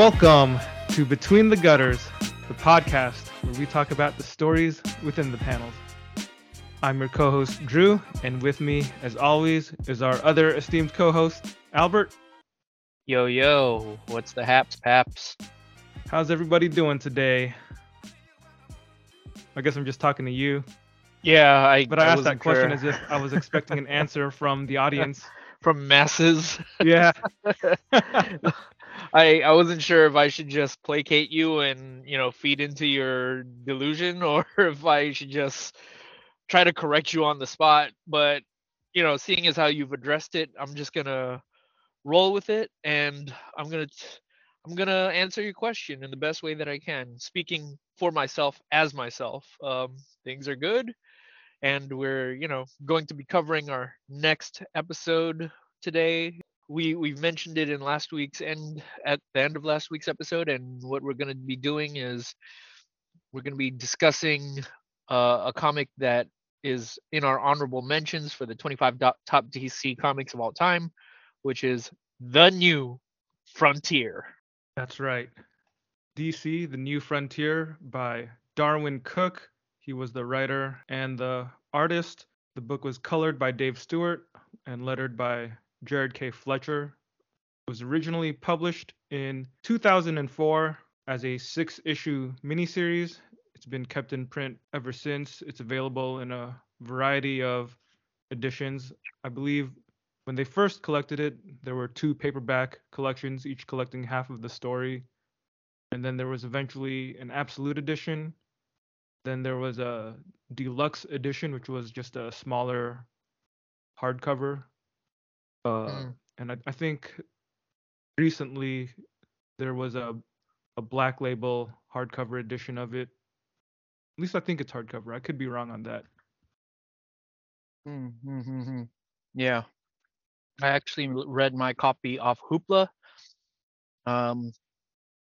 Welcome to Between the Gutters, the podcast where we talk about the stories within the panels. I'm your co host, Drew, and with me, as always, is our other esteemed co host, Albert. Yo, yo, what's the haps, paps? How's everybody doing today? I guess I'm just talking to you. Yeah, I. But I, asked that question sure. as if I was expecting an answer from the audience. from masses. Yeah. I I wasn't sure if I should just placate you and you know feed into your delusion, or if I should just try to correct you on the spot. But you know, seeing as how you've addressed it, I'm just gonna roll with it, and I'm gonna t- I'm gonna answer your question in the best way that I can, speaking for myself as myself. Um, things are good, and we're you know going to be covering our next episode today we we've mentioned it in last week's end at the end of last week's episode and what we're going to be doing is we're going to be discussing uh, a comic that is in our honorable mentions for the 25 do- top dc comics of all time which is the new frontier That's right. DC, The New Frontier by Darwyn Cooke. He was the writer and the artist. The book was colored by Dave Stewart and lettered by Jared K. Fletcher. It was originally published in 2004 as a six issue miniseries. It's been kept in print ever since. It's available in a variety of editions. I believe when they first collected it, there were two paperback collections, each collecting half of the story. And then there was eventually an absolute edition. Then there was a deluxe edition, which was just a smaller hardcover. Uh, Mm. And I, I think recently there was a a black label hardcover edition of it. At least I think it's hardcover. I could be wrong on that. Mm-hmm. Yeah. I actually read my copy off Hoopla. Um,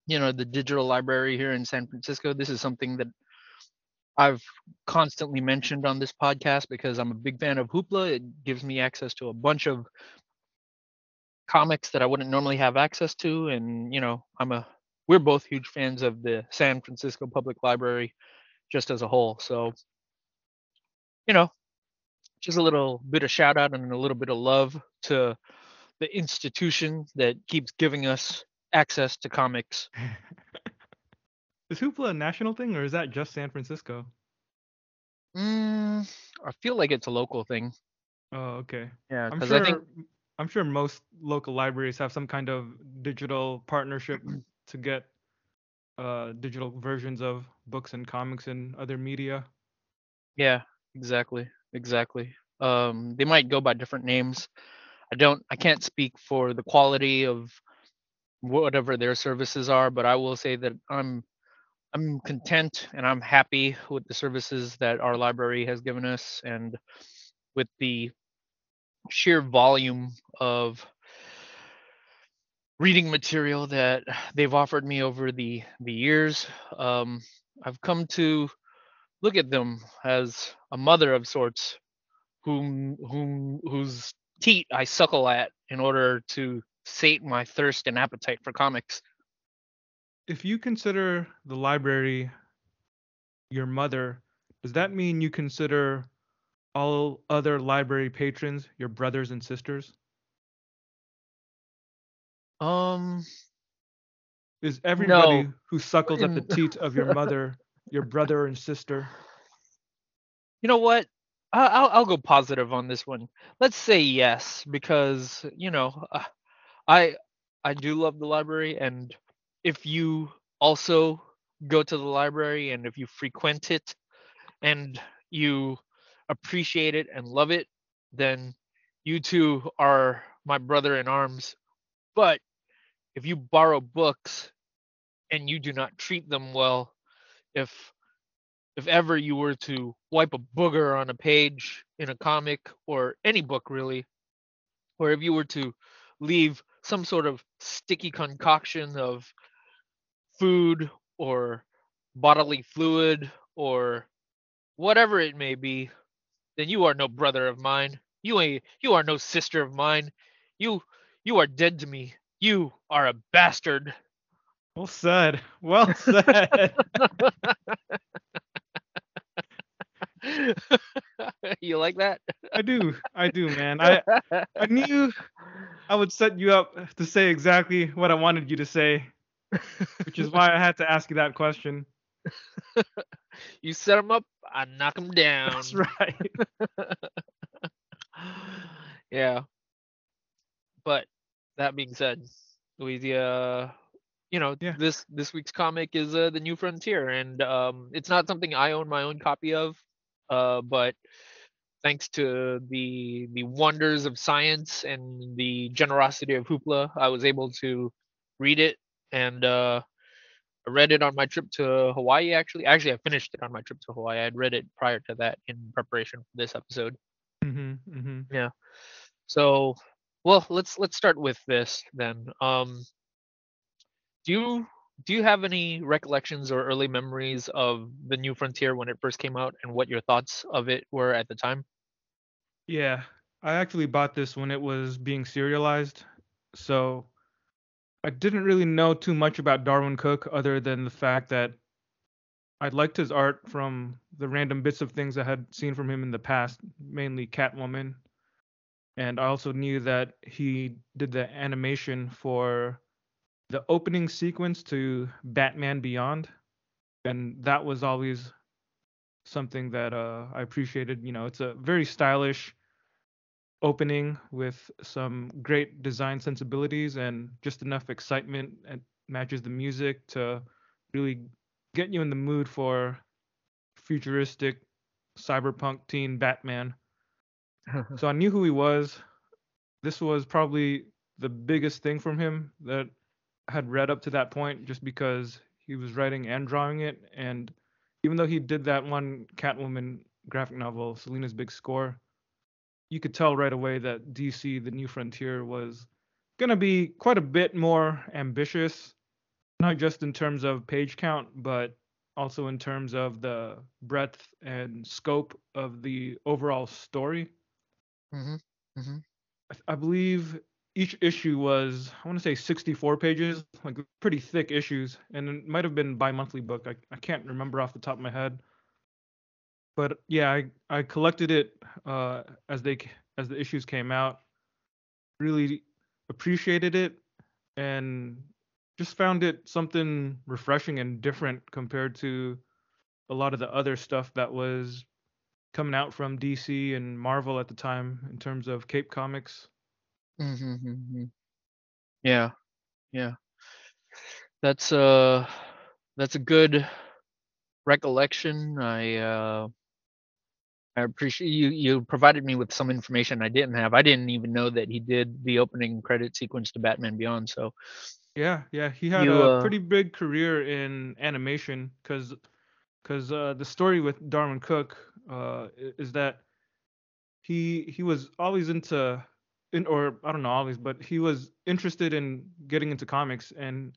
you know, the digital library here in San Francisco. This is something that I've constantly mentioned on this podcast because I'm a big fan of Hoopla. It gives me access to a bunch of comics that I wouldn't normally have access to. And, you know, I'm a we're both huge fans of the San Francisco Public Library just as a whole. So, you know, just a little bit of shout out and a little bit of love to the institution that keeps giving us access to comics. Is Hoopla a national thing or is that just San Francisco? Mm, I feel like it's a local thing. Oh, okay. Yeah, because sure I think I'm sure most local libraries have some kind of digital partnership to get uh, digital versions of books and comics and other media. yeah, exactly, exactly. Um, they might go by different names. I don't, I can't speak for the quality of whatever their services are, but I will say that I'm I'm content and I'm happy with the services that our library has given us and with the sheer volume of reading material that they've offered me over the the years. Um, I've come to look at them as a mother of sorts, whom whom whose teat I suckle at in order to sate my thirst and appetite for comics. If you consider the library your mother, does that mean you consider all other library patrons your brothers and sisters? Um, Is everybody No. who suckles at the teat of your mother your brother and sister? you know what? I'll I'll go positive on this one. Let's say yes because you know uh, I I do love the library and if you also go to the library and if you frequent it and you appreciate it and love it, then you too are my brother in arms. But if you borrow books and you do not treat them well, if if ever you were to wipe a booger on a page in a comic or any book really, or if you were to leave some sort of sticky concoction of food or bodily fluid or whatever it may be, then you are no brother of mine. You ain't you are no sister of mine. You you are dead to me. You are a bastard. Well said. Well said. you like that? I do. I do, man. I I knew I would set you up to say exactly what I wanted you to say, which is why I had to ask you that question. You set them up, I knock them down. That's right. yeah. But that being said, we uh you know Yeah. this this week's comic is uh, the New Frontier, and um it's not something I own my own copy of, uh but thanks to the the wonders of science and the generosity of Hoopla, I was able to read it and uh I read it on my trip to Hawaii actually. Actually I finished it on my trip to Hawaii. I'd read it prior to that in preparation for this episode. hmm hmm Yeah. So well let's let's start with this then. Um do you do you have any recollections or early memories of the New Frontier when it first came out and what your thoughts of it were at the time? Yeah. I actually bought this when it was being serialized, so I didn't really know too much about Darwyn Cooke other than the fact that I liked his art from the random bits of things I had seen from him in the past, mainly Catwoman. And I also knew that he did the animation for the opening sequence to Batman Beyond. And that was always something that uh, I appreciated. You know, it's a very stylish opening with some great design sensibilities and just enough excitement and matches the music to really get you in the mood for futuristic cyberpunk teen Batman. So I knew who he was. This was probably the biggest thing from him that I had read up to that point just because he was writing and drawing it and even though he did that one Catwoman graphic novel, Selina's Big Score, you could tell right away that DC The New Frontier was going to be quite a bit more ambitious, not just in terms of page count, but also in terms of the breadth and scope of the overall story. mm-hmm. Mm-hmm. I- I believe each issue was I want to say 64 pages, like pretty thick issues, and it might have been bi-monthly book. I, I can't remember off the top of my head. But yeah, I, I collected it uh, as they as the issues came out. Really appreciated it and just found it something refreshing and different compared to a lot of the other stuff that was coming out from DC and Marvel at the time in terms of Cape Comics. Mm-hmm. Yeah, yeah. That's uh that's a good recollection. I uh I appreciate you you provided me with some information I didn't have. I didn't even know that he did the opening credit sequence to Batman Beyond. So Yeah, yeah, he had You, a uh, pretty big career in animation because because uh, the story with Darwyn Cooke uh, is that he he was always into in or I don't know always, but he was interested in getting into comics and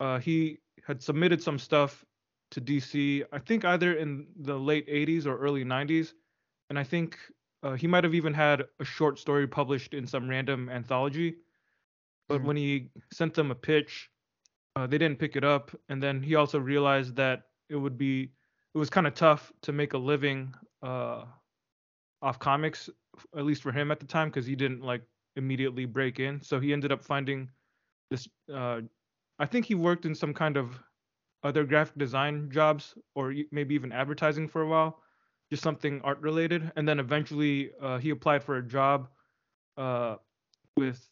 uh, he had submitted some stuff to DC. I think either in the late 80s or early 90s, and I think uh, he might have even had a short story published in some random anthology. But Mm. when he sent them a pitch, uh, they didn't pick it up, and then he also realized that it would be it was kind of tough to make a living uh, off comics, at least for him at the time, because he didn't like immediately break in. So he ended up finding this. Uh, I think he worked in some kind of other graphic design jobs, or maybe even advertising for a while, just something art related. And then eventually, uh, he applied for a job uh, with,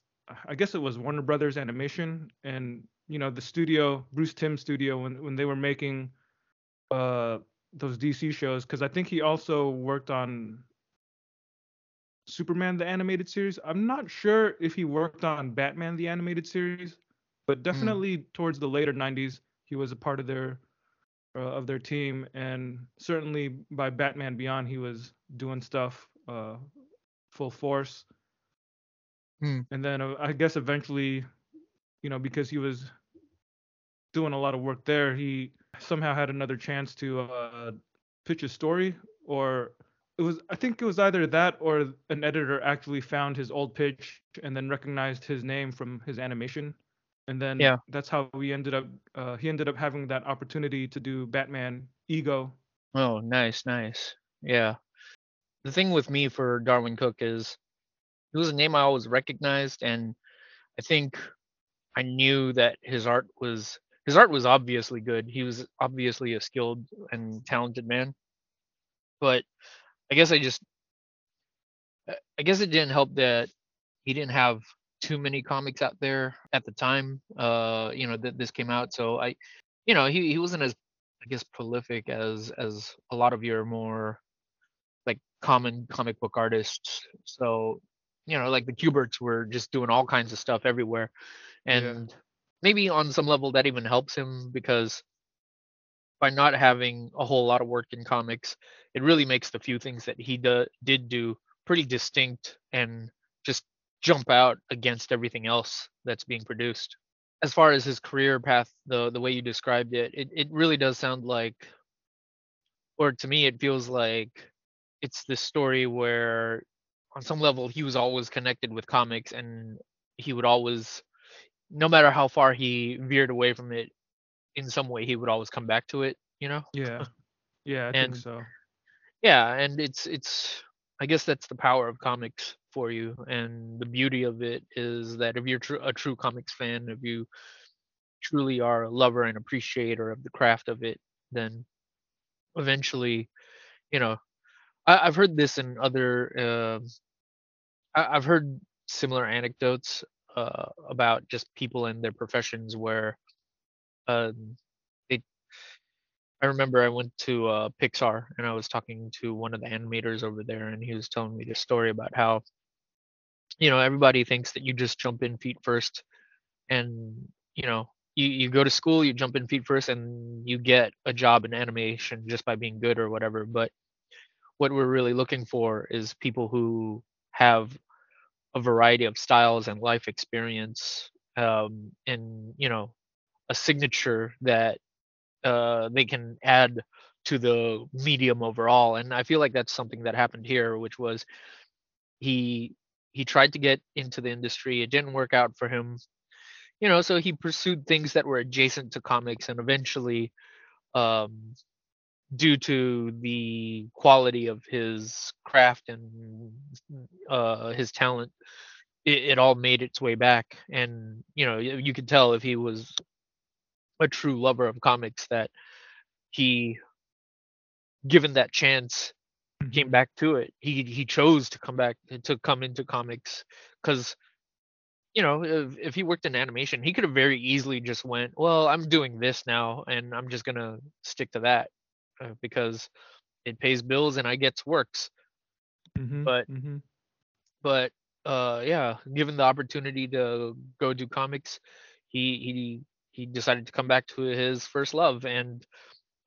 I guess it was Warner Brothers Animation, and you know the studio, Bruce Timm studio, when when they were making uh, those DC shows, because I think he also worked on Superman the animated series. I'm not sure if he worked on Batman the animated series, but definitely towards the later 90s he was a part of their uh, of their team and certainly by Batman Beyond he was doing stuff uh, full force. Hmm. And then uh, I guess eventually you know because he was doing a lot of work there, he somehow had another chance to uh, pitch a story or it was I think it was either that or an editor actually found his old pitch and then recognized his name from his animation and then Yeah. that's how we ended up. Uh, he ended up having that opportunity to do Batman Ego. Oh, nice, nice. Yeah. The thing with me for Darwyn Cooke is it was a name I always recognized and I think I knew that his art was his art was obviously good. He was obviously a skilled and talented man. But I guess I just I- I guess it didn't help that he didn't have too many comics out there at the time. Uh, you know, that this came out. So I you know, he, he wasn't as I guess prolific as as a lot of your more like common comic book artists. So, you know, like the Kuberts were just doing all kinds of stuff everywhere. Yeah. And maybe on some level that even helps him because by not having a whole lot of work in comics, it really makes the few things that he do, did do pretty distinct and just jump out against everything else that's being produced. As far as his career path, the the way you described it, it, it really does sound like or to me it feels like it's this story where on some level he was always connected with comics and he would always no matter how far he veered away from it in some way he would always come back to it you know Yeah, yeah, I And- think so. yeah and it's it's i guess that's the power of comics for you and the beauty of it is that if you're tr- a true comics fan if you truly are a lover and appreciator of the craft of it then eventually you know I, i've heard this in other um I, i've heard similar anecdotes uh, about just people in their professions where um, they I remember I went to uh, Pixar and I was talking to one of the animators over there, and he was telling me this story about how, you know, everybody thinks that you just jump in feet first, and you know, you you go to school, you jump in feet first, and you get a job in animation just by being good or whatever. But what we're really looking for is people who have a variety of styles and life experience, um, and you know, a signature that uh, they can add to the medium overall. And I feel like that's something that happened here, which was he he tried to get into the industry. It didn't work out for him. You know, so he pursued things that were adjacent to comics and eventually um due to the quality of his craft and uh his talent it, it all made its way back and you know you, you could tell if he was a true lover of comics that he given that chance came Mhm. back to it he he chose to come back to come into comics because you know if, if he worked in animation he could have very easily just went well i'm doing this now and i'm just gonna stick to that uh, because it pays bills and i gets works Mhm, but- mhm. but uh yeah given the opportunity to go do comics he he he decided to come back to his first love and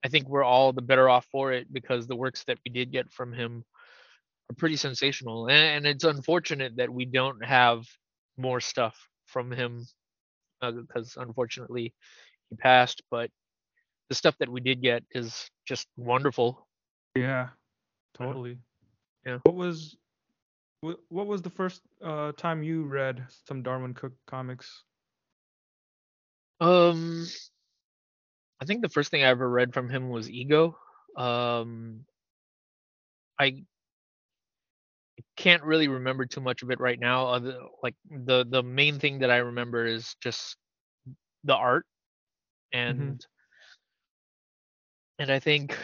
i think we're all the better off for it because the works that we did get from him are pretty sensational and, and it's unfortunate that we don't have more stuff from him uh, because unfortunately he passed but the stuff that we did get is just wonderful Yeah, totally. Yeah. What was wh- what was the first uh, time you read some Darwyn Cooke comics? Um, I think the first thing I ever read from him was Ego. Um, I can't really remember too much of it right now. Other like the the main thing that I remember is just the art, and and I think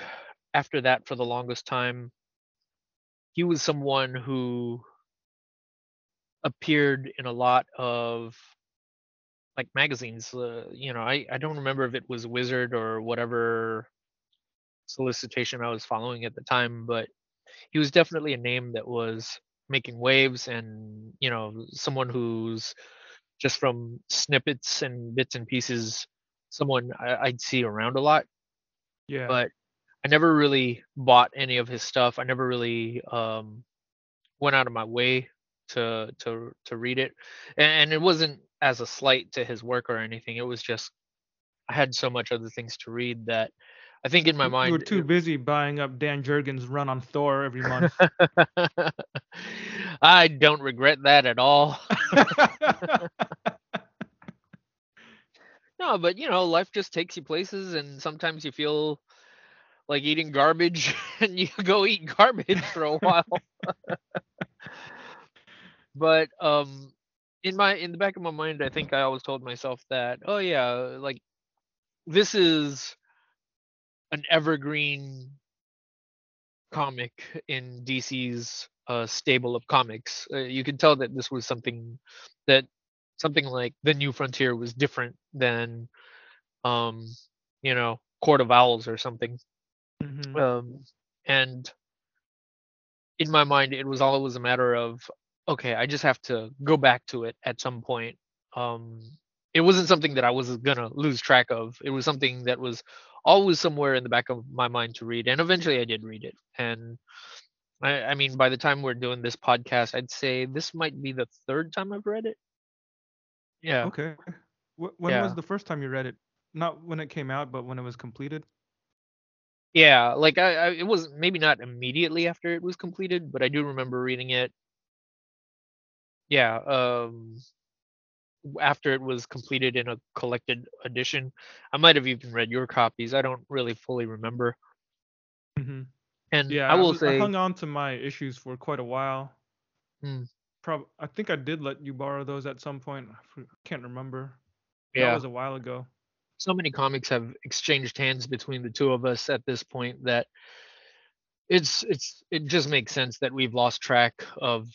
after that, for the longest time, he was someone who appeared in a lot of like magazines uh, you know I, I don't remember if it was wizard or whatever solicitation i was following at the time but he was definitely a name that was making waves and you know someone who's just from snippets and bits and pieces someone I, i'd see around a lot Yeah. but I never really bought any of his stuff. I never really um, went out of my way to to to read it, and, and it wasn't as a slight to his work or anything. It was just I had so much other things to read that I think in my mind you were too busy buying up Dan Jurgens' run on Thor every month. I don't regret that at all. No, but you know, life just takes you places, and sometimes you feel like eating garbage, and you go eat garbage for a while. but um, in my in the back of my mind, I think I always told myself that, oh yeah, like this is an evergreen comic in DC's uh, stable of comics. Uh, you can tell that this was something that something like the New Frontier was different than, um, you know, Court of Owls or something. Mhm. Um, and in my mind, it was always a matter of okay, I just have to go back to it at some point. Um, it wasn't something that I was gonna lose track of. It was something that was always somewhere in the back of my mind to read, and eventually I did read it. And I, I mean, by the time we're doing this podcast, I'd say this might be the third time I've read it. Yeah. Okay. When Yeah. was the first time you read it? Not when it came out, but when it was completed. Yeah, like I, I it was maybe not immediately after it was completed, but I do remember reading it. Yeah, um after it was completed in a collected edition. I might have even read your copies. I don't really fully remember. hmm And Yeah, I will was- say I hung on to my issues for quite a while. Hmm. Prob- I think I did let you borrow those at some point. I can't remember. That yeah, was a while ago. so many comics have exchanged hands between the two of us at this point that it's it's it just makes sense that we've lost track of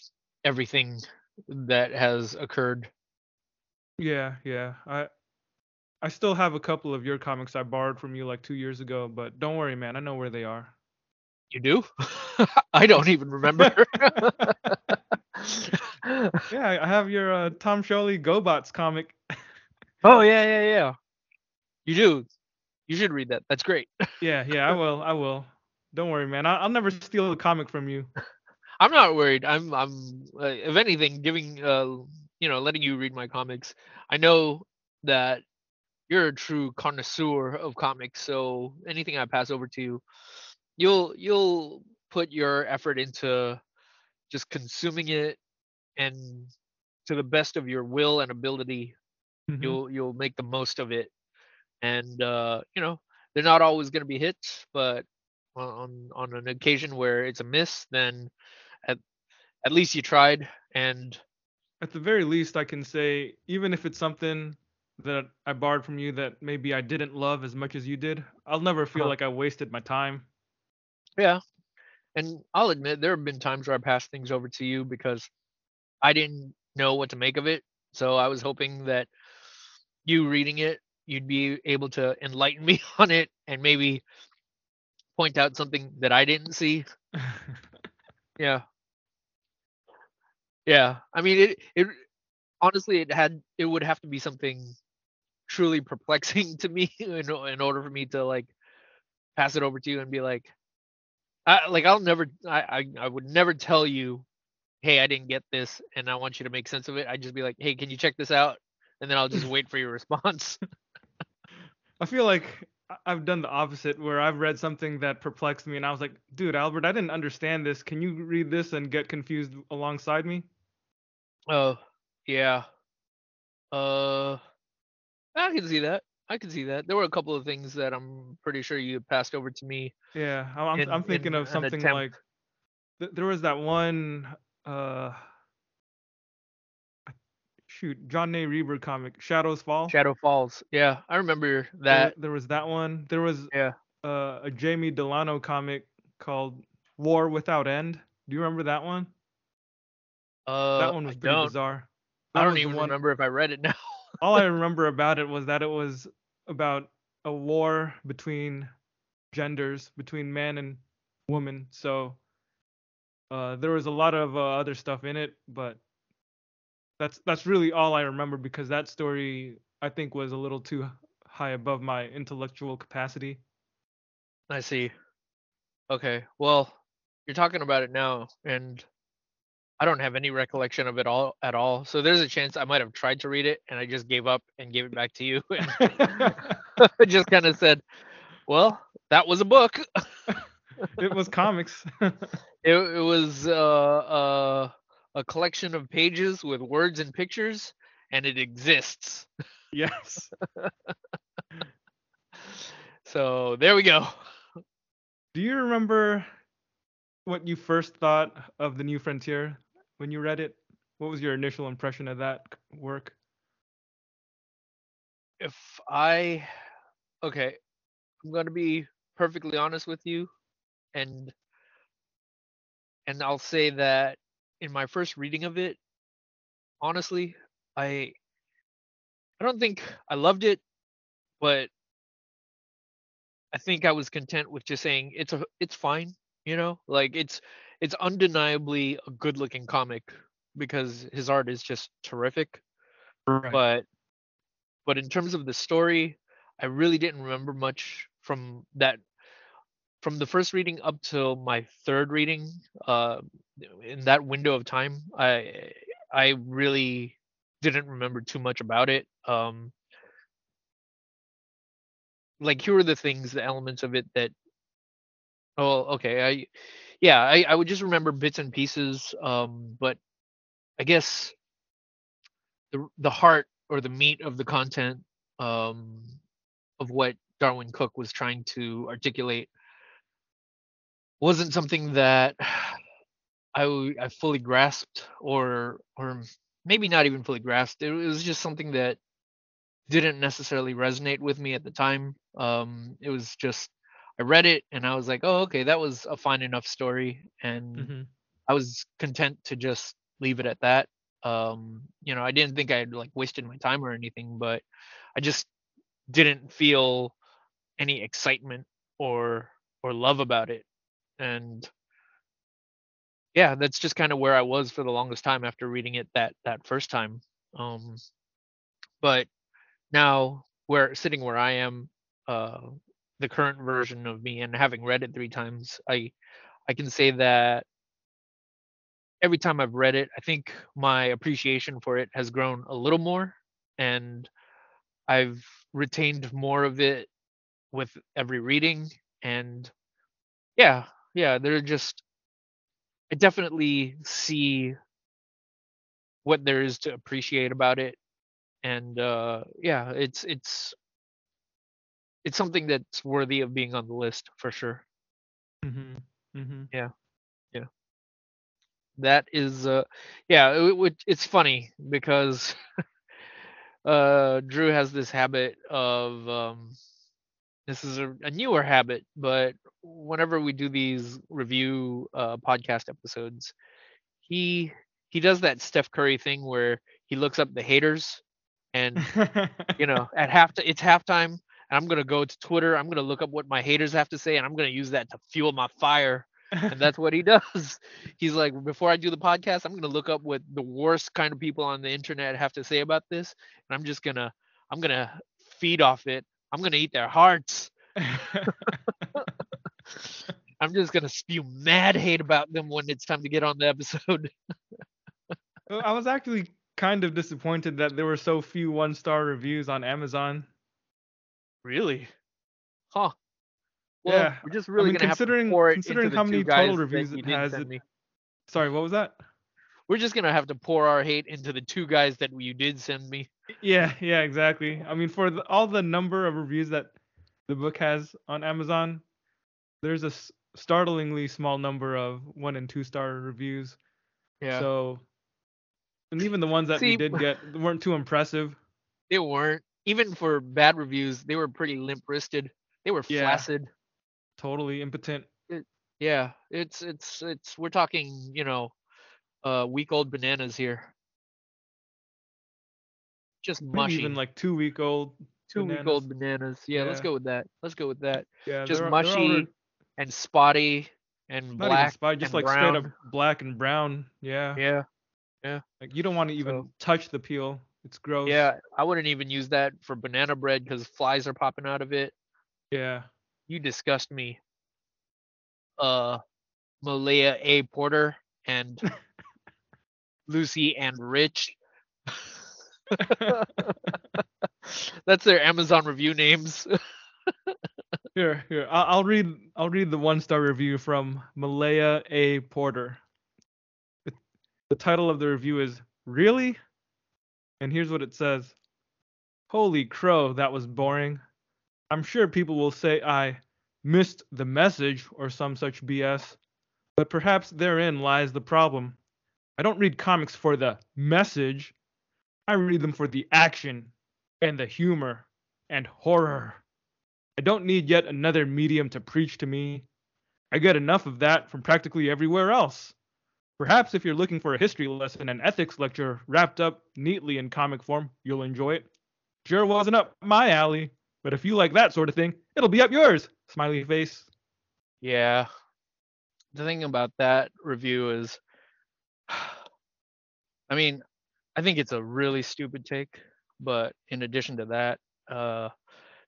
everything that has occurred. Yeah, yeah. I I still have a couple of your comics I borrowed from you like two years ago, but don't worry, man. I know where they are. You do? I don't even remember. Yeah, I have your uh, Tom Scioli GoBots comic. oh yeah, yeah, yeah. You do. You should read that. That's great. Yeah, yeah. I will. I will. Don't worry, man. I- I'll never steal a comic from you. I'm not worried. I'm I'm uh, if anything giving uh you know letting you read my comics. I know that you're a true connoisseur of comics, so anything I pass over to you, you'll you'll put your effort into just consuming it and to the best of your will and ability Mhm. you'll you'll make the most of it and uh you know they're not always going to be hits but on on an occasion where it's a miss then at at least you tried and At the very least, I can say, even if it's something that I borrowed from you that maybe I didn't love as much as you did, I'll never feel Uh-huh. like I wasted my time. yeah and i'll admit there have been times where i passed things over to you because i didn't know what to make of it so i was hoping that you reading it you'd be able to enlighten me on it and maybe point out something that i didn't see Yeah. Yeah. I mean it it honestly it had it would have to be something truly perplexing to me in, in order for me to like pass it over to you and be like I like I'll never I, I I would never tell you hey I didn't get this and I want you to make sense of it. I'd just be like, "Hey, can you check this out?" And then I'll just wait for your response. I feel like I've done the opposite where I've read something that perplexed me and I was like, dude, Albert, I didn't understand this. Can you read this and get confused alongside me? Oh, yeah. Uh I can see that. I can see that. There were a couple of things that I'm pretty sure you passed over to me Yeah, I'm, I'm, In- I'm thinking in of something like th- there was that one uh shoot John Ney Rieber comic Shadows Fall. Shadow Falls. Yeah, I remember that. there was that one. There was Yeah. uh, a Jamie Delano comic called War Without End. Do you remember that one? Uh, that one was pretty bizarre. I don't even one- remember if I read it now. all I remember about it was that it was about a war between genders, between man and woman. So uh, there was a lot of uh, other stuff in it, but that's that's really all I remember because that story I think was a little too high above my intellectual capacity. I see. Okay. Well, you're talking about it now, and I don't have any recollection of it all at all. So there's a chance I might have tried to read it, and I just gave up and gave it back to you, and I just kind of said, "Well, that was a book." it was comics. It, it was uh, uh, a collection of pages with words and pictures, and it exists. Yes. So there we go. Do you remember what you first thought of the New Frontier when you read it? What was your initial impression of that work? If I okay, I'm going to be perfectly honest with you and and I'll say that in my first reading of it, honestly, I I don't think I loved it, but I think I was content with just saying it's a it's fine, you know? Like it's it's undeniably a good-looking comic because his art is just terrific, Right. but but in terms of the story, I really didn't remember much from that from the first reading up till my third reading uh in that window of time i i really didn't remember too much about it um like here are the things the elements of it that oh okay i yeah i i would just remember bits and pieces um but i guess the the heart or the meat of the content um of what darwyn cooke was trying to articulate wasn't something that I, I fully grasped or or maybe not even fully grasped. It was just something that didn't necessarily resonate with me at the time. Um, it was just I read it and I was like, oh okay, that was a fine enough story, and hmm I was content to just leave it at that. Um, you know, I didn't think I had like wasted my time or anything, but I just didn't feel any excitement or or love about it and yeah that's just kind of where i was for the longest time after reading it that that first time. Um but now where sitting where i am uh the current version of me and having read it three times i i can say that every time i've read it i think my appreciation for it has grown a little more and i've retained more of it with every reading and yeah yeah they're just i definitely see what there is to appreciate about it. And uh yeah it's it's it's something that's worthy of being on the list for sure. Hmm hmm Yeah, yeah. that is uh yeah it, would it's funny because uh drew has this habit of um this is a, a newer habit but whenever we do these review uh podcast episodes he he does that steph curry thing where he looks up the haters and you know at half it's halftime and i'm going to go to twitter i'm going to look up what my haters have to say and i'm going to use that to fuel my fire and that's what he does. He's like before i do the podcast i'm going to look up what the worst kind of people on the internet have to say about this and i'm just to i'm going to feed off it. I'm going to eat their hearts i'm just going to spew mad hate about them when it's time to get on the episode I was actually kind of disappointed that there were so few one-star reviews on Amazon. really huh well, Yeah, we're just really mean, gonna have to considering- considering how many total reviews it has, it- Sorry, what was that? We're just gonna have to pour our hate into the two guys that you did send me. Yeah, yeah, exactly. I mean, for the, all the number of reviews that the book has on Amazon, there's a s- startlingly small number of one and two star reviews. Yeah, So, and even the ones that we did get weren't too impressive. they weren't even for bad reviews. They were pretty limp wristed. They were Yeah. flaccid. Totally impotent. Yeah, it's it's it's we're talking you know, uh, week old bananas here. Just Maybe mushy. even like two week old. two week old bananas. Yeah, let's go with that. Let's go with that. Yeah, Just mushy and spotty and not even black. spy, just like brown. straight up black and brown. Yeah. Yeah, Yeah. Like you don't want to even So- touch the peel. It's gross. yeah. I wouldn't even use that for banana bread because flies are popping out of it. Yeah. You disgust me. Uh, Malia A. Porter and Lucy and Rich. That's their Amazon review names. Here, here. I'll, read. I'll read the one star review from Malaya A. Porter. The title of the review is "Really." And here's what it says Holy crow, that was boring. I'm sure people will say I missed the message or some such BS, but perhaps therein lies the problem. I don't read comics for the message, I read them for the action and the humor and horror. I don't need yet another medium to preach to me. I get enough of that from practically everywhere else. Perhaps if you're looking for a history lesson and ethics lecture wrapped up neatly in comic form, you'll enjoy it. Sure wasn't up my alley, but if you like that sort of thing, it'll be up yours. Smiley face. Yeah. The thing about that review is, I mean, I think it's a really stupid take, but in addition to that, uh,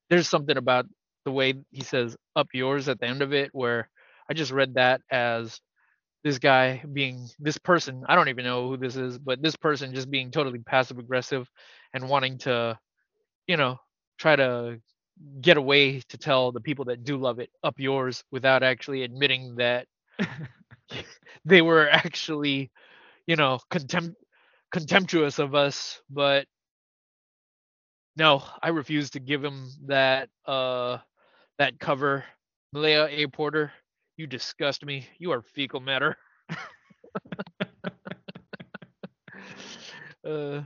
there's something about the way he says "up yours" at the end of it, where I just read that as this guy being this person. I don't even know who this is, but this person just being totally passive aggressive and wanting to, you know, try to get away to tell the people that do love it up yours without actually admitting that they were actually, you know, contempt contemptuous of us, but no, I refuse to give him that uh that cover. Malaya A. Porter, you disgust me. You are fecal matter. uh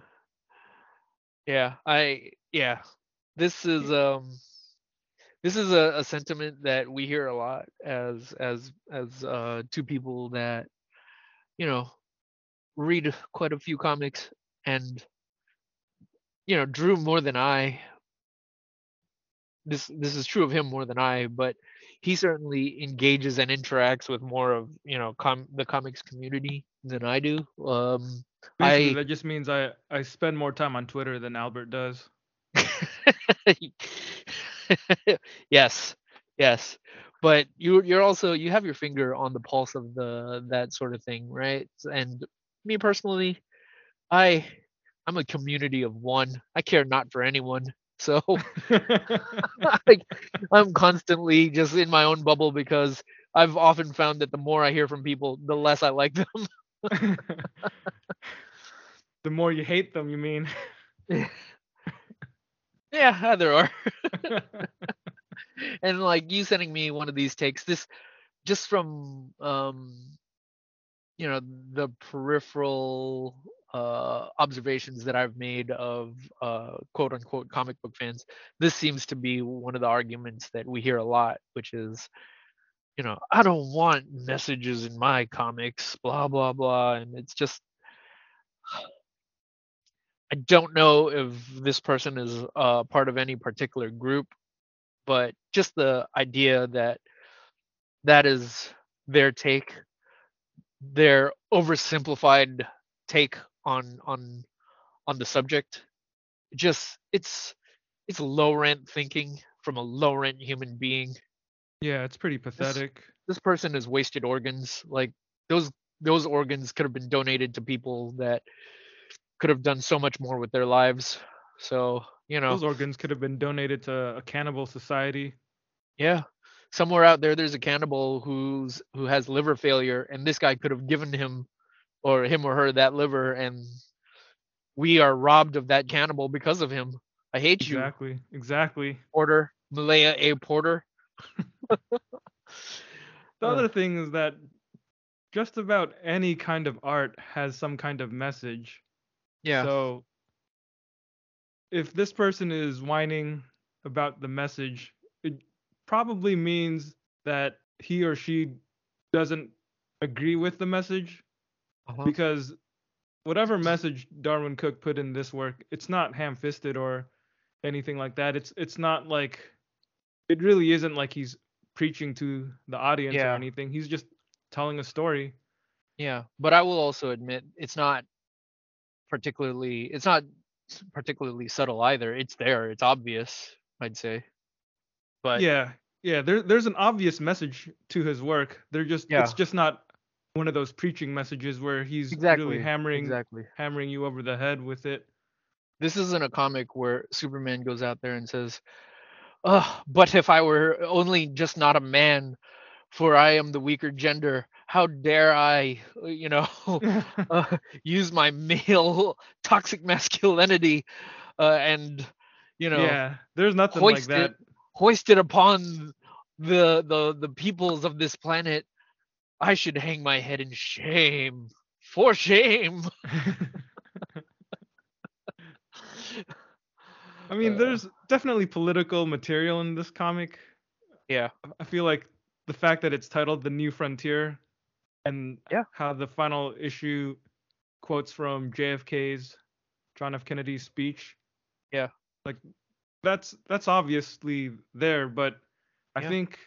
yeah, I yeah. This is um this is a, a sentiment that we hear a lot as as as uh two people that you know read quite a few comics and you know drew more than i this this is true of him more than i but he certainly engages and interacts with more of you know com- the comics community than i do. Um Basically, I- that just means I I spend more time on Twitter than Albert does. yes yes. But you you're also you have your finger on the pulse of the that sort of thing right? And me personally i i'm a community of one. I care not for anyone so like i'm constantly just in my own bubble because i've often found that the more i hear from people the less i like them the more you hate them, you mean? yeah there are. and like you sending me one of these takes this just from um you know the peripheral uh observations that i've made of uh quote unquote comic book fans this seems to be one of the arguments that we hear a lot which is you know i don't want messages in my comics blah blah blah and it's just i don't know if this person is uh part of any particular group but just the idea that that is their take their oversimplified take on on on the subject just it's it's low rent thinking from a low rent human being yeah, it's pretty pathetic. this person has wasted organs like those those organs could have been donated to people that could have done so much more with their lives so you know Those organs could have been donated to a cannibal society. Yeah. Somewhere out there there's a cannibal who's who has liver failure and this guy could have given him or him or her that liver and we are robbed of that cannibal because of him. I hate you, Exactly. Exactly. Porter. Malaya A. Porter. The Uh. other thing is that just about any kind of art has some kind of message. Yeah. So if this person is whining about the message, it probably means that he or she doesn't agree with the message Uh-huh. because whatever message Darwyn Cooke put in this work, it's not ham-fisted or anything like that. It's it's not like it really isn't like he's preaching to the audience Yeah. or anything. He's just telling a story. Yeah, but I will also admit it's not particularly it's not particularly subtle either. It's there. It's obvious, I'd say. But yeah, yeah. There, there's an obvious message to his work. They're just, Yeah. it's just not one of those preaching messages where he's exactly really hammering, exactly. hammering you over the head with it. This isn't a comic where Superman goes out there and says, "Oh, but if I were only just not a man, for I am the weaker gender, how dare I, you know, uh, use my male toxic masculinity uh, and you know yeah, there's nothing like that. it hoist upon the the the peoples of this planet. I should hang my head in shame. For shame. I mean, Uh, there's definitely political material in this comic. Yeah. I feel like the fact that it's titled The New Frontier and Yeah. how the final issue quotes from JFK's John F. Kennedy's speech. Yeah. Like that's that's obviously there, but I Yeah. think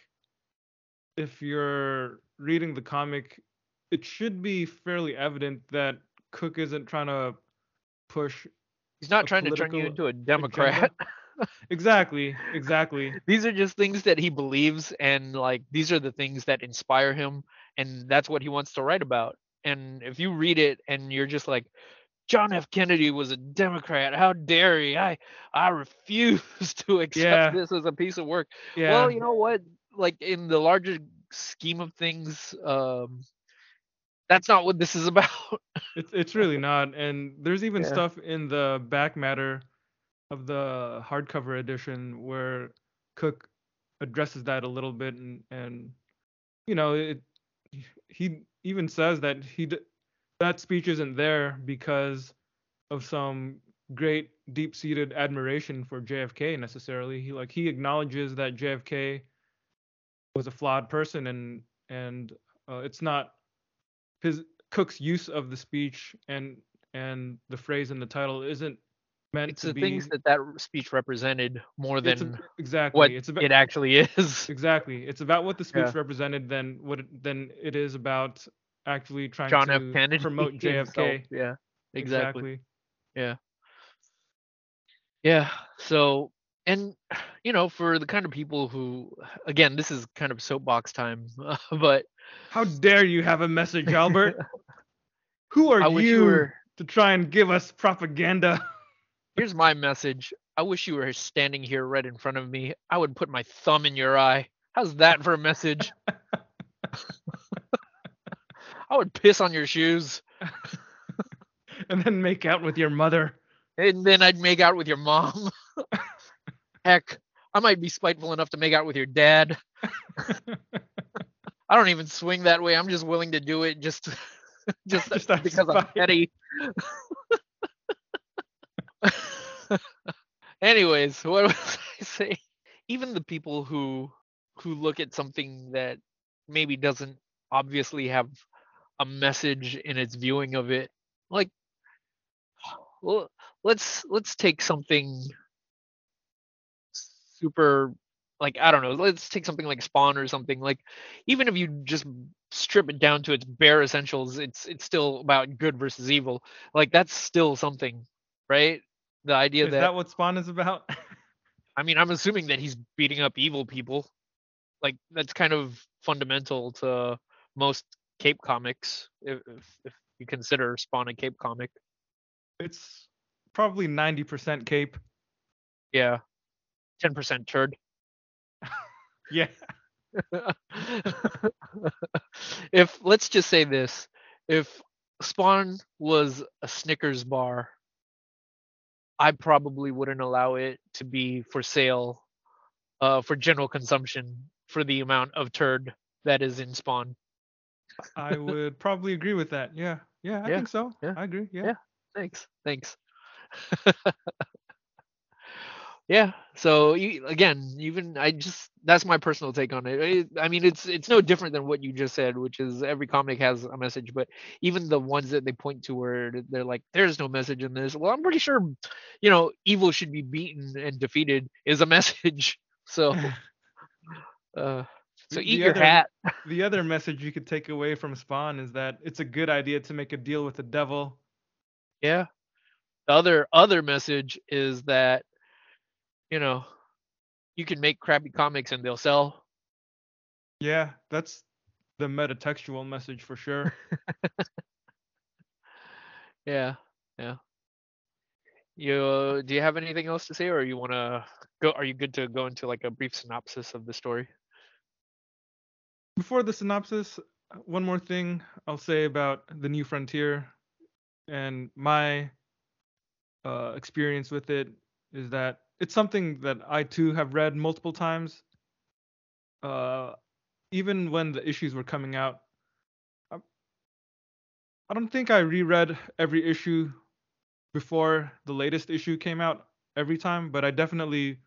if you're reading the comic, it should be fairly evident that Cooke isn't trying to push He's not trying to turn you into a Democrat. exactly, exactly. these are just things that he believes and like these are the things that inspire him and that's what he wants to write about and if you read it and you're just like john f kennedy was a democrat how dare he i i refuse to accept Yeah. this as a piece of work Yeah. well you know what like in the larger scheme of things um that's not what this is about It's it's really not. And there's even Yeah. stuff in the back matter of the hardcover edition where Cooke addresses that a little bit and and you know, it he even says that he d- that speech isn't there because of some great deep-seated admiration for JFK necessarily. He like he acknowledges that JFK was a flawed person and and uh, it's not his Cooke's use of the speech and and the phrase in the title isn't meant it's to the be things that that speech represented more than a- exactly what it's about it actually is exactly it's about what the speech Yeah. represented than what it, than it is about actually trying john to promote. JFK yeah exactly. exactly Yeah. So, and you know, for the kind of people who, again, this is kind of soapbox time, but how dare you have a message Albert who are you you were. to try and give us propaganda Here's my message. I wish you were standing here right in front of me. I would put my thumb in your eye. How's that for a message? I would piss on your shoes, and then make out with your mother and then I'd make out with your mom. Heck, I might be spiteful enough to make out with your dad. I don't even swing that way. I'm just willing to do it just just, Just because I'm petty. Anyways, what was I saying? Even the people who who look at something that maybe doesn't obviously have a message in its viewing of it, like well, let's let's take something super like I don't know, let's take something like Spawn or something. Like even if you just strip it down to its bare essentials, it's it's still about good versus evil. Like that's still something, right? The idea is that, that what Spawn is about I mean, I'm assuming that he's beating up evil people. Like that's kind of fundamental to most Cape comics, if if, if you consider Spawn a Cape comic. it's probably 90% cape Yeah, ten percent turd. yeah if let's just say this, if Spawn was a Snickers bar, I probably wouldn't allow it to be for sale, uh, for general consumption for the amount of turd that is in Spawn. I would probably agree with that. Yeah. Yeah, I Yeah, think so. yeah, I agree. Yeah. yeah. Thanks. Thanks. yeah. So you, again, even I just that's my personal take on it. it. I mean, it's it's no different than what you just said, which is every comic has a message, but even the ones that they point to where they're like, "There's no message in this." Well, I'm pretty sure, you know, evil should be beaten and defeated is a message. So, uh, so eat the your other- hat. The other message you could take away from Spawn is that it's a good idea to make a deal with the devil. Yeah. The other other message is that you know you can make crappy comics and they'll sell. Yeah, that's the metatextual message for sure. Yeah. Yeah. You do you have anything else to say or you want to go are you good to go into like a brief synopsis of the story? Before the synopsis, one more thing I'll say about the New Frontier and my uh, experience with it is that it's something that I too have read multiple times. Uh, even when the issues were coming out, I, I don't think I reread every issue before the latest issue came out every time, but I definitely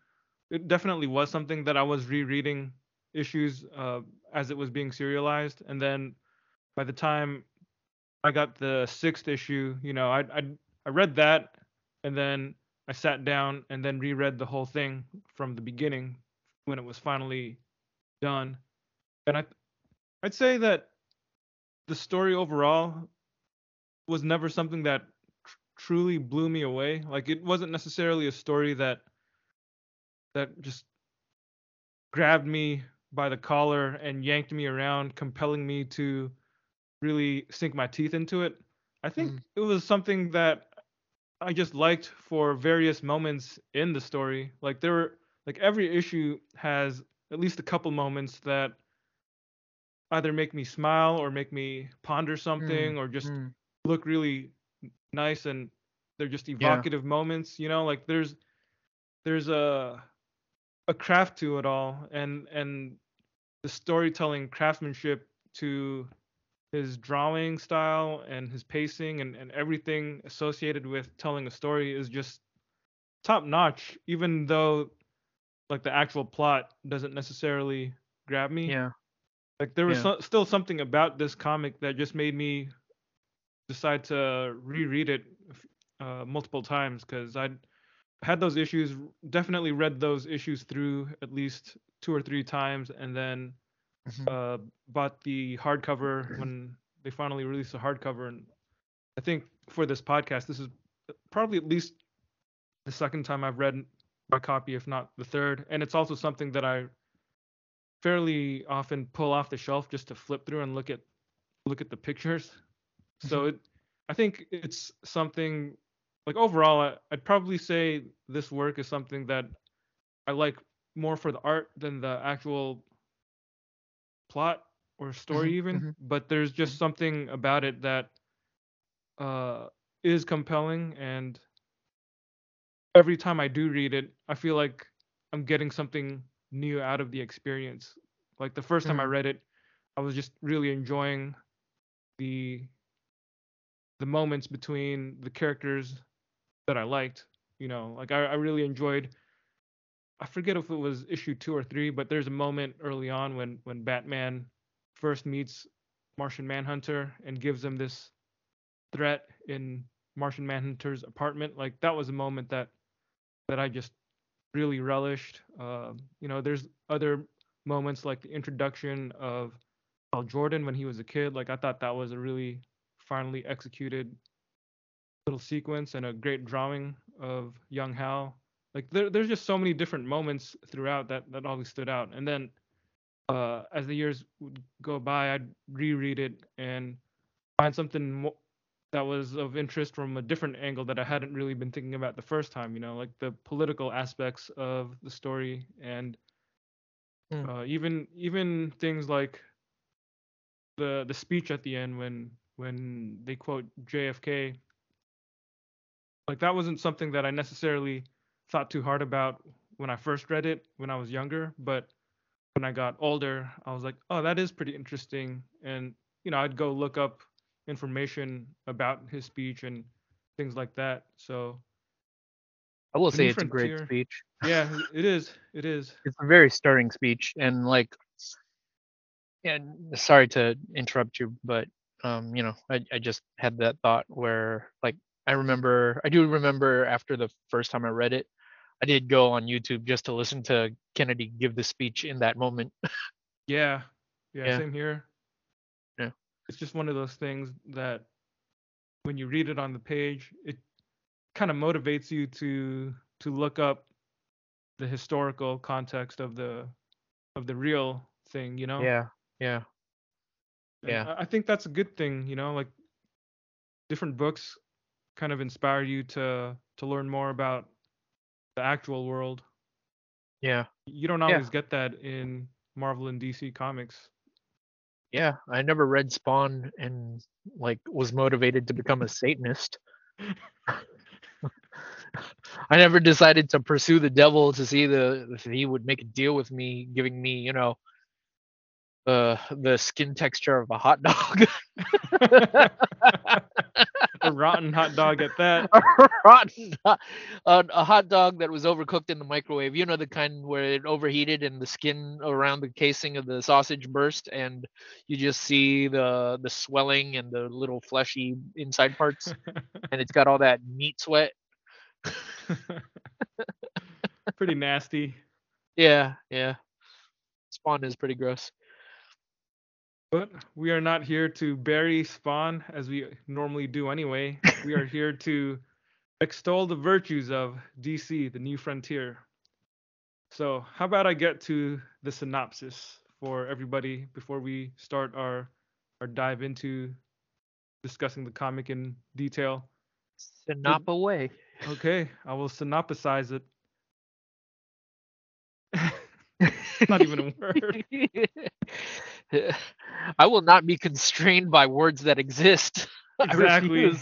it definitely was something that I was rereading issues uh, as it was being serialized, and then by the time I got the sixth issue, you know, I I I read that, and then I sat down and then reread the whole thing from the beginning when it was finally done, and I I'd say that the story overall was never something that tr- truly blew me away. Like it wasn't necessarily a story that that just grabbed me by the collar and yanked me around, compelling me to really sink my teeth into it. I think Mm. it was something that I just liked for various moments in the story. Like there were like every issue has at least a couple moments that either make me smile or make me ponder something or just Mm. look really nice and they're just Yeah. evocative moments, you know, like there's there's a a craft to it all and and the storytelling craftsmanship to his drawing style and his pacing and, and everything associated with telling a story is just top notch even though like the actual plot doesn't necessarily grab me Yeah. like there was Yeah. so, still something about this comic that just made me decide to reread it uh, multiple times because I had those issues, definitely read those issues through at least two or three times, and then Mhm. uh, bought the hardcover when they finally released the hardcover. And I think for this podcast, this is probably at least the second time I've read my copy, if not the third. And it's also something that I fairly often pull off the shelf just to flip through and look at look at the pictures. So it, I think it's something like overall, I, I'd probably say this work is something that I like more for the art than the actual plot or story Mhm, even. mhm. But there's just something about it that uh, is compelling, and every time I do read it, I feel like I'm getting something new out of the experience. Like the first time I Mm. read it, I was just really enjoying the the moments between the characters that I liked. You know, like I, I really enjoyed. I forget if it was issue two or three, but there's a moment early on when when Batman first meets Martian Manhunter and gives him this threat in Martian Manhunter's apartment. Like that was a moment that that I just really relished. Uh, you know, there's other moments like the introduction of Hal Jordan when he was a kid. Like I thought that was a really finely executed little sequence and a great drawing of young Hal. Like there, there's just so many different moments throughout that that always stood out. And then uh, as the years would go by, I'd reread it and find something mo- that was of interest from a different angle that I hadn't really been thinking about the first time. You know, like the political aspects of the story and Mm. uh, even even things like the the speech at the end when when they quote JFK like that wasn't something that I necessarily thought too hard about when I first read it when I was younger, but when I got older, I was like, oh, that is pretty interesting, and you know, I'd go look up information about his speech and things like that. So I will say it's a great speech. yeah, it is, it is. It's a very stirring speech, and like, yeah. Sorry to interrupt you, but um, you know, I I just had that thought where like I remember I do remember after the first time I read it, I did go on YouTube just to listen to Kennedy give the speech in that moment. Yeah, yeah, Yeah. same here. Yeah. It's just one of those things that when you read it on the page, it kind of motivates you to to look up the historical context of the of the real thing, you know? Yeah, yeah, And yeah. I- I think that's a good thing, you know, like different books kind of inspire you to to learn more about the actual world. yeah. You don't Yeah. always get that in Marvel and DC comics. yeah, I never read Spawn and like was motivated to become a Satanist. I never decided to pursue the devil to see the if he would make a deal with me, giving me, you know, uh, the skin texture of a hot dog. a rotten hot dog at that. a rotten, uh, a hot dog that was overcooked in the microwave. You know the kind where it overheated and the skin around the casing of the sausage burst, and you just see the the swelling and the little fleshy inside parts, and it's got all that meat sweat. pretty nasty. Yeah, yeah. Spawn is pretty gross. But we are not here to bury Spawn as we normally do anyway. we are here to extol the virtues of DC, the new frontier. So, how about I get to the synopsis for everybody before we start our our dive into discussing the comic in detail? Synop away. Okay, I will synopsize it. not even a word. I will not be constrained by words that exist. Exactly.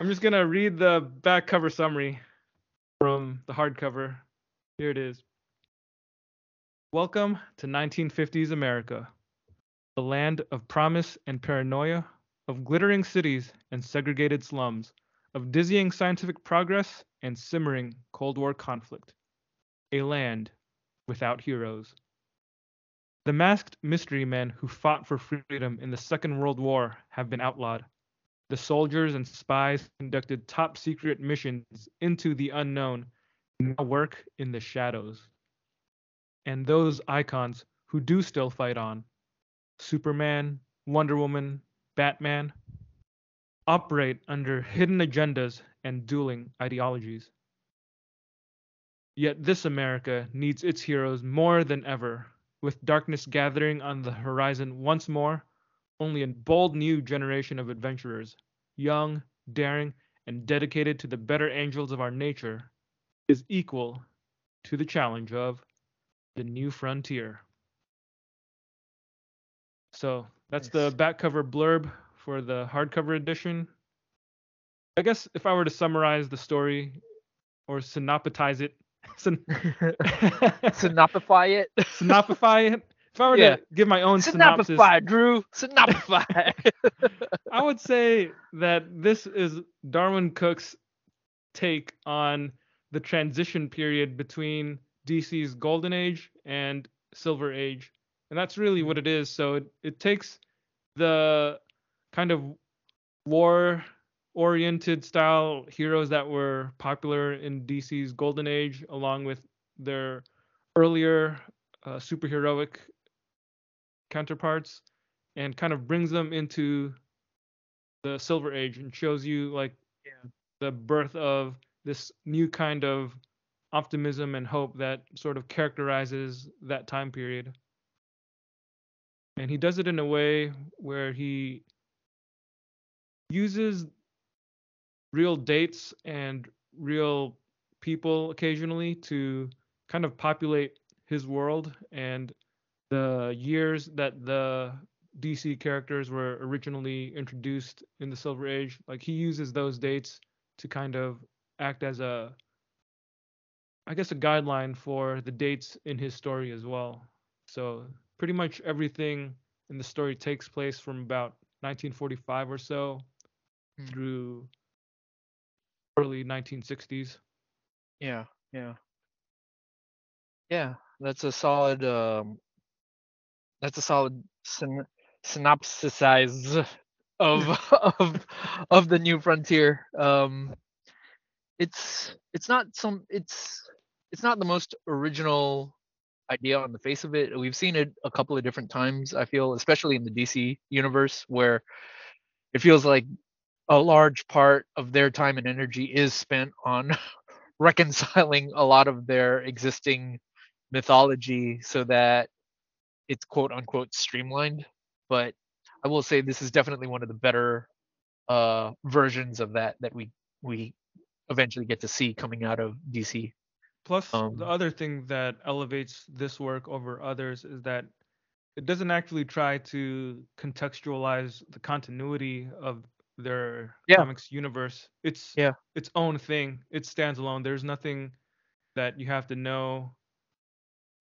I'm just gonna read the back cover summary from the hardcover. Here it is. Welcome to 1950s America, the land of promise and paranoia, of glittering cities and segregated slums, of dizzying scientific progress and simmering Cold War conflict. A land without heroes. The masked mystery men who fought for freedom in the Second World War have been outlawed. The soldiers and spies conducted top secret missions into the unknown now work in the shadows. And those icons who do still fight on Superman, Wonder Woman, Batman operate under hidden agendas and dueling ideologies. Yet this America needs its heroes more than ever with darkness gathering on the horizon once more, only a bold new generation of adventurers, young, daring, and dedicated to the better angels of our nature, is equal to the challenge of the new frontier. So that's nice. the back cover blurb for the hardcover edition. I guess if I were to summarize the story or synoptize it, Syn- Synopify it. Synopify it. If I were yeah. to give my own synopsis, Synopify, Drew. Synopify. I would say that this is Darwyn Cooke's take on the transition period between DC's Golden Age and Silver Age. And that's really what it is. So it, it takes the kind of war oriented style heroes that were popular in DC's golden age, along with their earlier uh, superheroic counterparts, and kind of brings them into the Silver Age and shows you like yeah. the birth of this new kind of optimism and hope that sort of characterizes that time period. And he does it in a way where he uses real dates and real people occasionally to kind of populate his world and the years that the DC characters were originally introduced in the Silver Age. Like he uses those dates to kind of act as a I guess a guideline for the dates in his story as well. So pretty much everything in the story takes place from about 1945 or so mm. through early 1960s. Yeah, yeah, yeah. That's a solid. Um, that's a solid syn- synopsis of of of the new frontier. Um, it's it's not some it's it's not the most original idea on the face of it. We've seen it a couple of different times. I feel, especially in the DC universe, where it feels like a large part of their time and energy is spent on reconciling a lot of their existing mythology so that it's quote unquote streamlined. But I will say this is definitely one of the better uh, versions of that that we we eventually get to see coming out of DC. Plus, Um, the other thing that elevates this work over others is that it doesn't actually try to contextualize the continuity of their Yeah. comics universe. It's Yeah. its own thing. It stands alone. There's nothing that you have to know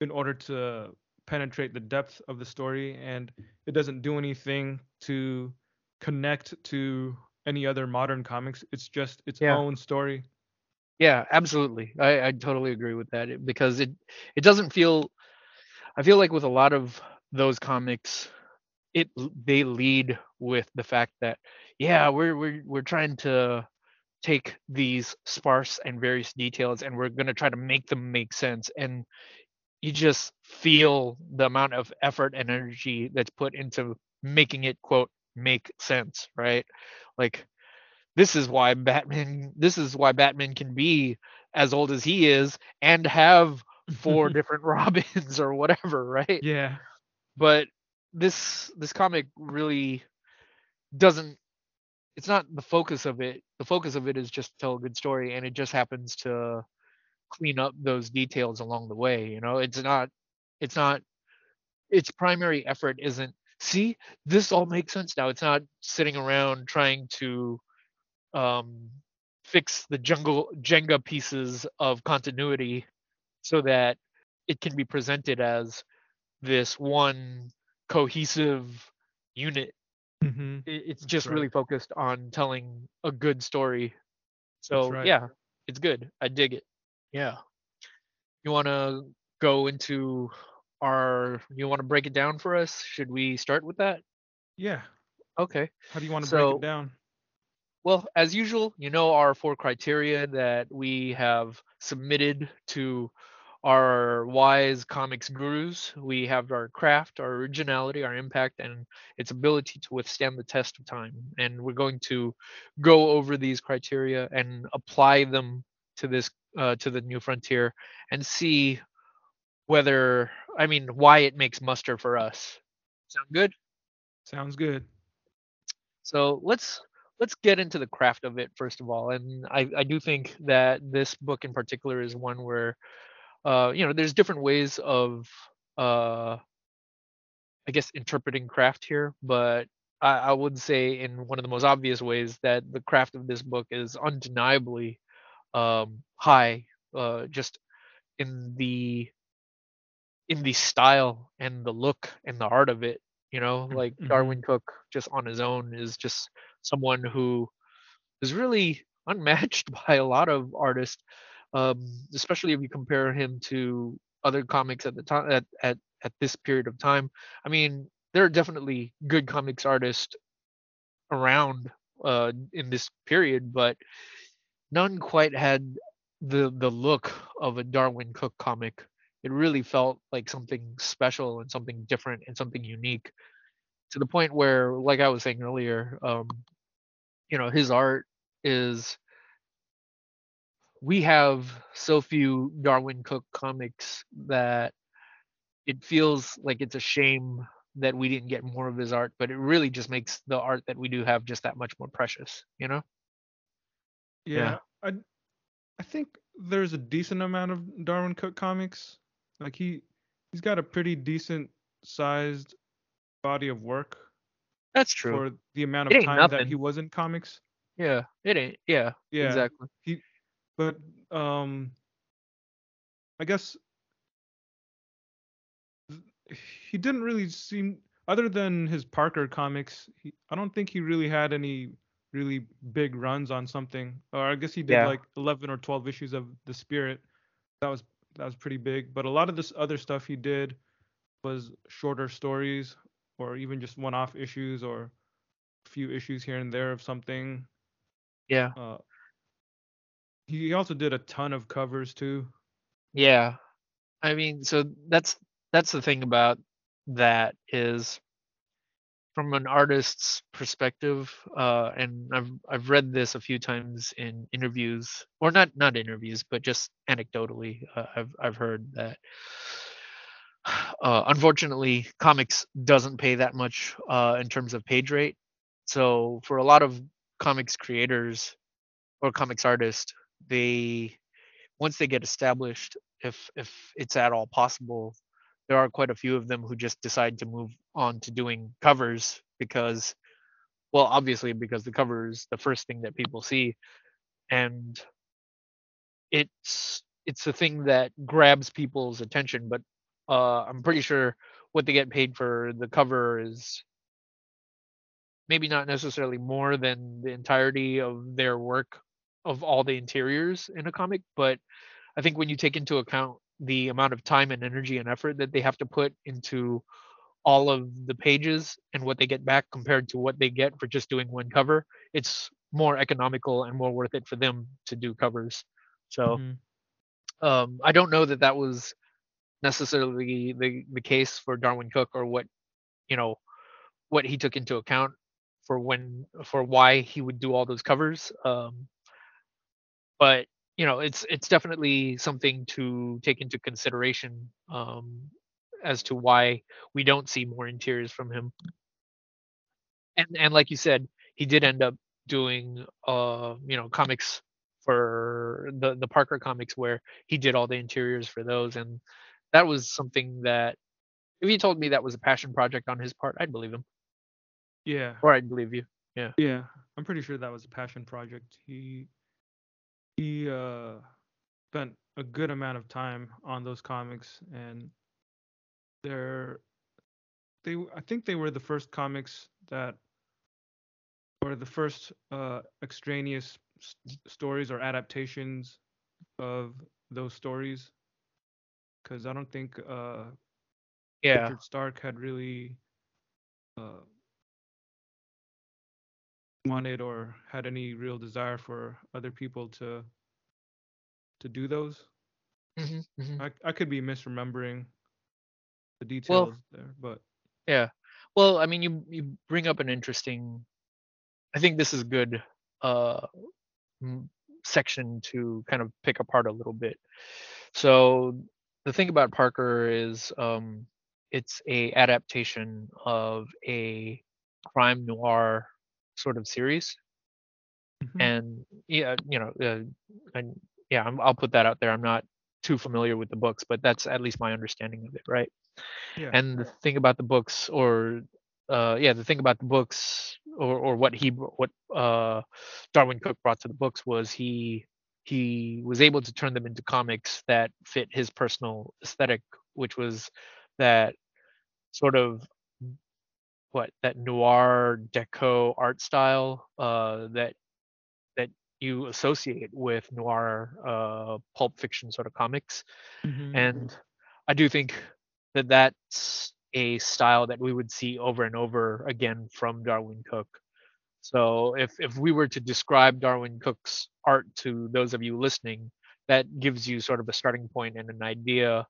in order to penetrate the depth of the story and it doesn't do anything to connect to any other modern comics. It's just its Yeah. own story. Yeah, absolutely. I, I totally agree with that it- because it it doesn't feel. I feel like with a lot of those comics, it they lead with the fact that yeah, we're we're we're trying to take these sparse and various details and we're gonna try to make them make sense and you just feel the amount of effort and energy that's put into making it quote make sense, right? Like this is why Batman this is why Batman can be as old as he is and have four different Robins or whatever, right? Yeah. But this this comic really doesn't it's not the focus of it. The focus of it is just to tell a good story and it just happens to clean up those details along the way, you know? It's not it's not its primary effort isn't see this all makes sense now. It's not sitting around trying to um fix the jungle Jenga pieces of continuity so that it can be presented as this one cohesive unit. Hmm I- It's That's just right. really focused on telling a good story. So right. yeah, it's good. I dig it. Yeah. You want to go into our you want to break it down for us? Should we start with that? Yeah. Okay. How do you want to break it down? Well, as usual, you know our four criteria that we have submitted to our wise comics gurus. We have our craft, our originality, our impact, and its ability to withstand the test of time. And we're going to go over these criteria and apply them to this uh, to the new frontier and see whether I mean why it makes muster for us. Sound good? Sounds good. So let's let's get into the craft of it first of all. And I, I do think that this book in particular is one where uh, you know there's different ways of uh, I guess interpreting craft here, but I, I would say in one of the most obvious ways that the craft of this book is undeniably um, high, uh, just in the in the style and the look and the art of it. You know, like mhm. Darwyn Cooke just on his own is just someone who is really unmatched by a lot of artists, um, especially if you compare him to other comics at the time at, at at this period of time. I mean, there are definitely good comics artists around uh, in this period, but none quite had the the look of a Darwyn Cooke comic. It really felt like something special and something different and something unique to the point where, like I was saying earlier, um, you know, his art is. We have so few Darwyn Cooke comics that it feels like it's a shame that we didn't get more of his art, but it really just makes the art that we do have just that much more precious, you know? Yeah. I I think there's a decent amount of Darwyn Cooke comics. Like he he's got a pretty decent sized body of work That's true. for the amount of time that he was in comics. yeah, it ain't. Yeah, Yeah. exactly. But um I guess he didn't really seem other than his Parker comics, he, I don't think he really had any really big runs on something. Or I guess he did Yeah. like 11 or 12 issues of The Spirit. That was that was pretty big, but a lot of this other stuff he did was shorter stories or even just one-off issues or a few issues here and there of something. Yeah, Uh he also did a ton of covers too. yeah. I mean, so that's that's the thing about that is from an artist's perspective, uh, and I've I've read this a few times in interviews, or not not interviews, but just anecdotally, uh, I've I've heard that. Uh, unfortunately, comics doesn't pay that much uh, in terms of page rate. So for a lot of comics creators or comics artists, they once they get established, if if it's at all possible, there are quite a few of them who just decide to move on to doing covers because well obviously because the cover is the first thing that people see. And it's it's a thing that grabs people's attention but uh i'm pretty sure what they get paid for the cover is maybe not necessarily more than the entirety of their work of all the interiors in a comic but i think when you take into account the amount of time and energy and effort that they have to put into all of the pages and what they get back compared to what they get for just doing one cover it's more economical and more worth it for them to do covers so Mhm. um, I don't know that that was necessarily the the case for Darwyn Cooke or what you know what he took into account for when for why he would do all those covers. Um, but you know, it's it's definitely something to take into consideration um, as to why we don't see more interiors from him. And and like you said, he did end up doing uh you know comics for the the Parker comics where he did all the interiors for those and that was something that if he told me that was a passion project on his part, I'd believe him Yeah. or I'd believe you. Yeah. Yeah. I'm pretty sure that was a passion project. He he uh spent a good amount of time on those comics and they're they I think they were the first comics that or the first uh extraneous s- stories or adaptations of those stories cuz I don't think uh Yeah. Richard Stark had really uh, wanted or had any real desire for other people to to do those. hmm hmm I I could be misremembering the details there, but Yeah. Well, I mean, you you bring up an interesting. I think this is good uh, section to kind of pick apart a little bit. So the thing about Parker is, um, it's a adaptation of a crime noir sort of series, Mhm. and yeah, you know, uh, and yeah, I'm, I'll put that out there. I'm not too familiar with the books, but that's at least my understanding of it, right? yeah, and the thing about the books or uh yeah the thing about the books or or what he what uh darwyn cooke brought to the books was he he was able to turn them into comics that fit his personal aesthetic which was that sort of what that noir deco art style uh that that you associate with noir uh pulp fiction sort of comics Mhm. and I do think that that's a style that we would see over and over again from Darwyn Cooke. So if if we were to describe Darwyn Cooke's art to those of you listening, that gives you sort of a starting point and an idea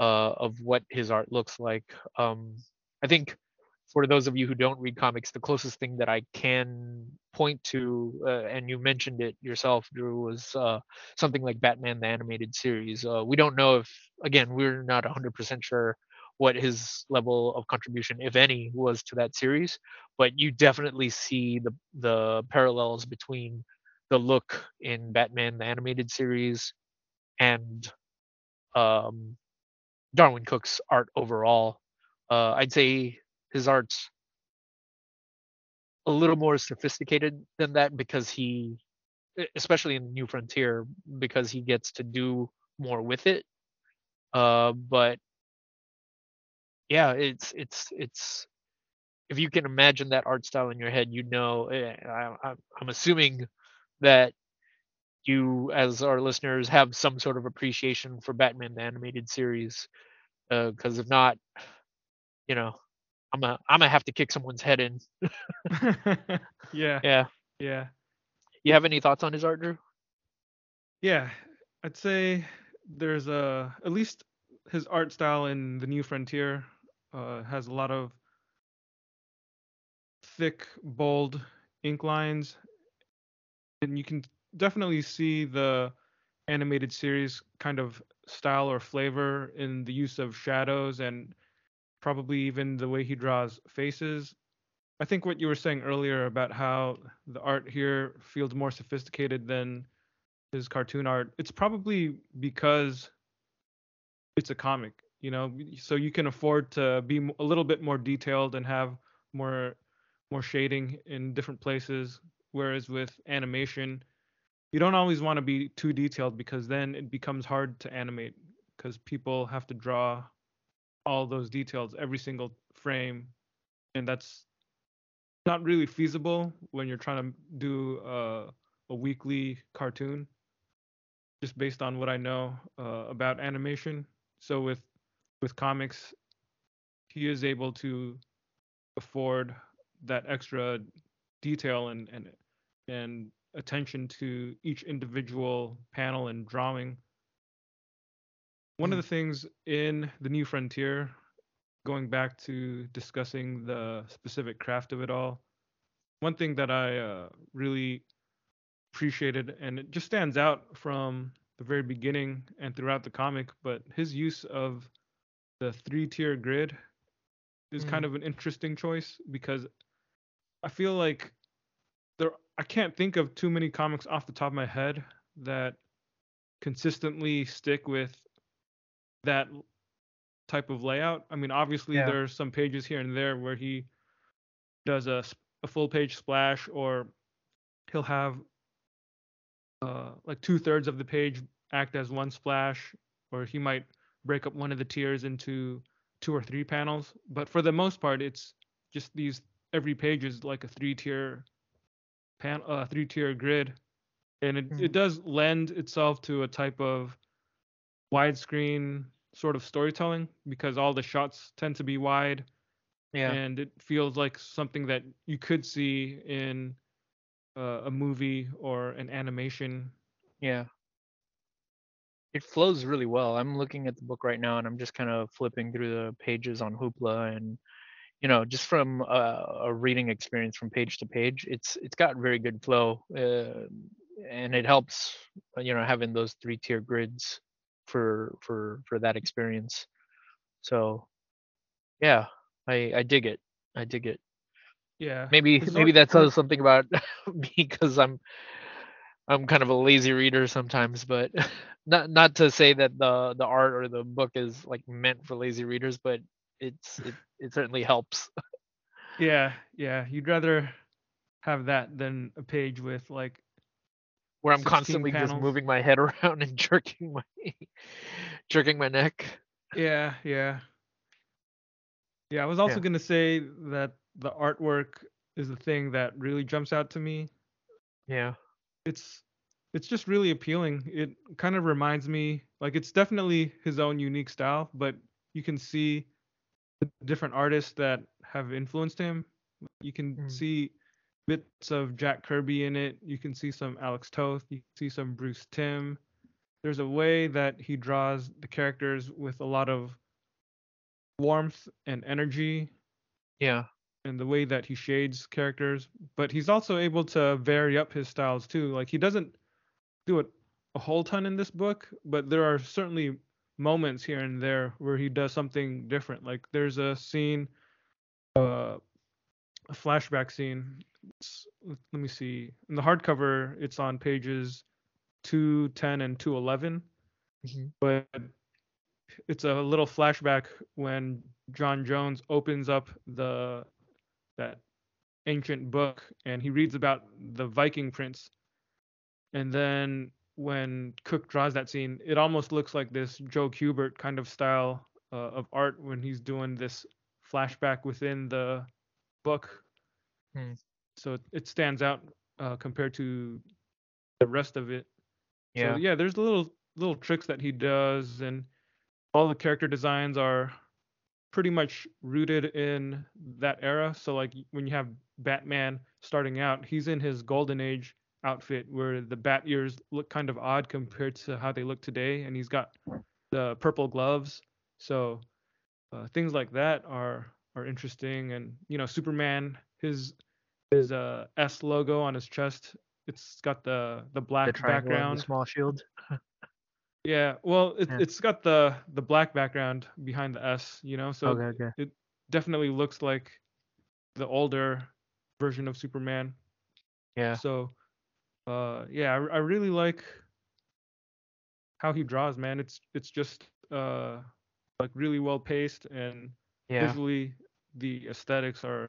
uh, of what his art looks like. Um, I think for those of you who don't read comics, the closest thing that I can point to, uh, and you mentioned it yourself, Drew, was uh, something like Batman the Animated Series. Uh, we don't know if, again, we're not 100% sure what his level of contribution, if any, was to that series, but you definitely see the the parallels between the look in Batman the Animated Series and um, Darwyn Cooke's art overall. Uh, I'd say his art's a little more sophisticated than that because he, especially in New Frontier, because he gets to do more with it. Uh, but yeah, it's it's it's if you can imagine that art style in your head, you know. eh, I, I'm assuming that you, as our listeners, have some sort of appreciation for Batman the animated series. Because if not, you know, I'm a I'm gonna have to kick someone's head in. yeah, Yeah. yeah, You have any thoughts on his art, Drew? yeah. I'd say there's a at least his art style in the New Frontier uh, has a lot of thick, bold ink lines, and you can definitely see the animated series kind of style or flavor in the use of shadows and probably even the way he draws faces. I think what you were saying earlier about how the art here feels more sophisticated than his cartoon art. It's probably because it's a comic, you know, so you can afford to be a little bit more detailed and have more more shading in different places. Whereas with animation, you don't always want to be too detailed because then it becomes hard to animate because people have to draw all those details every single frame, and that's not really feasible when you're trying to do a, a weekly cartoon. Just based on what I know uh, about animation, so with with comics, he is able to afford that extra detail and and and attention to each individual panel and drawing. One of Mm. the things in the New Frontier, going back to discussing the specific craft of it all, one thing that I uh, really appreciated, and it just stands out from the very beginning and throughout the comic, but his use of the three tier grid is kind Mm. of an interesting choice because I feel like there I can't think of too many comics off the top of my head that consistently stick with that type of layout. I mean, obviously Yeah. there's some pages here and there where he does a full page splash or he'll have uh, like two thirds of the page act as one splash, or he might break up one of the tiers into two or three panels. But for the most part, it's just these every page is like a three tier pan uh, three tier grid, and it, Mhm. it does lend itself to a type of widescreen sort of storytelling because all the shots tend to be wide Yeah. and it feels like something that you could see in uh, a movie or an animation. Yeah. It flows really well. I'm looking at the book right now and I'm just kind of flipping through the pages on Hoopla and you know, just from a, a reading experience from page to page, it's it's got very good flow. Uh, and it helps uh, you know having those three tier grids for for for that experience. So, yeah, I I dig it. I dig it. Yeah. Maybe maybe that says something about me because I'm I'm kind of a lazy reader sometimes, but not not to say that the the art or the book is like meant for lazy readers, but it's it, it certainly helps. Yeah, yeah. You'd rather have that than a page with like Where I'm 16 constantly just moving my head around and jerking my jerking my neck. yeah, yeah. Yeah, I was also Yeah. going to say that the artwork is the thing that really jumps out to me. Yeah. It's it's just really appealing. It kind of reminds me like it's definitely his own unique style, but you can see the different artists that have influenced him. You can Mm. see bits of Jack Kirby in it. You can see some Alex Toth. You can see some Bruce Timm. There's a way that he draws the characters with a lot of warmth and energy Yeah. and the way that he shades characters, but he's also able to vary up his styles too. Like he doesn't do it a whole ton in this book, but there are certainly moments here and there where he does something different. Like there's a scene, uh, a flashback scene. It's, let me see. In the hardcover, it's on pages 210 and 211 Mhm. but it's a little flashback when J'onn J'onzz opens up the that ancient book and he reads about the Viking prince. And then when Cooke draws that scene, it almost looks like this Joe Kubert kind of style uh, of art when he's doing this flashback within the book. Hmm. So it, stands out uh, compared to the rest of it. Yeah. So yeah, there's little little tricks that he does, and all the character designs are pretty much rooted in that era. So like when you have Batman starting out, he's in his golden age outfit where the bat ears look kind of odd compared to how they look today, and he's got the purple gloves. So uh, things like that are are interesting, and you know Superman his his uh, S logo on his chest. It's got the the The black and background. the small shield. Yeah, well, it, Yeah. it's got the the black background behind the S, you know, so okay, okay. it definitely looks like the older version of Superman. Yeah. So, uh, yeah, I, I really like how he draws, man. It's it's just uh like really well paced and Yeah. visually the aesthetics are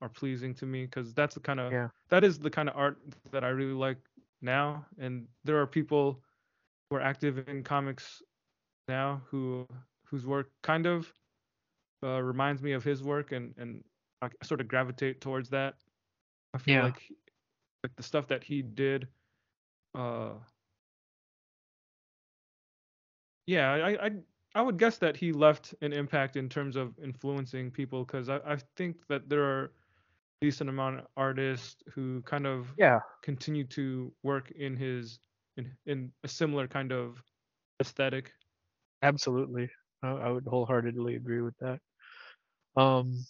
are pleasing to me because that's the kind of Yeah. that is the kind of art that I really like now. And there are people who are active in comics now who whose work kind of uh, reminds me of his work and and I sort of gravitate towards that. I feel Yeah. like like the stuff that he did uh yeah, I I I would guess that he left an impact in terms of influencing people because I, I think that there are decent amount of artists who kind of Yeah. continue to work in his in in a similar kind of aesthetic. Absolutely. I, I would wholeheartedly agree with that. Um.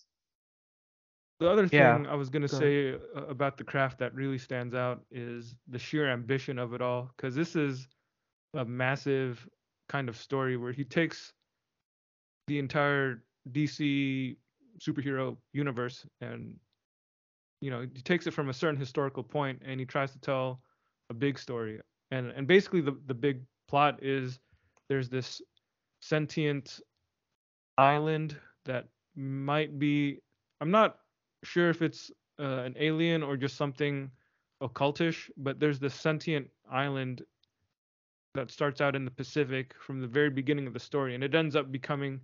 The other Yeah, thing I was gonna go say about the craft that really stands out is the sheer ambition of it all, because this is a massive kind of story where he takes the entire DC superhero universe and you know he takes it from a certain historical point and he tries to tell a big story. And and basically the the big plot is there's this sentient island that might be I'm not sure if it's uh, an alien or just something occultish, but there's this sentient island that starts out in the Pacific from the very beginning of the story, and it ends up becoming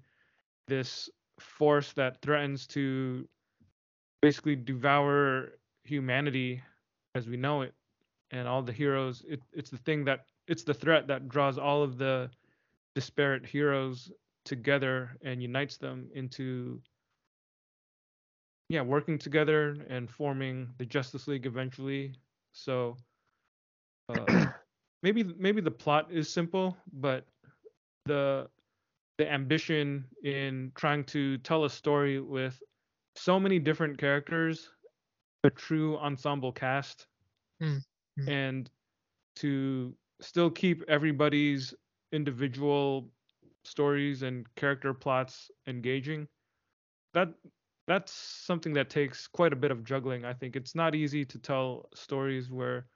this force that threatens to basically devour humanity as we know it, and all the heroes. It, it's the thing that it's the threat that draws all of the disparate heroes together and unites them into yeah working together and forming the Justice League eventually. So uh, maybe maybe the plot is simple, but the the ambition in trying to tell a story with so many different characters, a true ensemble cast, Mm, mm. and to still keep everybody's individual stories and character plots engaging. That that's something that takes quite a bit of juggling. I think it's not easy to tell stories where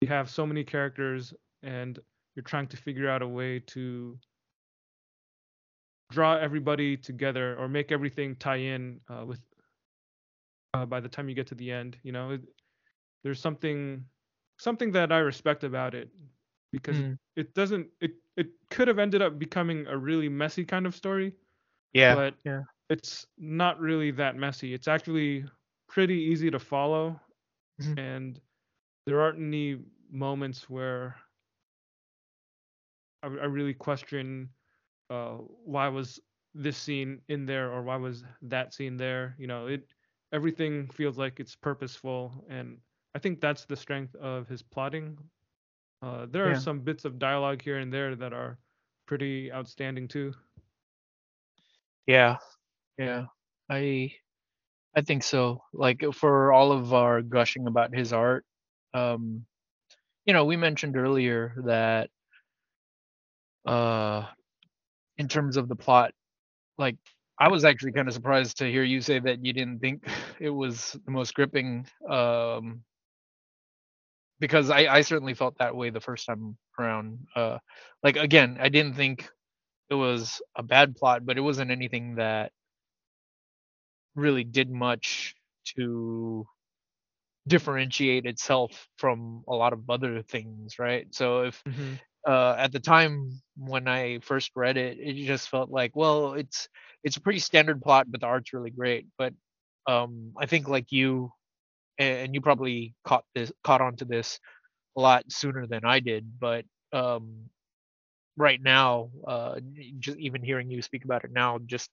you have so many characters and you're trying to figure out a way to draw everybody together or make everything tie in uh, with uh, by the time you get to the end you know it, there's something something that i respect about it because Mm, it doesn't it it could have ended up becoming a really messy kind of story yeah. but yeah. it's not really that messy it's actually pretty easy to follow Mhm. and there aren't any moments where I, I really question uh, why was this scene in there or why was that scene there you know it everything feels like it's purposeful and i think that's the strength of his plotting uh, there are some bits of dialogue here and there that are pretty outstanding too Yeah. Yeah. I I think so. Like for all of our gushing about his art, um, you know, we mentioned earlier that uh in terms of the plot, like I was actually kind of surprised to hear you say that you didn't think it was the most gripping um because I I certainly felt that way the first time around. Uh like again, I didn't think it was a bad plot, but it wasn't anything that really did much to differentiate itself from a lot of other things, right? So if mm-hmm. Uh, at the time when I first read it, it just felt like, well, it's it's a pretty standard plot, but the art's really great. But um, I think like you, and you probably caught this caught on to this a lot sooner than I did. But um, right now, uh, just even hearing you speak about it now, just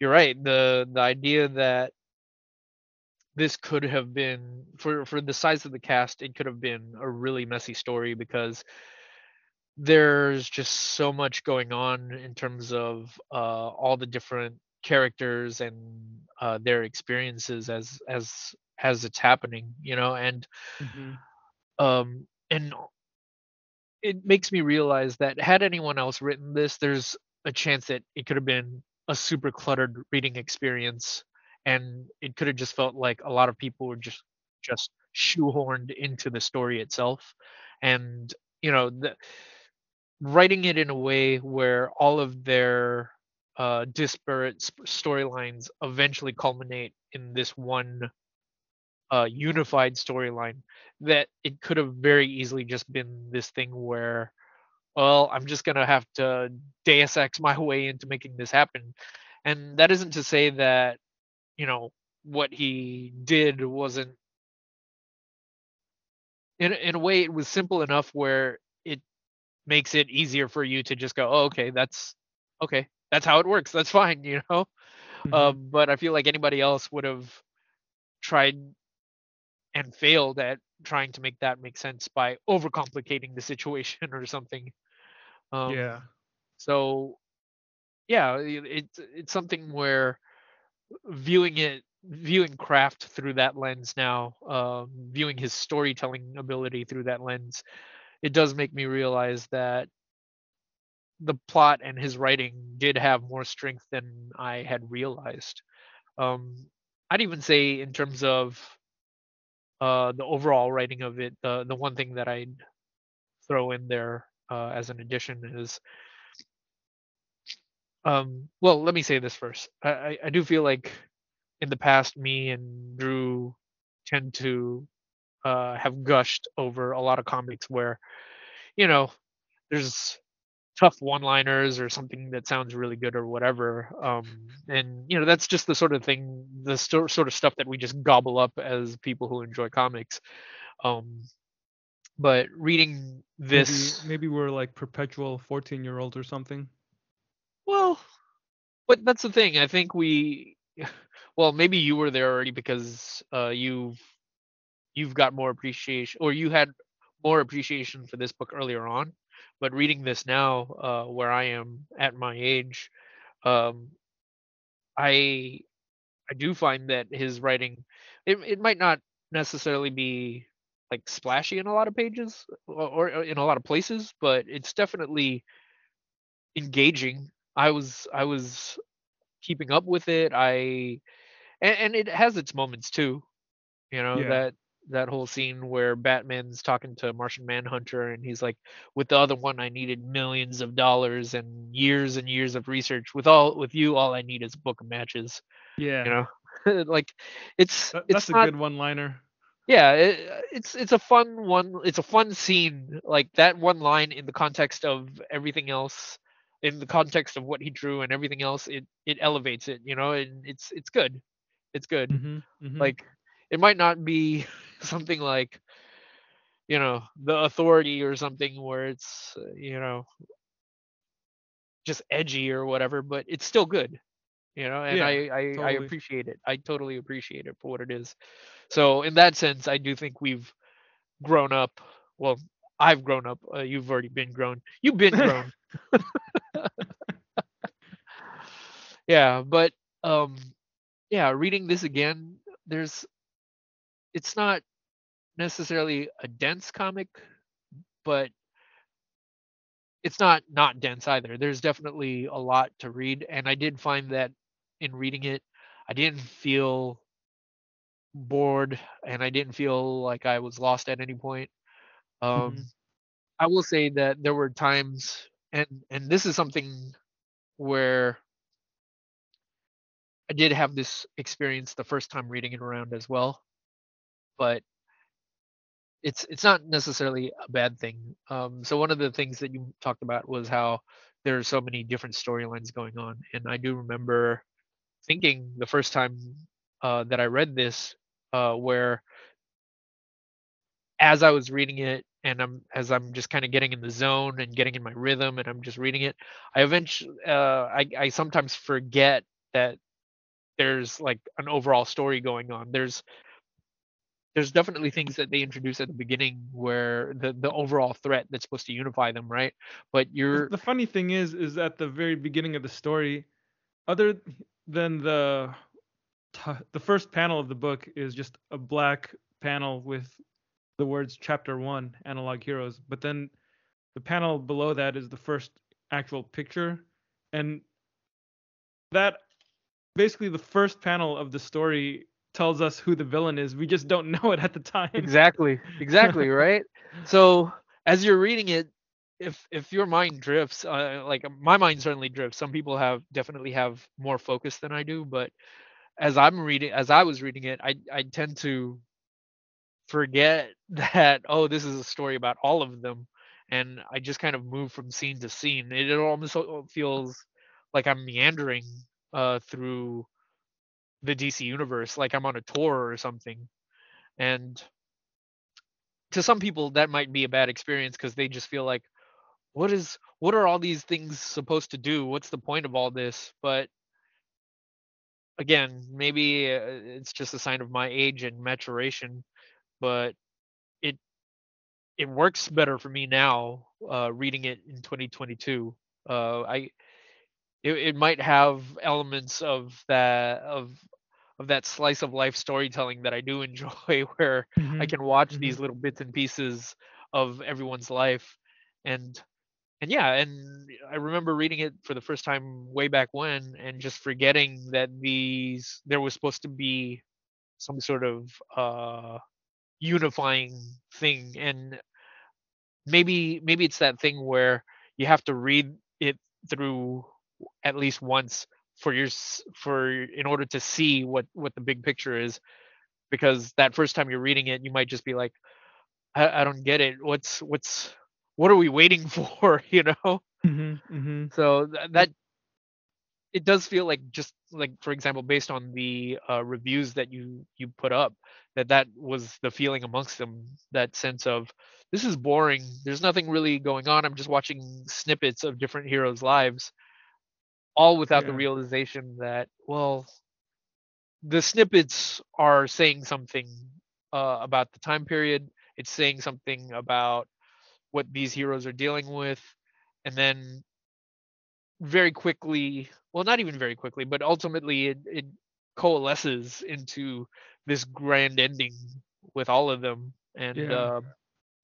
you're right. The the idea that this could have been for for the size of the cast, it could have been a really messy story because there's just so much going on in terms of uh, all the different characters and uh, their experiences as as as it's happening, you know, and Mm-hmm. um and it makes me realize that had anyone else written this, there's a chance that it could have been a super cluttered reading experience, and it could have just felt like a lot of people were just just shoehorned into the story itself, and you know the writing it in a way where all of their uh, disparate sp- storylines eventually culminate in this one uh, unified storyline that it could have very easily just been this thing where well i'm just to have to deus ex my way into making this happen. And that isn't to say that you know what he did wasn't in in a way it was simple enough where makes it easier for you to just go oh, okay that's okay that's how it works that's fine you know Mhm. um, but i feel like anybody else would have tried and failed at trying to make that make sense by overcomplicating the situation or something um, yeah. so yeah it's it's something where viewing it viewing craft through that lens now um, viewing his storytelling ability through that lens it does make me realize that the plot and his writing did have more strength than i had realized. Um, i'd even say in terms of uh, the overall writing of it the the one thing that i'd throw in there uh, as an addition is um well let me say this first. I, I i do feel like in the past me and drew tend to uh have gushed over a lot of comics where you know there's tough one liners or something that sounds really good or whatever um and you know that's just the sort of thing the sto- sort of stuff that we just gobble up as people who enjoy comics um but reading this Maybe, maybe we're like perpetual 14 year olds or something. Well, but that's the thing. I think we, well, maybe you were there already because uh, you've you've got more appreciation, or you had more appreciation for this book earlier on. But reading this now, uh, where I am at my age, um, I I do find that his writing, it it might not necessarily be like splashy in a lot of pages or, or in a lot of places, but it's definitely engaging. I was I was keeping up with it. I and, and it has its moments too. You know Yeah. that that whole scene where Batman's talking to Martian Manhunter and he's like, with the other one, I needed millions of dollars and years and years of research. With all with you, all I need is a book of matches. Yeah. You know, like it's That- it's that's a good one liner. yeah it, it's it's a fun one it's a fun scene like that one line in the context of everything else in the context of what he drew and everything else it it elevates it you know and it's it's good it's good hmm hmm like it might not be something like you know the authority or something where it's uh, you know just edgy or whatever but it's still good you know and Yeah, I, I i appreciate it. I totally appreciate it for what it is. So in that sense i do think we've grown up well i've grown up uh, you've already been grown. You've been grown. Yeah but um yeah reading this again there's it's not necessarily a dense comic but it's not not dense either. There's definitely a lot to read and i did find that in reading it i didn't feel bored and i didn't feel like i was lost at any point. Um Mhm. i will say that there were times and and this is something where i did have this experience the first time reading it around as well but it's it's not necessarily a bad thing. Um, so one of the things that you talked about was how there are so many different storylines going on, and I do remember thinking the first time uh, that I read this, uh, where as I was reading it and I'm as I'm just kind of getting in the zone and getting in my rhythm and I'm just reading it, I eventually uh, I I sometimes forget that there's like an overall story going on. There's there's definitely things that they introduce at the beginning where the the overall threat that's supposed to unify them, right? But you're the funny thing is, is at the very beginning of the story, other than the the first panel of the book is just a black panel with the words chapter one analog heroes but then the panel below that is the first actual picture and that basically the first panel of the story tells us who the villain is we just don't know it at the time exactly exactly right. So as you're reading it, if if your mind drifts, uh, like my mind certainly drifts. Some people have definitely have more focus than I do, but as I'm reading, as I was reading it, I I tend to forget that oh, this is a story about all of them, and I just kind of move from scene to scene. It, it almost feels like I'm meandering uh, through the DC universe, like I'm on a tour or something. And to some people, that might be a bad experience because they just feel like, what is what are all these things supposed to do? What's the point of all this? But again, maybe uh, it's just a sign of my age and maturation, but it it works better for me now uh, reading it in 2022. Uh, I it, it might have elements of that of of that slice of life storytelling that I do enjoy, where mm-hmm. I can watch mm-hmm. these little bits and pieces of everyone's life, and and yeah, and I remember reading it for the first time way back when, and just forgetting that these there was supposed to be some sort of uh, unifying thing, and maybe maybe it's that thing where you have to read it through at least once for your for in order to see what what the big picture is. Because that first time you're reading it you might just be like i, I don't get it. What's what's what are we waiting for? You know? Mm-hmm, mm-hmm. so th- that it does feel like just like for example based on the uh, reviews that you you put up that that was the feeling amongst them that sense of this is boring. There's nothing really going on. I'm just watching snippets of different heroes lives all without yeah. the realization that well the snippets are saying something uh, about the time period it's saying something about what these heroes are dealing with and then very quickly well not even very quickly but ultimately it, it coalesces into this grand ending with all of them and yeah. uh,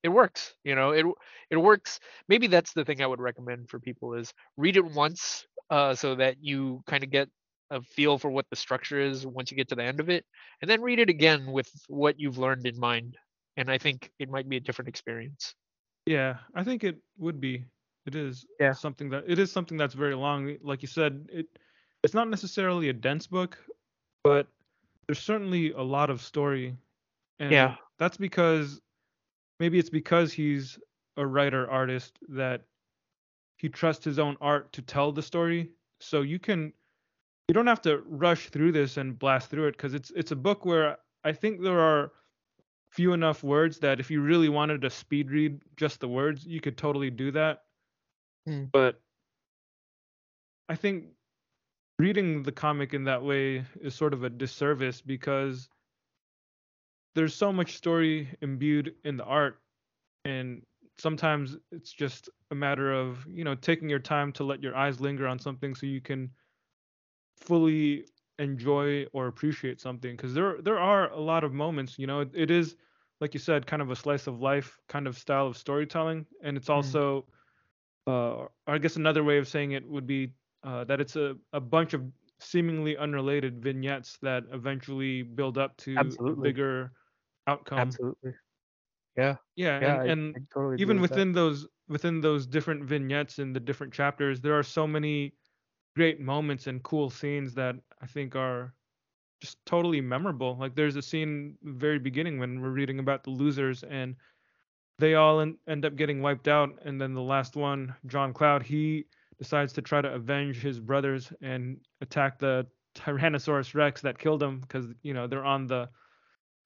it works you know it it works maybe that's the thing i would recommend for people is read it once uh, so that you kind of get a feel for what the structure is once you get to the end of it, and then read it again with what you've learned in mind. And I think it might be a different experience. Yeah, I think it would be. It is yeah. something that it is something that's very long. Like you said, it it's not necessarily a dense book, but there's certainly a lot of story. And yeah. That's because maybe it's because he's a writer artist that he trusts his own art to tell the story. So you can you don't have to rush through this and blast through it because it's it's a book where I think there are few enough words that if you really wanted to speed read just the words, you could totally do that. Mm. But I think reading the comic in that way is sort of a disservice because there's so much story imbued in the art and sometimes it's just a matter of you know taking your time to let your eyes linger on something so you can fully enjoy or appreciate something because there there are a lot of moments you know it, it is like you said kind of a slice of life kind of style of storytelling and it's mm. also mm. uh i guess another way of saying it would be uh, that it's a, a bunch of seemingly unrelated vignettes that eventually build up to Absolutely. a bigger outcome Absolutely. Yeah. Yeah, Yeah. and, I, and I totally even agree with that. within those within those different vignettes and the different chapters, there are so many great moments and cool scenes that I think are just totally memorable. Like there's a scene very beginning when we're reading about the losers and they all en- end up getting wiped out and then the last one, John Cloud, he decides to try to avenge his brothers and attack the Tyrannosaurus Rex that killed him because you know they're on the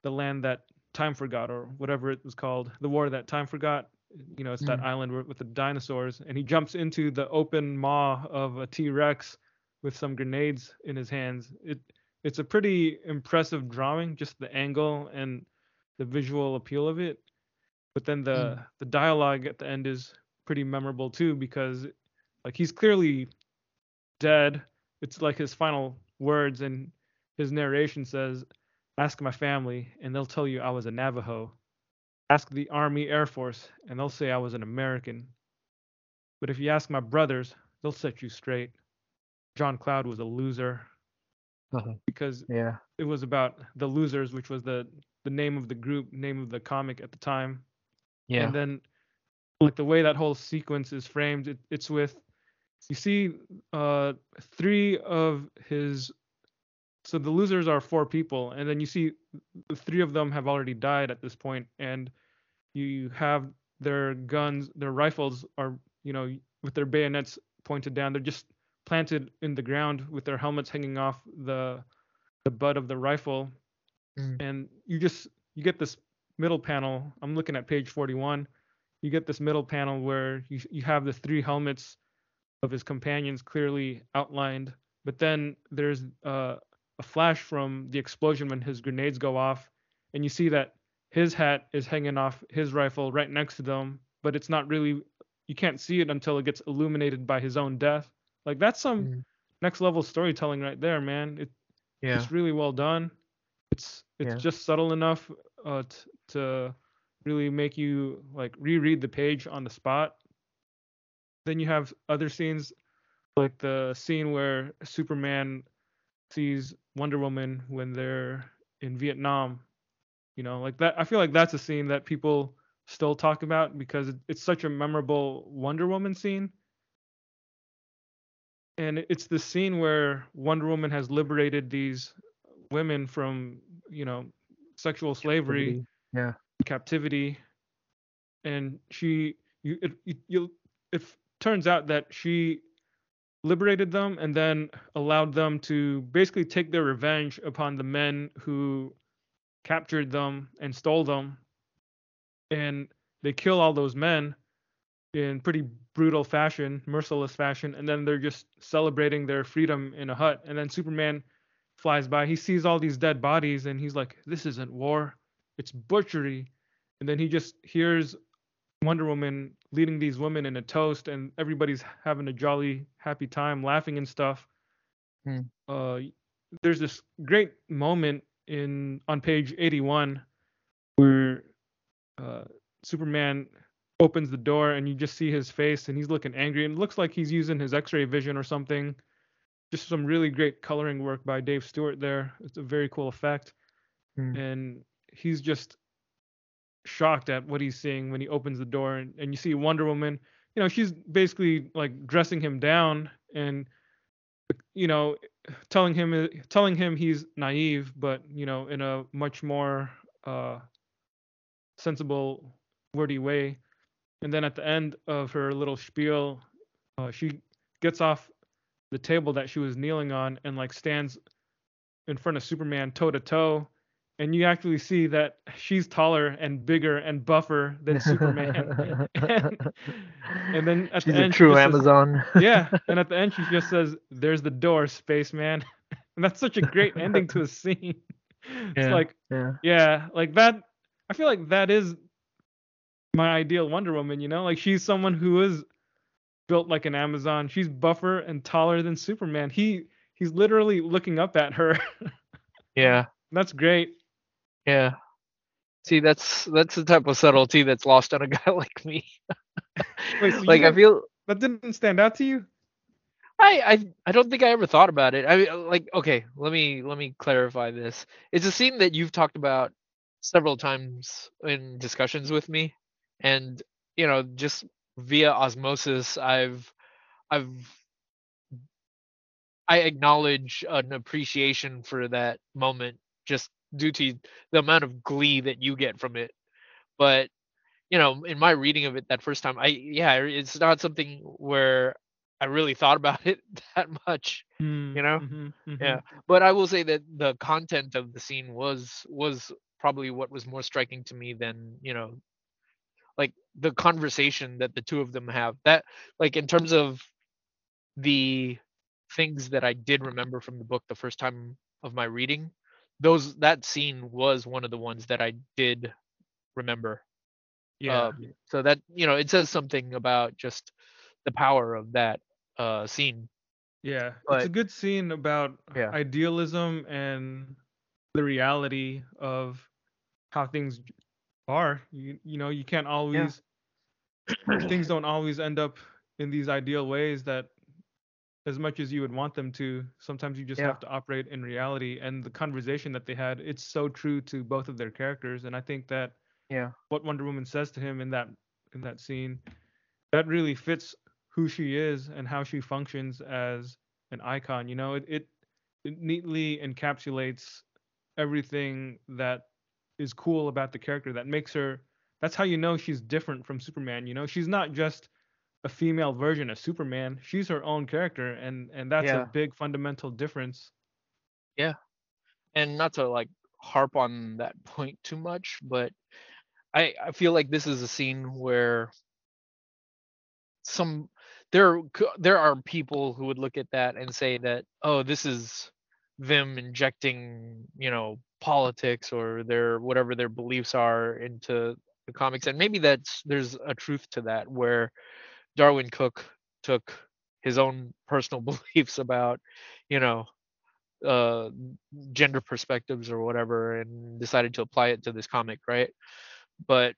the land that time forgot or whatever it was called, the war that time forgot. You know, it's mm. that island with the dinosaurs, and he jumps into the open maw of a T-Rex with some grenades in his hands. It it's a pretty impressive drawing, just the angle and the visual appeal of it. But then the mm. the dialogue at the end is pretty memorable too because like he's clearly dead. It's like his final words and his narration says Ask my family, and they'll tell you I was a Navajo. Ask the Army Air Force, and they'll say I was an American. But if you ask my brothers, they'll set you straight. John Cloud was a loser uh-huh. because Yeah. it was about the losers, which was the the name of the group, name of the comic at the time. Yeah. And then like the way that whole sequence is framed. It, it's with you see uh three of his so the losers are four people and then you see the three of them have already died at this point and you have their guns their rifles are you know with their bayonets pointed down. They're just planted in the ground with their helmets hanging off the the butt of the rifle. Mm. and you just you get this middle panel. I'm looking at page 41 you get this middle panel where you you have the three helmets of his companions clearly outlined but then there's uh, a flash from the explosion when his grenades go off and you see that his hat is hanging off his rifle right next to them but it's not really you can't see it until it gets illuminated by his own death like that's some Mm. next level storytelling right there man it, Yeah. it's really well done it's it's Yeah. just subtle enough uh, t- to really make you like reread the page on the spot then you have other scenes like the scene where superman sees wonder woman when they're in vietnam you know like that i feel like that's a scene that people still talk about because it, it's such a memorable wonder woman scene. And it's the scene where wonder woman has liberated these women from you know sexual slavery Yeah. captivity. And she you it you, you it turns out that she liberated them and then allowed them to basically take their revenge upon the men who captured them and stole them. And they kill all those men in pretty brutal fashion merciless fashion and then they're just celebrating their freedom in a hut. And then superman flies by. He sees all these dead bodies and he's like this isn't war. It's butchery. And then he just hears Wonder Woman leading these women in a toast, and everybody's having a jolly, happy time, laughing and stuff. Hmm. Uh, there's this great moment in on page 81 where uh, Superman opens the door, and you just see his face, and he's looking angry, and it looks like he's using his X-ray vision or something. Just some really great coloring work by Dave Stewart there. It's a very cool effect, Hmm. and he's just shocked at what he's seeing when he opens the door and, and you see Wonder Woman, you know, she's basically like dressing him down and you know, telling him telling him he's naive, but you know, in a much more uh sensible wordy way. And then at the end of her little spiel, uh, she gets off the table that she was kneeling on and like stands in front of Superman toe to toe and you actually see that she's taller and bigger and buffer than Superman. and, and then at She's the a end, she true just says- Amazon. yeah, and at the end she just says, "There's the door, spaceman," and that's such a great ending to a scene. It's like, yeah. yeah, like that. I feel like that is my ideal Wonder Woman. You know, like she's someone who is built like an Amazon. She's buffer and taller than Superman. He he's literally looking up at her. Yeah. that's great. Yeah. See, that's that's the type of subtlety that's lost on a guy like me. Wait, so like I feel That didn't stand out to you? I, I I don't think I ever thought about it. I mean, like, okay, let me let me clarify this. It's a scene that you've talked about several times in discussions with me, and you know, just via osmosis, I've I've I acknowledge an appreciation for that moment just due to the amount of glee that you get from it. But you know, in my reading of it that first time, I yeah, it's not something where I really thought about it that much. You know? Mm-hmm, Yeah. But I will say that the content of the scene was was probably what was more striking to me than, you know, like the conversation that the two of them have. That like in terms of the things that I did remember from the book the first time of my reading, those that scene was one of the ones that I did remember. Yeah. Um, so that you know, it says something about just the power of that uh scene. Yeah, it's a good scene about Yeah. idealism and the reality of how things are. You, you know, you can't always things don't always end up in these ideal ways that as much as you would want them to, sometimes you just Yeah. have to operate in reality and the conversation that they had, it's so true to both of their characters and I think that Yeah. what Wonder Woman says to him in that in that scene, that really fits who she is and how she functions as an icon. You know, it it, it neatly encapsulates everything that is cool about the character that makes her that's how you know she's different from Superman, you know? She's not just a female version of Superman. She's her own character and and that's Yeah. a big fundamental difference. Yeah. And not to like harp on that point too much, but I I feel like this is a scene where some there there are people who would look at that and say that oh this is them injecting you know politics or their whatever their beliefs are into the comics and maybe that's there's a truth to that where Darwyn Cooke took his own personal beliefs about you know uh gender perspectives or whatever and decided to apply it to this comic right but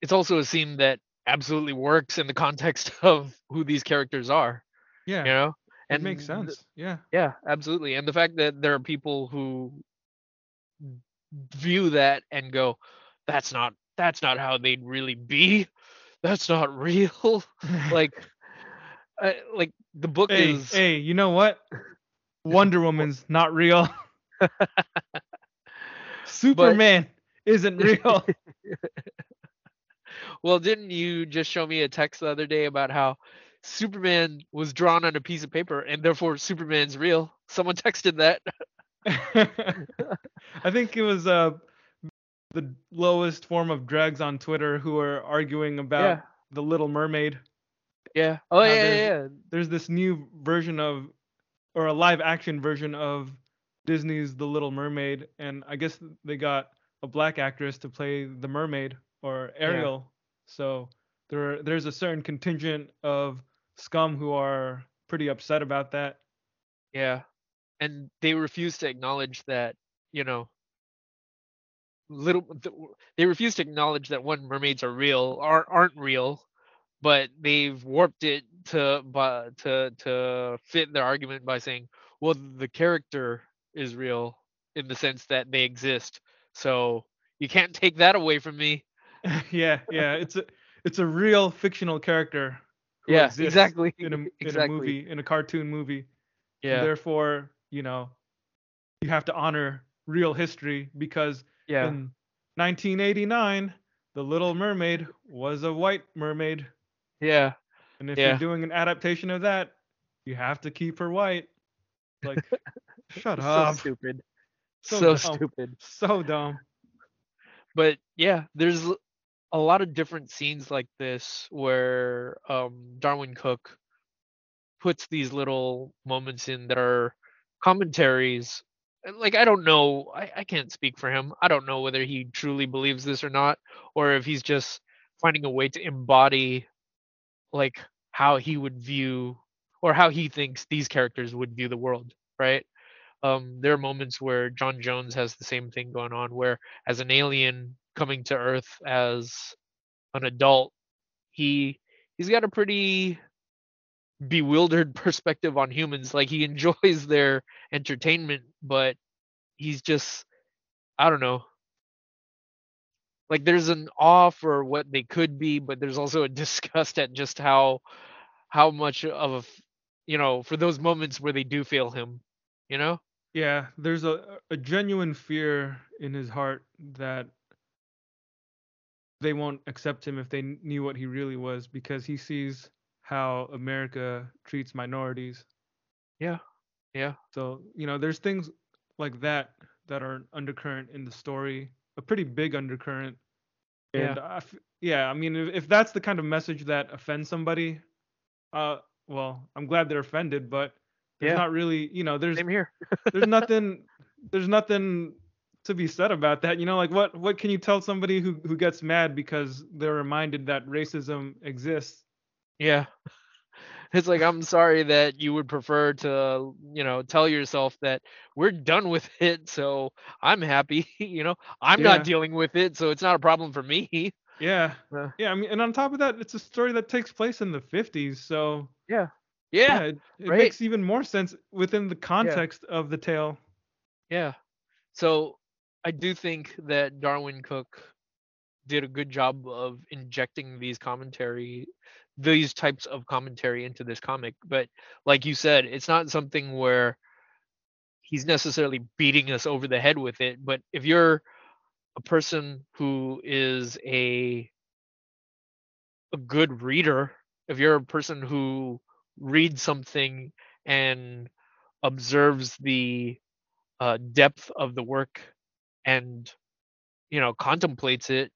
it's also a scene that absolutely works in the context of who these characters are Yeah. you know it makes th- sense. yeah. yeah absolutely and the fact that there are people who view that and go that's not that's not how they'd really be that's not real like uh, like the book hey, is hey, you know what? Wonder Woman's not real. Superman isn't real. Well, didn't you just show me a text the other day about how Superman was drawn on a piece of paper and therefore Superman's real? Someone texted that. I think it was uh the lowest form of dregs on Twitter who are arguing about Yeah. the Little Mermaid. Yeah. Oh yeah, there's- yeah. There's this new version of or a live action version of Disney's The Little Mermaid and I guess they got a black actress to play the mermaid or Ariel. Yeah. So there there's a certain contingent of scum who are pretty upset about that. Yeah. And they refuse to acknowledge that, you know, little they refuse to acknowledge that one mermaids are real are aren't real, but they've warped it to but to to fit their argument by saying, well, the character is real in the sense that they exist. So you can't take that away from me. yeah, yeah, it's a it's a real fictional character. who Yeah, exactly. In a in exactly. a movie, in a cartoon movie. Yeah. Therefore, you know, you have to honor real history because yeah. in 1989, The Little Mermaid was a white mermaid, yeah. and if Yeah. you're doing an adaptation of that, you have to keep her white. Like, shut up. So up. stupid. So so dumb. stupid. So dumb. but yeah there's a lot of different scenes like this where um darwyn cooke puts these little moments in that are commentaries like i don't know I, I can't speak for him. I don't know whether he truly believes this or not or if he's just finding a way to embody like how he would view or how he thinks these characters would view the world right? Um there are moments where J'onn J'onzz has the same thing going on where as an alien coming to earth as an adult he he's got a pretty bewildered perspective on humans. Like he enjoys their entertainment but he's just i don't know. Like there's an awe for what they could be but there's also a disgust at just how how much of you know for those moments where they do fail him you know? Yeah, there's a a genuine fear in his heart that they won't accept him if they knew what he really was because he sees how America treats minorities. yeah yeah So, you know, there's things like that that are undercurrent in the story, a pretty big undercurrent. Yeah. And I f- yeah, I mean, if, if that's the kind of message that offends somebody, uh, well, I'm glad they're offended, but there's Yeah. not really, you know, there's same here there's nothing there's nothing to be said about that. You know, like what what can you tell somebody who who gets mad because they're reminded that racism exists? Yeah. It's like I'm sorry that you would prefer to, you know, tell yourself that we're done with it, so I'm happy, you know. I'm Yeah. not dealing with it, so it's not a problem for me. Yeah. Uh. Yeah, I mean and on top of that, it's a story that takes place in the 50s, so Yeah. yeah, Yeah. it, it right. makes even more sense within the context of the tale. Yeah. So I do think that Darwyn Cooke did a good job of injecting these commentary these types of commentary into this comic but like you said it's not something where he's necessarily beating us over the head with it but if you're a person who is a a good reader if you're a person who reads something and observes the uh, depth of the work and you know contemplates it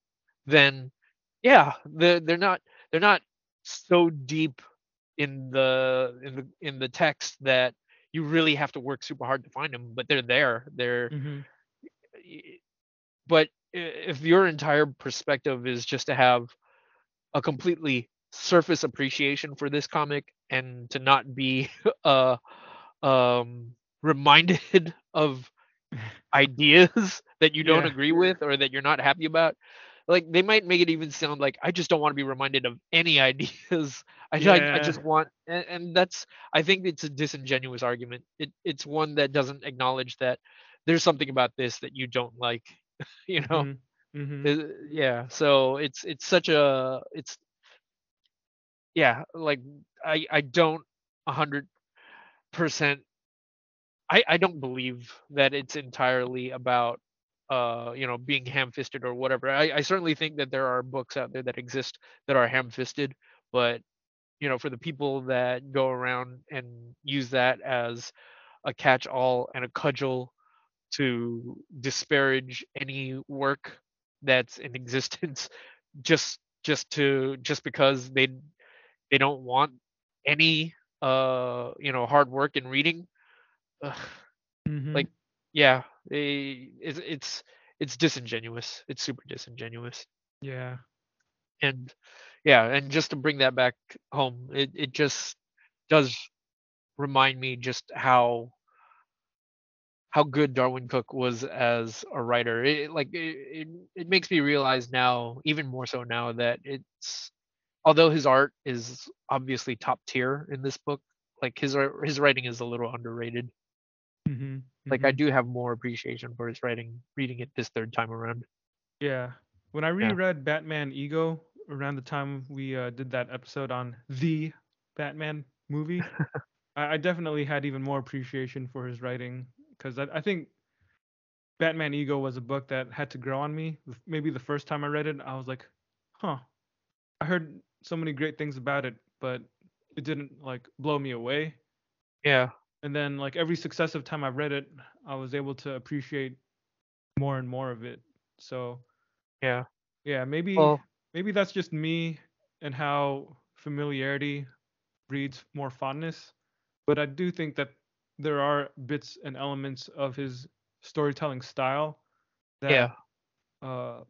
then yeah they're, they're not they're not so deep in the in the in the text that you really have to work super hard to find them but they're there they're hmm but if your entire perspective is just to have a completely surface appreciation for this comic and to not be uh um reminded of ideas that you don't Yeah. agree with or that you're not happy about like they might make it even sound like i just don't want to be reminded of any ideas. I, I, I just want and, and that's i think it's a disingenuous argument. It, it's one that doesn't acknowledge that there's something about this that you don't like you know? Hmm uh, yeah so it's it's such a it's yeah like i i don't a hundred percent i i don't believe that it's entirely about uh you know being ham-fisted or whatever. I i certainly think that there are books out there that exist that are ham-fisted but you know for the people that go around and use that as a catch-all and a cudgel to disparage any work that's in existence just just to just because they they don't want any uh you know hard work in reading ugh, hmm like yeah they, it's it's it's disingenuous it's super disingenuous yeah. and yeah and just to bring that back home it, it just does remind me just how how good Darwyn Cooke was as a writer. It, like it, it, it makes me realize now, even more so now, that it's although his art is obviously top tier in this book, like his his writing is a little underrated. Mm hmm Like I do have more appreciation for his writing reading it this third time around. Yeah. When I reread Batman Ego around the time we uh, did that episode on the Batman movie, I, I definitely had even more appreciation for his writing because I, I think Batman Ego was a book that had to grow on me. Maybe the first time I read it, I was like, huh, I heard so many great things about it, but it didn't like blow me away. Yeah, And then like every successive time I read it, I was able to appreciate more and more of it. So yeah. yeah, maybe Well, maybe that's just me and how familiarity breeds more fondness. But I do think that there are bits and elements of his storytelling style that yeah, uh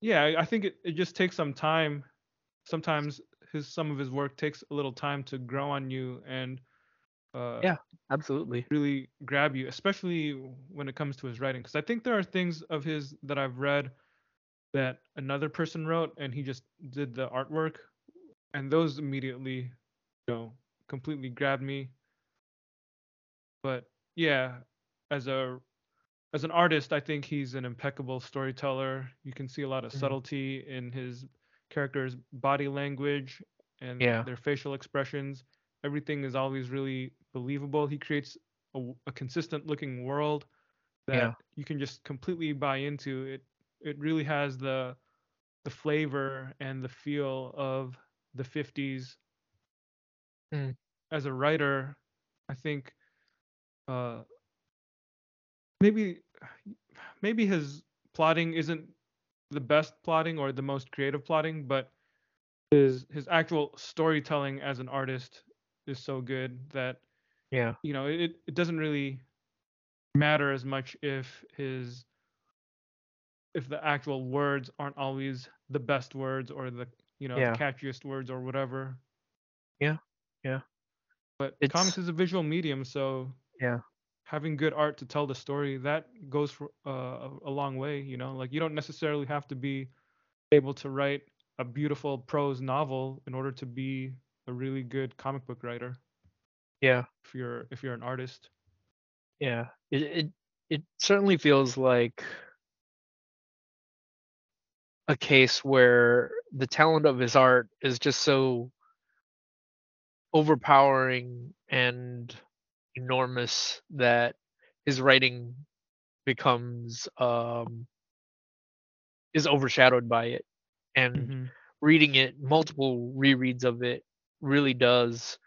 yeah, I think it, it just takes some time. Sometimes his some of his work takes a little time to grow on you and uh Yeah. absolutely. really grab you, especially when it comes to his writing. Because I think there are things of his that I've read that another person wrote and he just did the artwork, and those immediately, you know, completely grabbed me. But yeah, as a as an artist, I think he's an impeccable storyteller. You can see a lot of Mhm. subtlety in his characters' body language and Yeah. their facial expressions. Everything is always really believable. He creates a consistent looking world that Yeah. you can just completely buy into. It it really has the the flavor and the feel of the 50s. Mm. As a writer, I think uh maybe maybe his plotting isn't the best plotting or the most creative plotting, but his his actual storytelling as an artist is so good that Yeah. you know it, it doesn't really matter as much if his if the actual words aren't always the best words or the you know Yeah. the catchiest words or whatever. Yeah. Yeah. But It's- comics is a visual medium, so Yeah. having good art to tell the story that goes for uh, a long way. You know, like you don't necessarily have to be able to write a beautiful prose novel in order to be a really good comic book writer. Yeah. If you're if you're an artist. Yeah. It it it certainly feels like a case where the talent of his art is just so overpowering and enormous that his writing becomes um is overshadowed by it and hmm reading it multiple rereads of it really does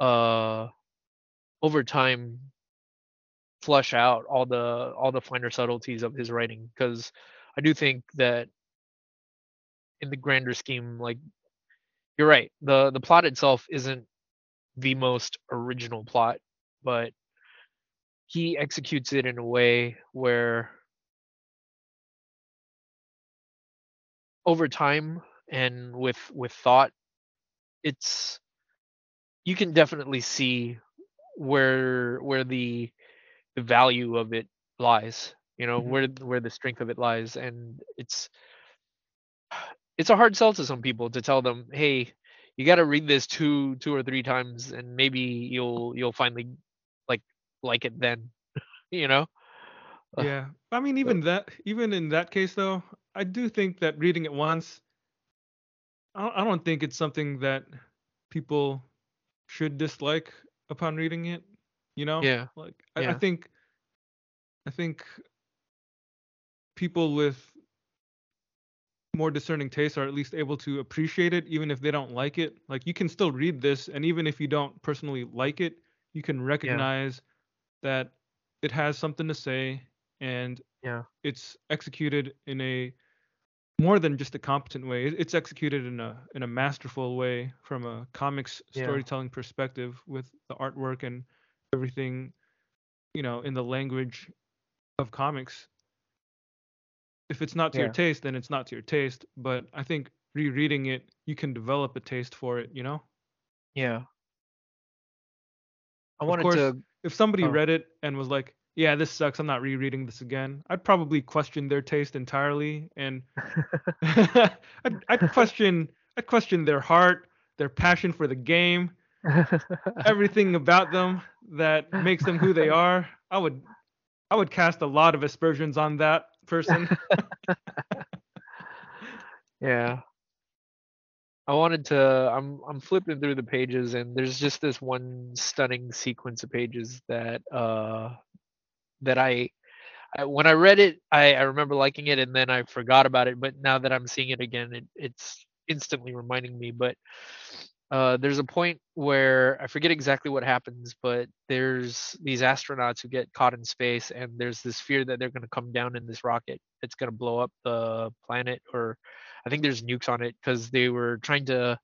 uh over time flush out all the all the finer subtleties of his writing because i do think that in the grander scheme like you're right the the plot itself isn't the most original plot but he executes it in a way where over time and with with thought it's you can definitely see where where the the value of it lies you know Mhm. where where the strength of it lies and it's it's a hard sell to some people to tell them hey you got to read this two two or three times and maybe you'll you'll finally like like it then you know Yeah. I mean, even that, even in that case, though, I do think that reading it once, I don't think it's something that people should dislike upon reading it. You know, yeah like I, I think, I think people with more discerning tastes are at least able to appreciate it, even if they don't like it. Like you can still read this, and even if you don't personally like it, you can yeah recognize that it has something to say and yeah it's executed in a more than just a competent way. It's executed in a in a masterful way from a comics yeah storytelling perspective with the artwork and everything, you know, in the language of comics. If it's not to your taste, then it's not to your taste, but I think rereading it, you can develop a taste for it, you know? yeah i wanted Of course, to if somebody oh read it and was like, "Yeah, this sucks. I'm not rereading this again." I'd probably question their taste entirely and I'd, I'd question I'd question their heart, their passion for the game, everything about them that makes them who they are. I would I would cast a lot of aspersions on that person. yeah I wanted to I'm I'm flipping through the pages and there's just this one stunning sequence of pages that uh that I, I when I read it I, I remember liking it and then I forgot about it but now that I'm seeing it again it, it's instantly reminding me but uh there's a point where I forget exactly what happens but there's these astronauts who get caught in space and there's this fear that they're going to come down in this rocket it's going to blow up the planet or I think there's nukes on it because they were trying to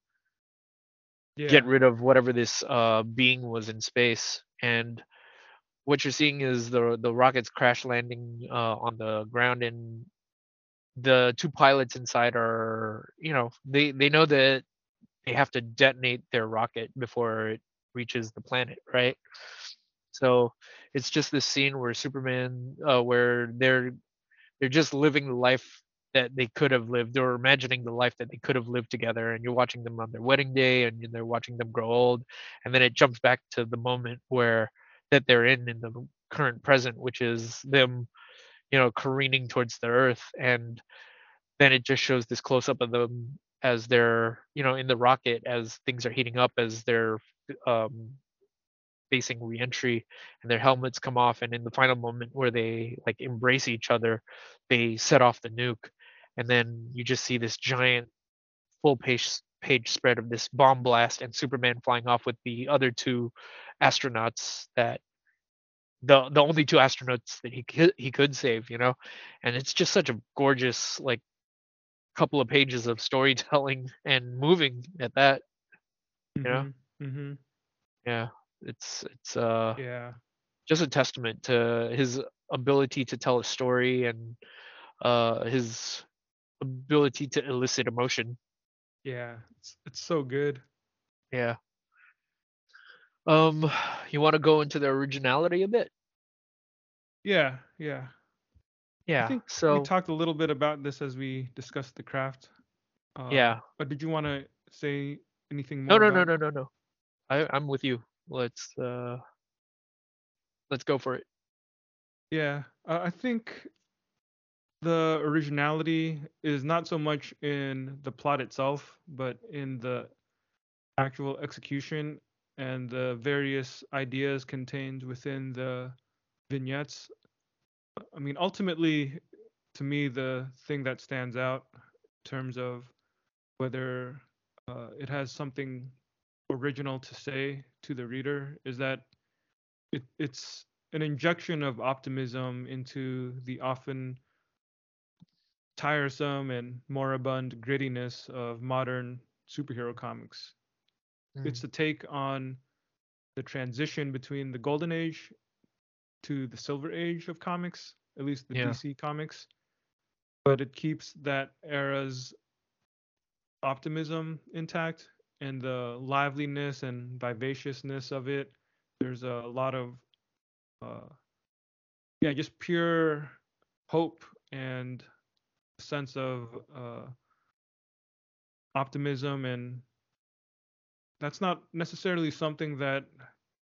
get rid of whatever this uh, being was in space. And what you're seeing is the the rockets crash landing uh, on the ground, and the two pilots inside are, you know, they they know that they have to detonate their rocket before it reaches the planet, right? So it's just this scene where Superman, uh, where they're they're just living the life that they could have lived or imagining the life that they could have lived together and you're watching them on their wedding day and they're watching them grow old and then it jumps back to the moment where that they're in in the current present which is them you know careening towards the earth. And then it just shows this close up of them as they're you know in the rocket as things are heating up as they're um facing reentry and their helmets come off. And in the final moment where they like embrace each other they set off the nuke. And then you just see this giant full page page spread of this bomb blast and superman flying off with the other two astronauts that the the only two astronauts that he could he could save you know and it's just such a gorgeous like couple of pages of storytelling and moving at that you know Mhm. Mhm. yeah it's it's uh Yeah. just a testament to his ability to tell a story and uh his ability to elicit emotion Yeah. It's it's so good. yeah um you want to go into the originality a bit Yeah. Yeah. Yeah. I think so we talked a little bit about this as we discussed the craft. yeah Um, but did you want to say anything no more no no about? no no no i i'm with you let's uh let's go for it Yeah. Uh, I think the originality is not so much in the plot itself, but in the actual execution and the various ideas contained within the vignettes. I mean, ultimately, to me, the thing that stands out in terms of whether uh, it has something original to say to the reader is that it, it's an injection of optimism into the often tiresome and moribund grittiness of modern superhero comics. Mm. It's a take on the transition between the golden age to the silver age of comics, at least the yeah. DC comics. But it keeps that era's optimism intact and the liveliness and vivaciousness of it. There's a lot of, uh, yeah, just pure hope and sense of uh, optimism, and that's not necessarily something that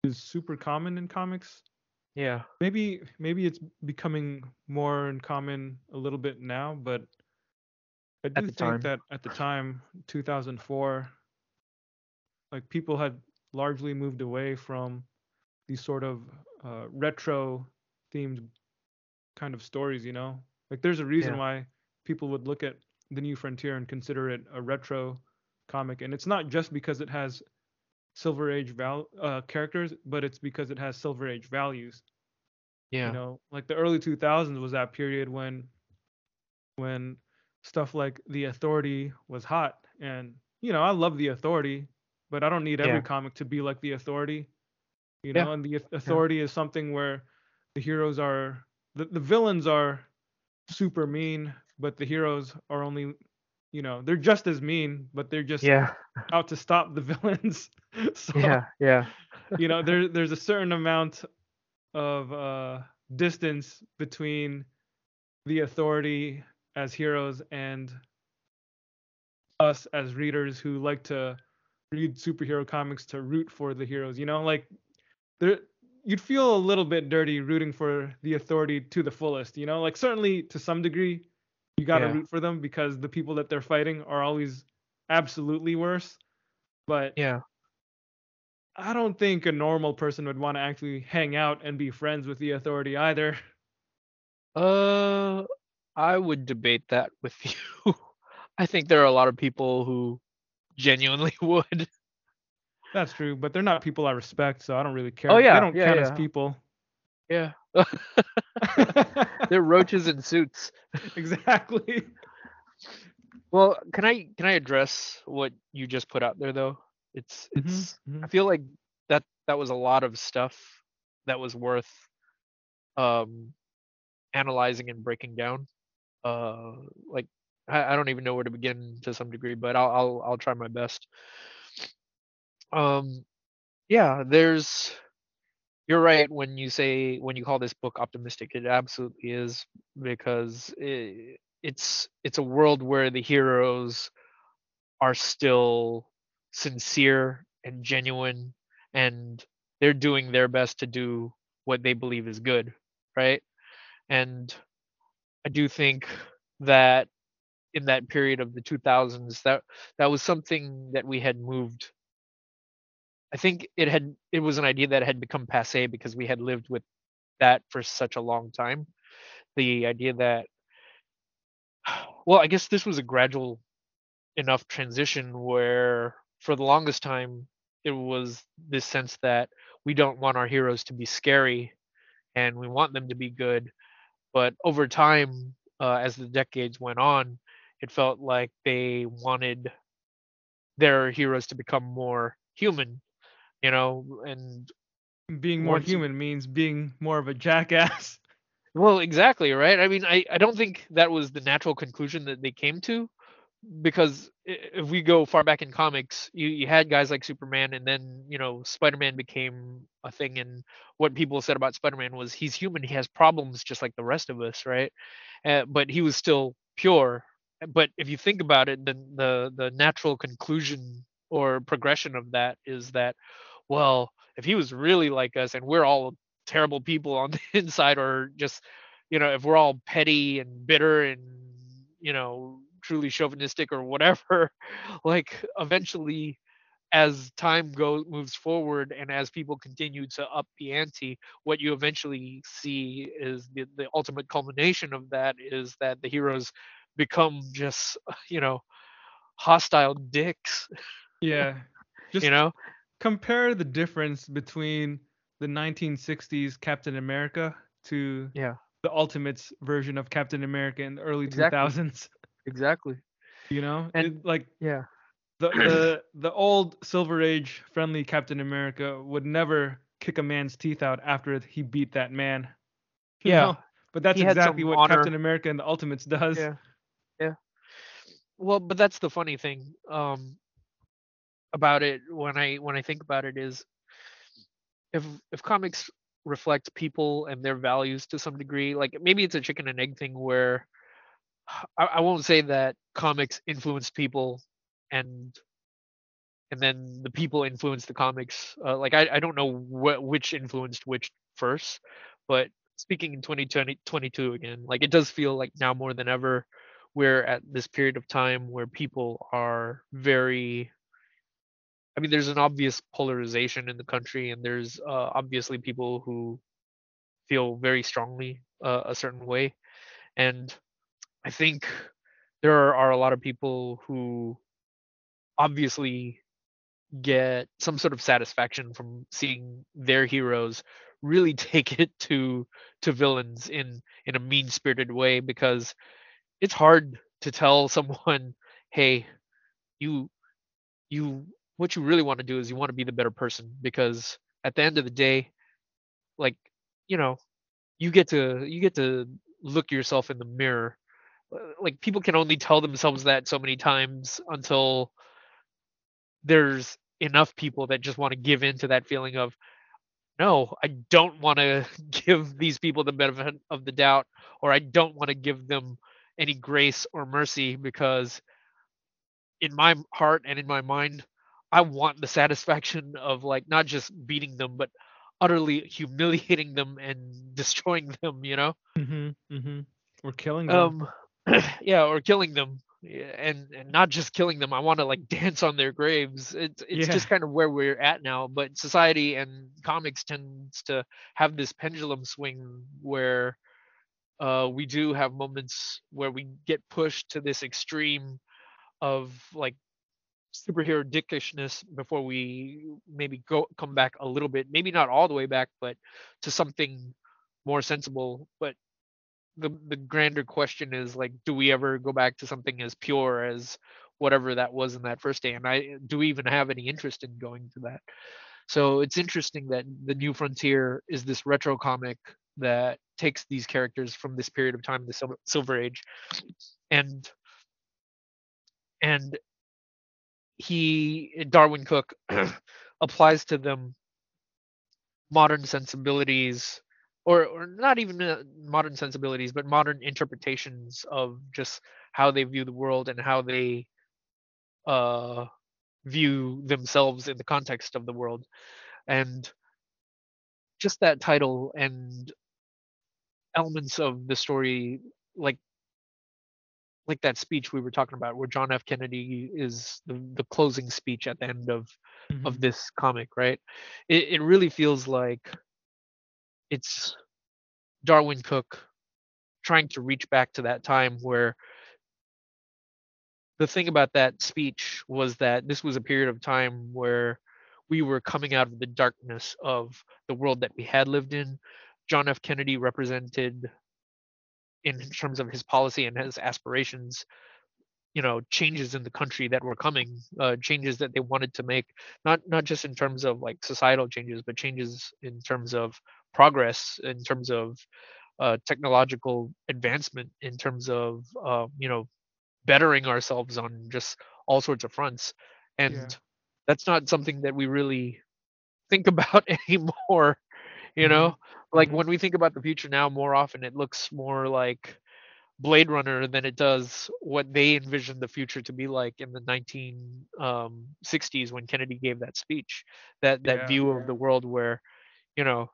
is super common in comics. Yeah. Maybe maybe it's becoming more common a little bit now, but I do think time. that at the time, 2004, like people had largely moved away from these sort of uh, retro themed kind of stories, you know? Like there's a reason yeah. why people would look at the New Frontier and consider it a retro comic, and it's not just because it has Silver Age val- uh, characters, but it's because it has Silver Age values. Yeah. You know, like the early 2000s was that period when when stuff like the Authority was hot, and you know, I love the Authority, but I don't need every yeah. comic to be like the Authority. You know, yeah. and the Authority yeah. is something where the heroes are the, the villains are super mean, but the heroes are only you know they're just as mean but they're just yeah. out to stop the villains. So, yeah yeah. you know there there's a certain amount of uh distance between the authority as heroes and us as readers who like to read superhero comics to root for the heroes you know? Like there you'd feel a little bit dirty rooting for the authority to the fullest you know? Like certainly to some degree you got to yeah. root for them because the people that they're fighting are always absolutely worse. But yeah, I don't think a normal person would want to actually hang out and be friends with the authority either. Uh, I would debate that with you. I think there are a lot of people who genuinely would. That's true, but they're not people I respect, so I don't really care. Oh yeah, they don't yeah, count yeah. as people. Yeah. They're roaches in suits. Exactly. Well, can I can I address what you just put out there though? It's mm-hmm, it's mm-hmm. I feel like that that was a lot of stuff that was worth um analyzing and breaking down. Uh like I, I don't even know where to begin to some degree, but I'll I'll I'll try my best. Um yeah, there's you're right when you say when you call this book optimistic it absolutely is because it, it's it's a world where the heroes are still sincere and genuine and they're doing their best to do what they believe is good right? And i do think that in that period of the 2000s that that was something that we had moved I think it had it was an idea that had become passe because we had lived with that for such a long time. The idea that well, I guess this was a gradual enough transition where for the longest time it was this sense that we don't want our heroes to be scary and we want them to be good but over time uh, as the decades went on it felt like they wanted their heroes to become more human you know, and being more human means being more of a jackass. Well, exactly, right? I mean, I, I don't think that was the natural conclusion that they came to because if we go far back in comics, you, you had guys like Superman and then, you know, Spider-Man became a thing and what people said about Spider-Man was he's human, he has problems just like the rest of us, right? Uh, but he was still pure. But if you think about it, then the the natural conclusion or progression of that is that well, if he was really like us and we're all terrible people on the inside or just you know if we're all petty and bitter and you know truly chauvinistic or whatever like eventually as time goes moves forward and as people continue to up the ante what you eventually see is the, the ultimate culmination of that is that the heroes become just you know hostile dicks Yeah. Just you know compare the difference between the 1960s Captain America to yeah the Ultimates version of Captain America in the early Exactly. 2000s. exactly You know, And- It- like yeah the the the old Silver Age friendly Captain America would never kick a man's teeth out after he beat that man. Yeah. know? But that's He exactly what honor. Captain America and the Ultimates does. Yeah. Yeah. Well, but that's the funny thing um about it when I when I think about it is if if comics reflect people and their values to some degree, like maybe it's a chicken and egg thing where I, I won't say that comics influence people and and then the people influence the comics. Uh, like I, I don't know wh- which influenced which first, but speaking in 2020, 22 again, like it does feel like now more than ever, we're at this period of time where people are very. I mean, there's an obvious polarization in the country, and there's uh, obviously people who feel very strongly uh, a certain way, and I think there are, a lot of people who obviously get some sort of satisfaction from seeing their heroes really take it to to villains in in a mean spirited way because it's hard to tell someone hey you you what you really want to do is you want to be the better person because at the end of the day like you know you get to you get to look yourself in the mirror. Uh, like people can only tell themselves that so many times until there's enough people that just want to give in to that feeling of no i don't want to give these people the benefit of the doubt or i don't want to give them any grace or mercy because in my heart and in my mind i want the satisfaction of like not just beating them but utterly humiliating them and destroying them you know Mm-hmm. Mm-hmm. Or killing them. um yeah or killing them yeah, and and not just killing them i want to like dance on their graves it's it's Yeah. just kind of where we're at now but society and comics tends to have this pendulum swing where uh we do have moments where we get pushed to this extreme of like superhero dickishness before we maybe go come back a little bit. Maybe not all the way back but to something more sensible. But the the grander question is like do we ever go back to something as pure as whatever that was in that first day? And i do we even have any interest in going to that? So it's interesting that the new frontier is this retro comic that takes these characters from this period of time the silver, silver age and and he darwyn cooke applies to them modern sensibilities or or not even uh, modern sensibilities but modern interpretations of just how they view the world and how they uh view themselves in the context of the world. And just that title and elements of the story like like that speech we were talking about where John F Kennedy is the, the closing speech at the end of of Mhm. this comic right it, it really feels like it's Darwyn Cooke trying to reach back to that time where the thing about that speech was that this was a period of time where we were coming out of the darkness of the world that we had lived in. John F. Kennedy represented, in terms of his policy and his aspirations, you know, changes in the country that were coming, uh, changes that they wanted to make, not not just in terms of like societal changes, but changes in terms of progress, in terms of uh, technological advancement, in terms of uh, you know bettering ourselves on just all sorts of fronts and Yeah. that's not something that we really think about anymore you Mhm. know like Mhm. when we think about the future now more often it looks more like blade runner than it does what they envisioned the future to be like in the 1960s when kennedy gave that speech that that Yeah. view of the world where you know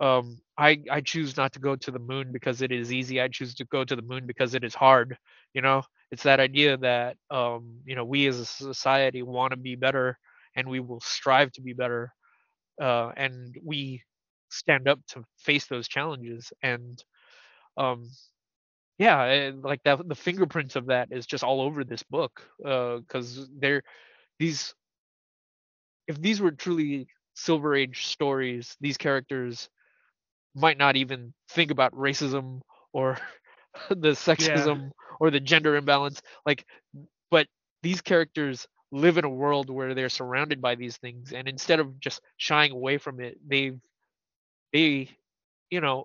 um, I I choose not to go to the moon because it is easy. I choose to go to the moon because it is hard. You know, it's that idea that um, you know we as a society want to be better and we will strive to be better, uh, and we stand up to face those challenges. And um, yeah, and like that, the fingerprints of that is just all over this book uh because they're these. If these were truly Silver Age stories, these characters might not even think about racism or the sexism yeah. or the gender imbalance like but these characters live in a world where they're surrounded by these things and instead of just shying away from it they've they you know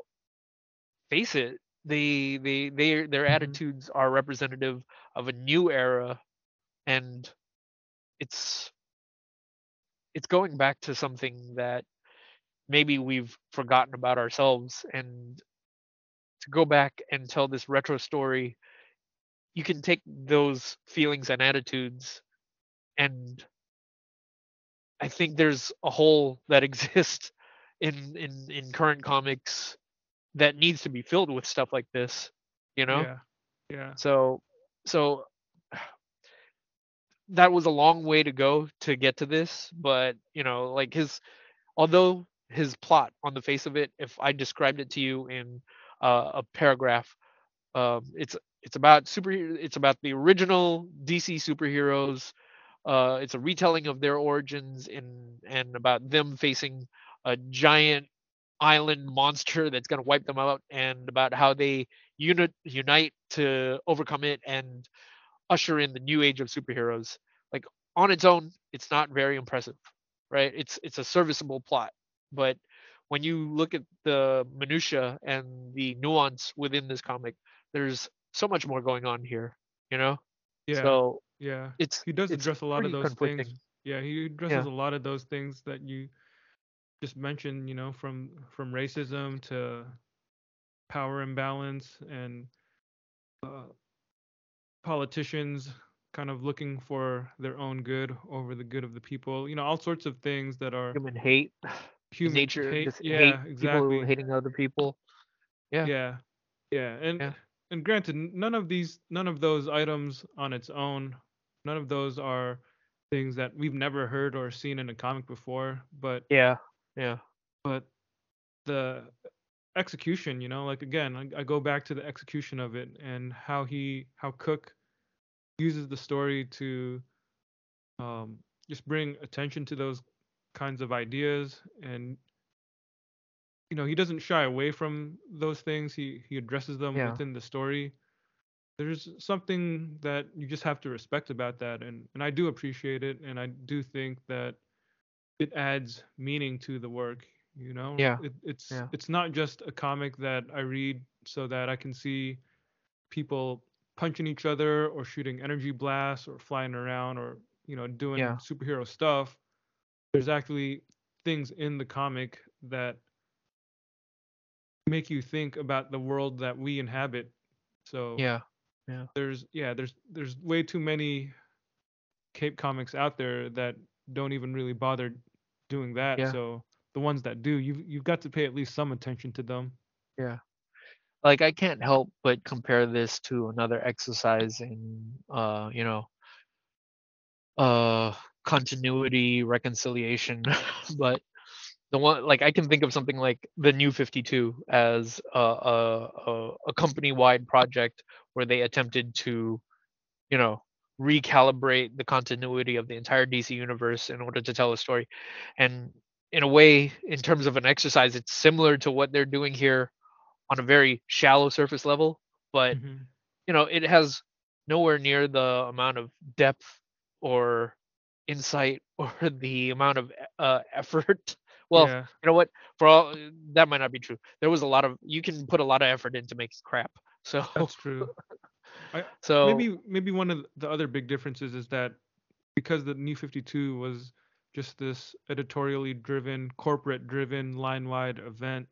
face it they they they their mm-hmm. attitudes are representative of a new era and it's it's going back to something that maybe we've forgotten about ourselves and to go back and tell this retro story you can take those feelings and attitudes and i think there's a hole that exists in in in current comics that needs to be filled with stuff like this you know? Yeah yeah. So so that was a long way to go to get to this but you know like his although his plot on the face of it if i described it to you in uh, a paragraph um, it's it's about super it's about the original dc superheroes uh, it's a retelling of their origins in and about them facing a giant island monster that's going to wipe them out and about how they unit unite to overcome it and usher in the new age of superheroes like on its own it's not very impressive right it's it's a serviceable plot but when you look at the minutia and the nuance within this comic, there's so much more going on here, you know? Yeah. So yeah, it's he does it's address a lot of those things. Yeah, he addresses yeah. a lot of those things that you just mentioned. You know, from from racism to power imbalance and uh, politicians kind of looking for their own good over the good of the people. You know, all sorts of things that are human hate human nature hate, yeah, hate exactly. people hating other people. Yeah. Yeah. Yeah. And Yeah. and granted, none of these none of those items on its own, none of those are things that we've never heard or seen in a comic before, but Yeah. Yeah. but the execution, you know, like again, I, I go back to the execution of it and how he how Cooke uses the story to um just bring attention to those kinds of ideas and you know he doesn't shy away from those things he he addresses them Yeah. within the story there's something that you just have to respect about that and and I do appreciate it and I do think that it adds meaning to the work you know Yeah. it, it's Yeah. it's not just a comic that I read so that I can see people punching each other or shooting energy blasts or flying around or you know doing Yeah. superhero stuff there's actually things in the comic that make you think about the world that we inhabit. So Yeah. Yeah. there's yeah, there's there's way too many Cape comics out there that don't even really bother doing that. Yeah. So the ones that do, you've you've got to pay at least some attention to them. Yeah. Like I can't help but compare this to another exercise in uh, you know, uh continuity reconciliation but the one like i can think of something like the new 52 as a, a, a, company-wide project where they attempted to you know recalibrate the continuity of the entire dc universe in order to tell a story and in a way in terms of an exercise it's similar to what they're doing here on a very shallow surface level but Mhm. you know it has nowhere near the amount of depth or insight or the amount of uh, effort. Well, yeah. you know what? For all that might not be true. There was a lot of you can put a lot of effort into making crap. So That's true. so maybe maybe one of the other big differences is that because the new 52 was just this editorially driven corporate driven line wide event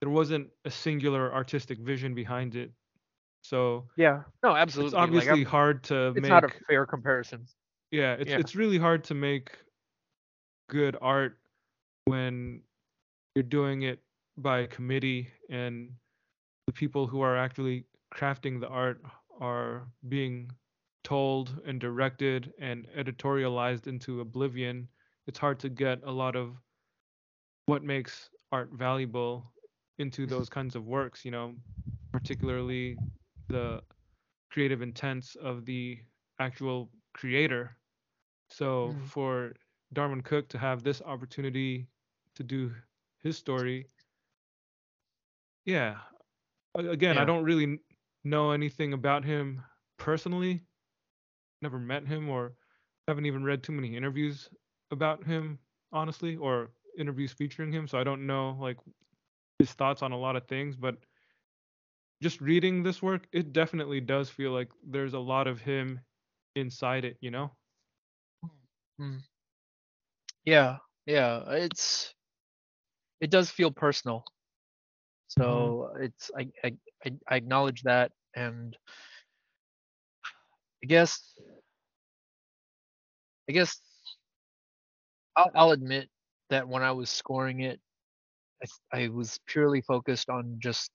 there wasn't a singular artistic vision behind it so yeah, no, absolutely. Like, obviously I'm- hard to it's make It's not a fair comparison. yeah it's yeah. it's really hard to make good art when you're doing it by committee and the people who are actually crafting the art are being told and directed and editorialized into oblivion, it's hard to get a lot of what makes art valuable into those kinds of works, you know, particularly the creative intents of the actual creator. So Mm. for Darwyn Cooke to have this opportunity to do his story, yeah. Again, I don't really know anything about him personally. Never met him or haven't even read too many interviews about him, honestly, or interviews featuring him. So I don't know like his thoughts on a lot of things, but just reading this work, it definitely does feel like there's a lot of him inside it, you know? Mm. Yeah, yeah. It's it does feel personal. Mm-hmm. So it's I, I I acknowledge that and I guess I guess I'll, I'll admit that when I was scoring it, I, I was purely focused on just,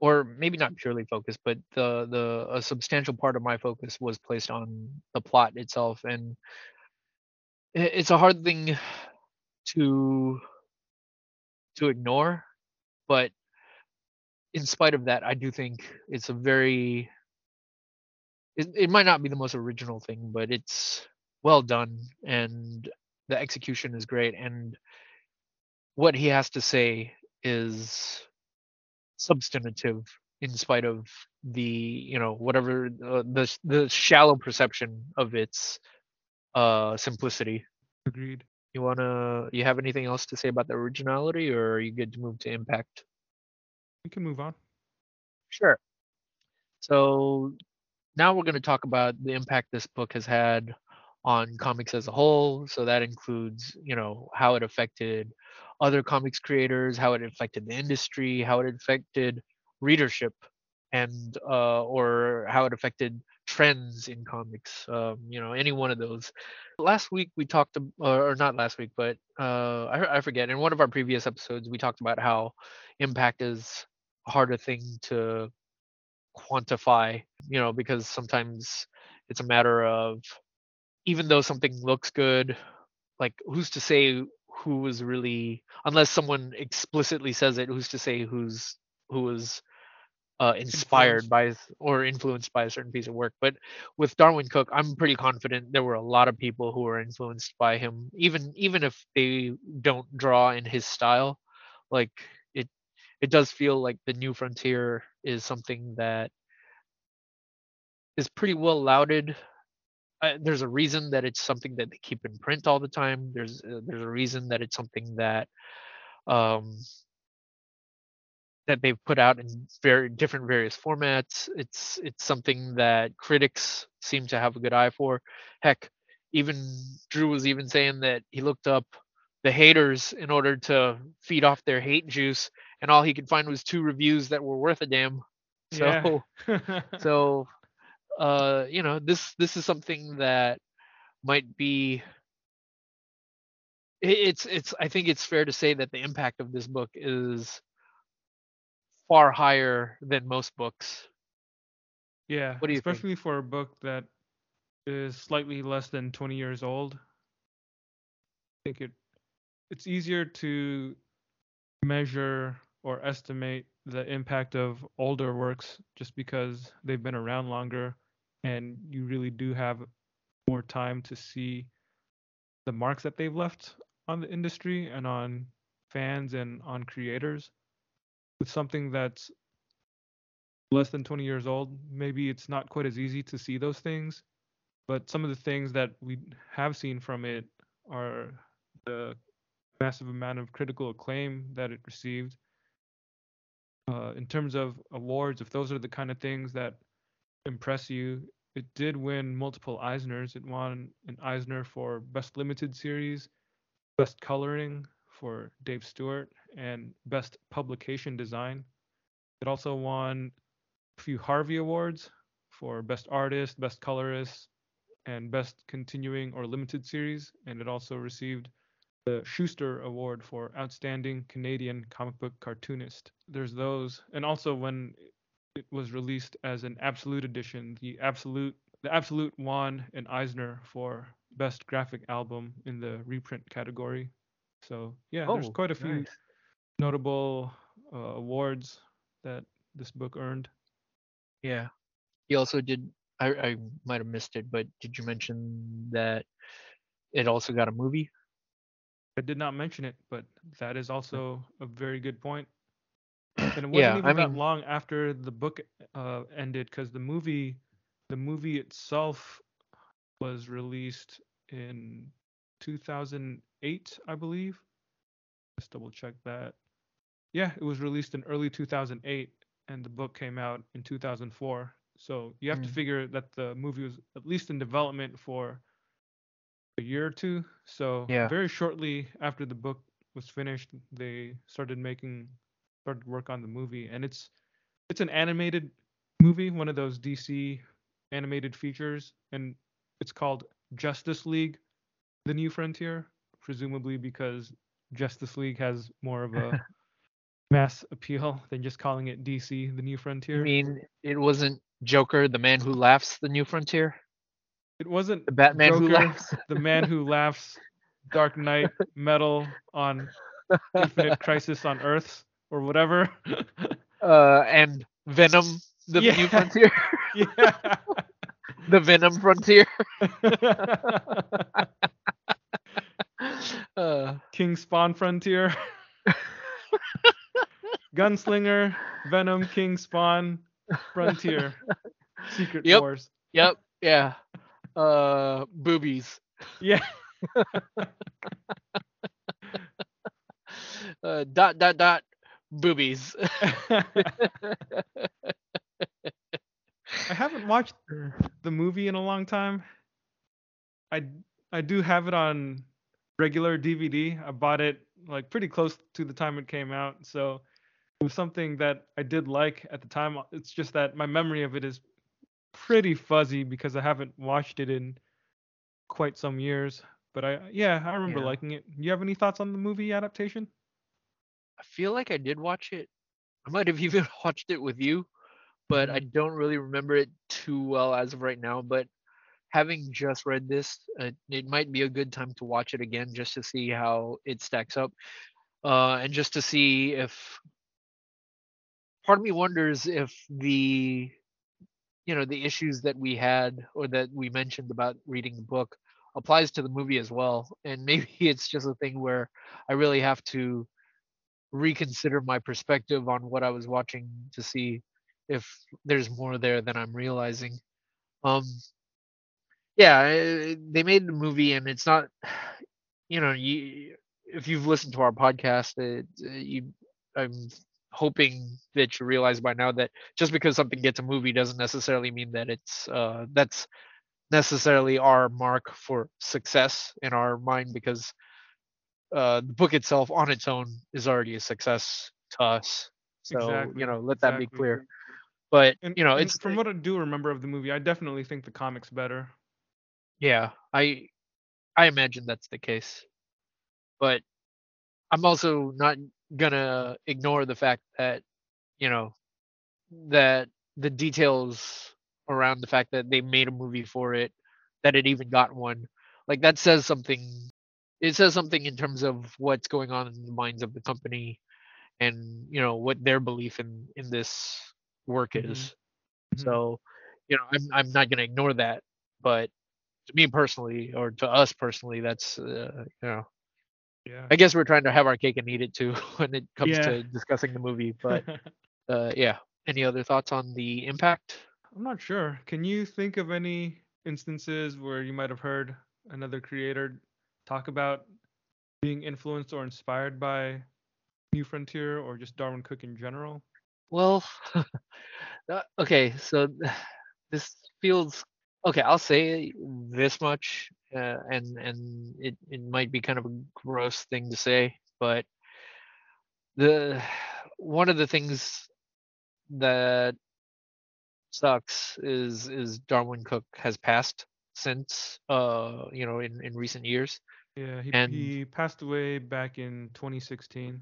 or maybe not purely focused, but the the a substantial part of my focus was placed on the plot itself, and it's a hard thing to to ignore, but in spite of that, I do think it's a very it, it might not be the most original thing, but it's well done and the execution is great and what he has to say is substantive in spite of the you know whatever uh, the the shallow perception of its uh simplicity Agreed. You want to you have anything else to say about the originality or are you good to move to impact? We can move on. sure. So now we're going to talk about the impact this book has had on comics as a whole. So that includes you know how it affected other comics creators how it affected the industry how it affected readership and uh, or how it affected trends in comics um, you know any one of those. Last week we talked or not last week but uh, I, I forget in one of our previous episodes we talked about how impact is a harder thing to quantify you know because sometimes it's a matter of even though something looks good like who's to say who was really unless someone explicitly says it who's to say who's who was uh, inspired by or influenced by a certain piece of work but with darwyn cooke i'm pretty confident there were a lot of people who were influenced by him even even if they don't draw in his style like it it does feel like the new frontier is something that is pretty well lauded uh, there's a reason that it's something that they keep in print all the time. There's uh, there's a reason that it's something that um, that they've put out in very different various formats. It's it's something that critics seem to have a good eye for. Heck, even Drew was even saying that he looked up the haters in order to feed off their hate juice, and all he could find was two reviews that were worth a damn. So Yeah. so uh you know this this is something that might be it's it's i think it's fair to say that the impact of this book is far higher than most books yeah, What do you think? especially for a book that is slightly less than 20 years old. I think it it's easier to measure or estimate the impact of older works just because they've been around longer and you really do have more time to see the marks that they've left on the industry and on fans and on creators. With something that's less than 20 years old, maybe it's not quite as easy to see those things. But some of the things that we have seen from it are the massive amount of critical acclaim that it received. Uh, in terms of awards, if those are the kind of things that impress you, it did win multiple Eisners. It won an Eisner for Best Limited Series, Best Coloring for Dave Stewart, and Best Publication Design. It also won a few Harvey Awards for Best Artist, Best Colorist, and Best Continuing or Limited Series. And it also received the Shuster Award for Outstanding Canadian Comic Book Cartoonist. There's those, and also when it was released as an Absolute edition, the Absolute the Absolute won an Eisner for Best Graphic Album in the reprint category. So yeah, there's Oh, quite a few nice. notable uh, awards that this book earned. Yeah. He also did. I I might have missed it, but did you mention that it also got a movie? I did not mention it, but that is also a very good point. And it wasn't Yeah, even I that mean- long after the book uh, ended, because the movie, the movie itself, was released in 2008, I believe. Let's double check that. Yeah, it was released in early 2008, and the book came out in 2004. So you have to Mm. figure that the movie was at least in development for a year or two. So Yeah. very shortly after the book was finished, they started making started work on the movie, and it's it's an animated movie, one of those DC animated features, and it's called Justice League: The New Frontier, presumably because Justice League has more of a mass appeal than just calling it DC: The New Frontier. I mean it wasn't Joker, the man who laughs, the new frontier? it wasn't The Batman who Joker, laughs? the man who laughs, Dark Knight, Metal on Infinite Crisis on Earths or whatever. Uh, and Venom, the Yeah. new frontier? yeah. the Venom frontier? Uh, King Spawn Frontier. Gunslinger, Venom, King Spawn, Frontier, Secret Yep. Wars. yep, yeah. Uh, boobies. Yeah. Uh, dot, dot, dot, boobies. I haven't watched the movie in a long time. I I do have it on regular DVD. I bought it like pretty close to the time it came out, so it was something that I did like at the time. It's just that my memory of it is pretty fuzzy because I haven't watched it in quite some years. But I yeah, I remember Yeah. liking it. You have any thoughts on the movie adaptation? I feel like I did watch it. I might have even watched it with you, but I mm-hmm. don't really remember it too well as of right now. But having just read this, uh, it might be a good time to watch it again just to see how it stacks up, uh, and just to see if. Part of me wonders if the, you know, the issues that we had or that we mentioned about reading the book applies to the movie as well, and maybe it's just a thing where I really have to reconsider my perspective on what I was watching to see if there's more there than I'm realizing. Um, yeah, eh, they made the movie, and it's not, you know, you if you've listened to our podcast, it, uh, you, I'm hoping that you realize by now that just because something gets a movie doesn't necessarily mean that it's uh, that's necessarily our mark for success in our mind because uh, the book itself on its own is already a success to us. So Exactly, you know, let that be clear. But And you know, it's from what I do remember of the movie, I definitely think the comics better. Yeah, I I imagine that's the case. But I'm also not gonna ignore the fact that you know that the details around the fact that they made a movie for it, that it even got one, like that says something. It says something in terms of what's going on in the minds of the company, and you know what their belief in in this work Mhm. is. Mhm. So, you know, I'm I'm not gonna ignore that, but to me personally, or to us personally, that's uh, you know, yeah. I guess we're trying to have our cake and eat it too when it comes Yeah. to discussing the movie. But uh, yeah, any other thoughts on the impact? I'm not sure. Can you think of any instances where you might have heard another creator talk about being influenced or inspired by New Frontier or just Darwyn Cooke in general? Well, uh, okay, so this feels okay. I'll say this much, uh, and and it it might be kind of a gross thing to say, but the one of the things that sucks is is Darwyn Cooke has passed since uh you know in in recent years. Yeah, he And- he passed away back in 2016.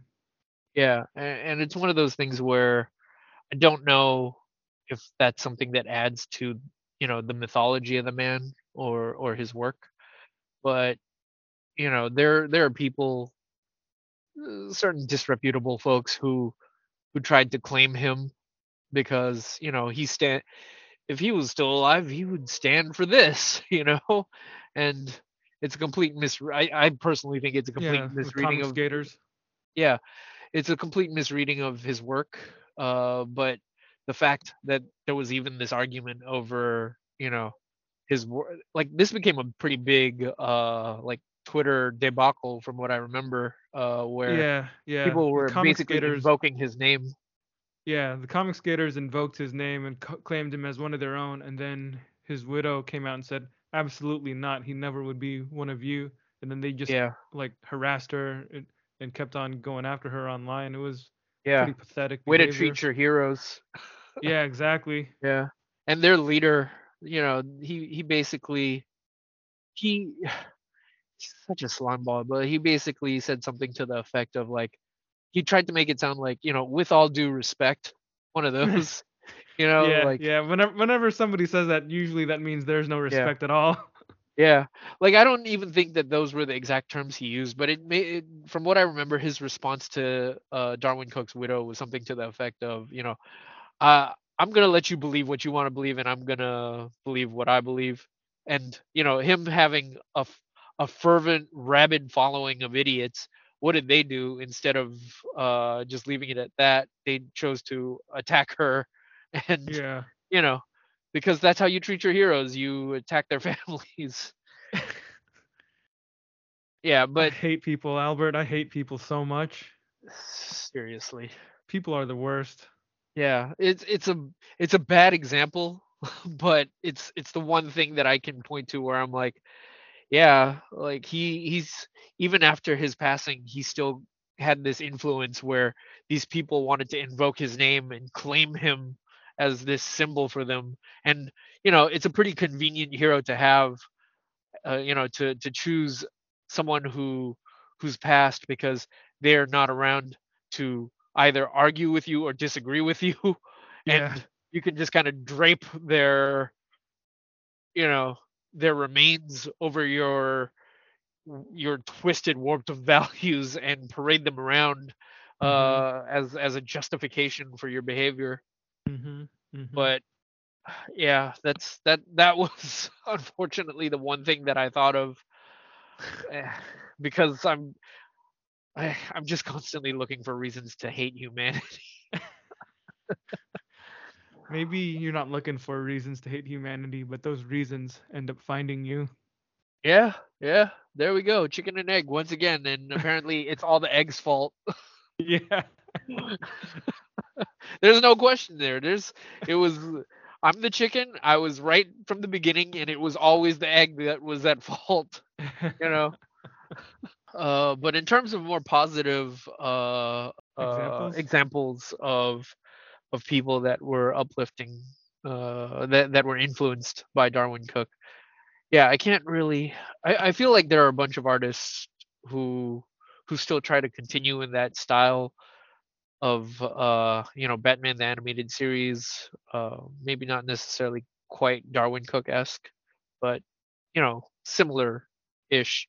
Yeah, a- and it's one of those things where I don't know if that's something that adds to, you know, the mythology of the man or or his work, but you know, there there are people, uh, certain disreputable folks who who tried to claim him because you know he stand if he was still alive he would stand for this you know and it's a complete mis I, I personally think it's a complete Yeah, misreading of skaters. yeah it's a complete misreading of his work uh but the fact that there was even this argument over you know his like this became a pretty big uh like twitter debacle from what i remember uh where Yeah, yeah. people were basically skaters. invoking his name Yeah, the comic skaters invoked his name and co- claimed him as one of their own, and then his widow came out and said, "Absolutely not. He never would be one of you." And then they just yeah like harassed her and, and kept on going after her online. It was yeah pretty pathetic. way to treat your heroes Yeah, exactly. Yeah. And their leader, you know, he he basically he he's such a slime ball, but he basically said something to the effect of like he tried to make it sound like, you know, with all due respect, one of those, you know, yeah, like yeah. Whenever whenever somebody says that, usually that means there's no respect at all. Yeah, like I don't even think that those were the exact terms he used, but it may, it, from what I remember, his response to uh, Darwyn Cooke's widow was something to the effect of, you know, uh, I'm gonna let you believe what you want to believe, and I'm gonna believe what I believe. And you know, him having a a fervent, rabid following of idiots, what did they do instead of uh, just leaving it at that? They chose to attack her, and yeah. you know, because that's how you treat your heroes. You attack their families. yeah, but I hate people, Albert. I hate people so much. seriously. People are the worst. Yeah, it's it's a it's a bad example, but it's it's the one thing that I can point to where I'm like, yeah, like he he's even after his passing, he still had this influence where these people wanted to invoke his name and claim him as this symbol for them. And you know, it's a pretty convenient hero to have, uh, you know, to to choose someone who who's passed because they're not around to either argue with you or disagree with you Yeah. and you can just kind of drape their you know their remains over your your twisted warped values and parade them around Mhm. uh as as a justification for your behavior Mm-hmm. hmm but yeah that's that that was unfortunately the one thing that i thought of eh, because i'm I, i'm just constantly looking for reasons to hate humanity maybe you're not looking for reasons to hate humanity, but those reasons end up finding you. Yeah, yeah. There we go. Chicken and egg once again, and apparently it's all the egg's fault. Yeah. There's no question there. There's it was I'm the chicken. I was right from the beginning and it was always the egg that was at fault, you know. Uh but in terms of more positive uh, uh Examples? examples of of people that were uplifting uh that that were influenced by Darwyn Cooke. Yeah, I can't really I, I feel like there are a bunch of artists who who still try to continue in that style of uh you know Batman the animated series uh maybe not necessarily quite Darwyn Cooke esque but you know similar ish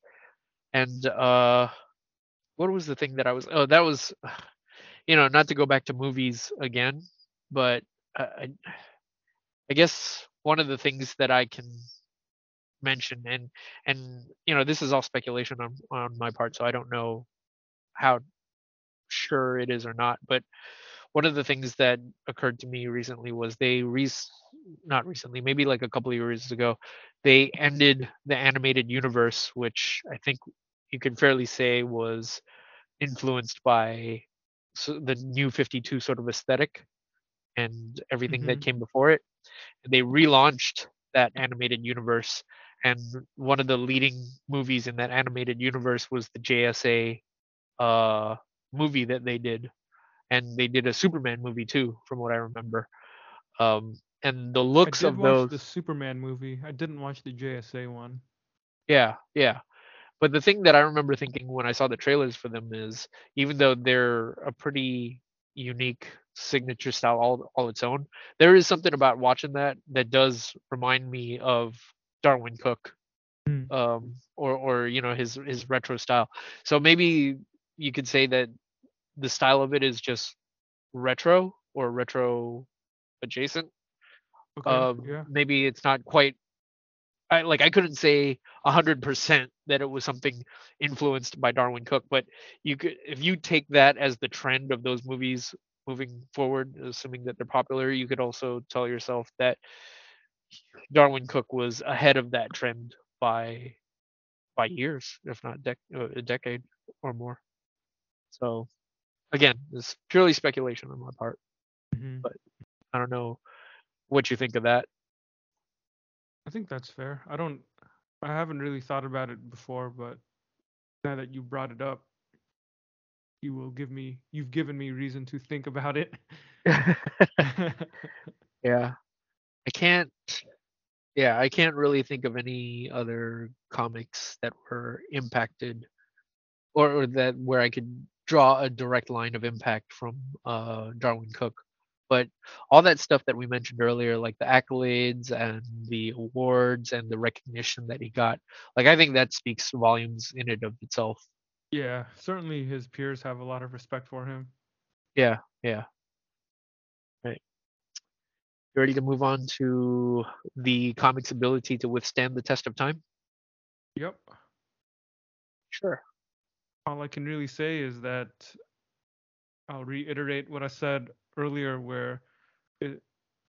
and uh what was the thing that I was oh that was you know not to go back to movies again but I I, I guess one of the things that I can mention and and you know this is all speculation on on my part so I don't know how sure it is or not but one of the things that occurred to me recently was they re not recently maybe like a couple of years ago they ended the animated universe which i think you can fairly say was influenced by the new 52 sort of aesthetic and everything that Mhm. came before it and they relaunched that animated universe and one of the leading movies in that animated universe was the JSA uh movie that they did and they did a Superman movie too from what I remember um and the looks I did of watch those the Superman movie. I didn't watch the JSA one. yeah yeah But the thing that I remember thinking when I saw the trailers for them is even though they're a pretty unique signature style all all its own, there is something about watching that that does remind me of Darwyn Cooke, Mm. um or or you know his his retro style. So maybe you could say that the style of it is just retro or retro adjacent. Okay. Um yeah. maybe it's not quite I like I couldn't say a hundred percent that it was something influenced by Darwyn Cooke, but you could if you take that as the trend of those movies moving forward, assuming that they're popular, you could also tell yourself that Darwyn Cooke was ahead of that trend by by years, if not dec- uh, a decade or more. So again, it's purely speculation on my part. Mhm. I don't know what you think of that. I think that's fair. I don't. I haven't really thought about it before, but now that you brought it up, you will give me. You've given me reason to think about it. yeah. I can't yeah, I can't really think of any other comics that were impacted or, or that where I could draw a direct line of impact from uh Darwyn Cooke. But all that stuff that we mentioned earlier, like the accolades and the awards and the recognition that he got, like I think that speaks volumes in and of itself. yeah, certainly his peers have a lot of respect for him. Yeah, yeah. Right. You ready to move on to the comic's ability to withstand the test of time? Yep. Sure. All I can really say is that I'll reiterate what I said earlier, where it,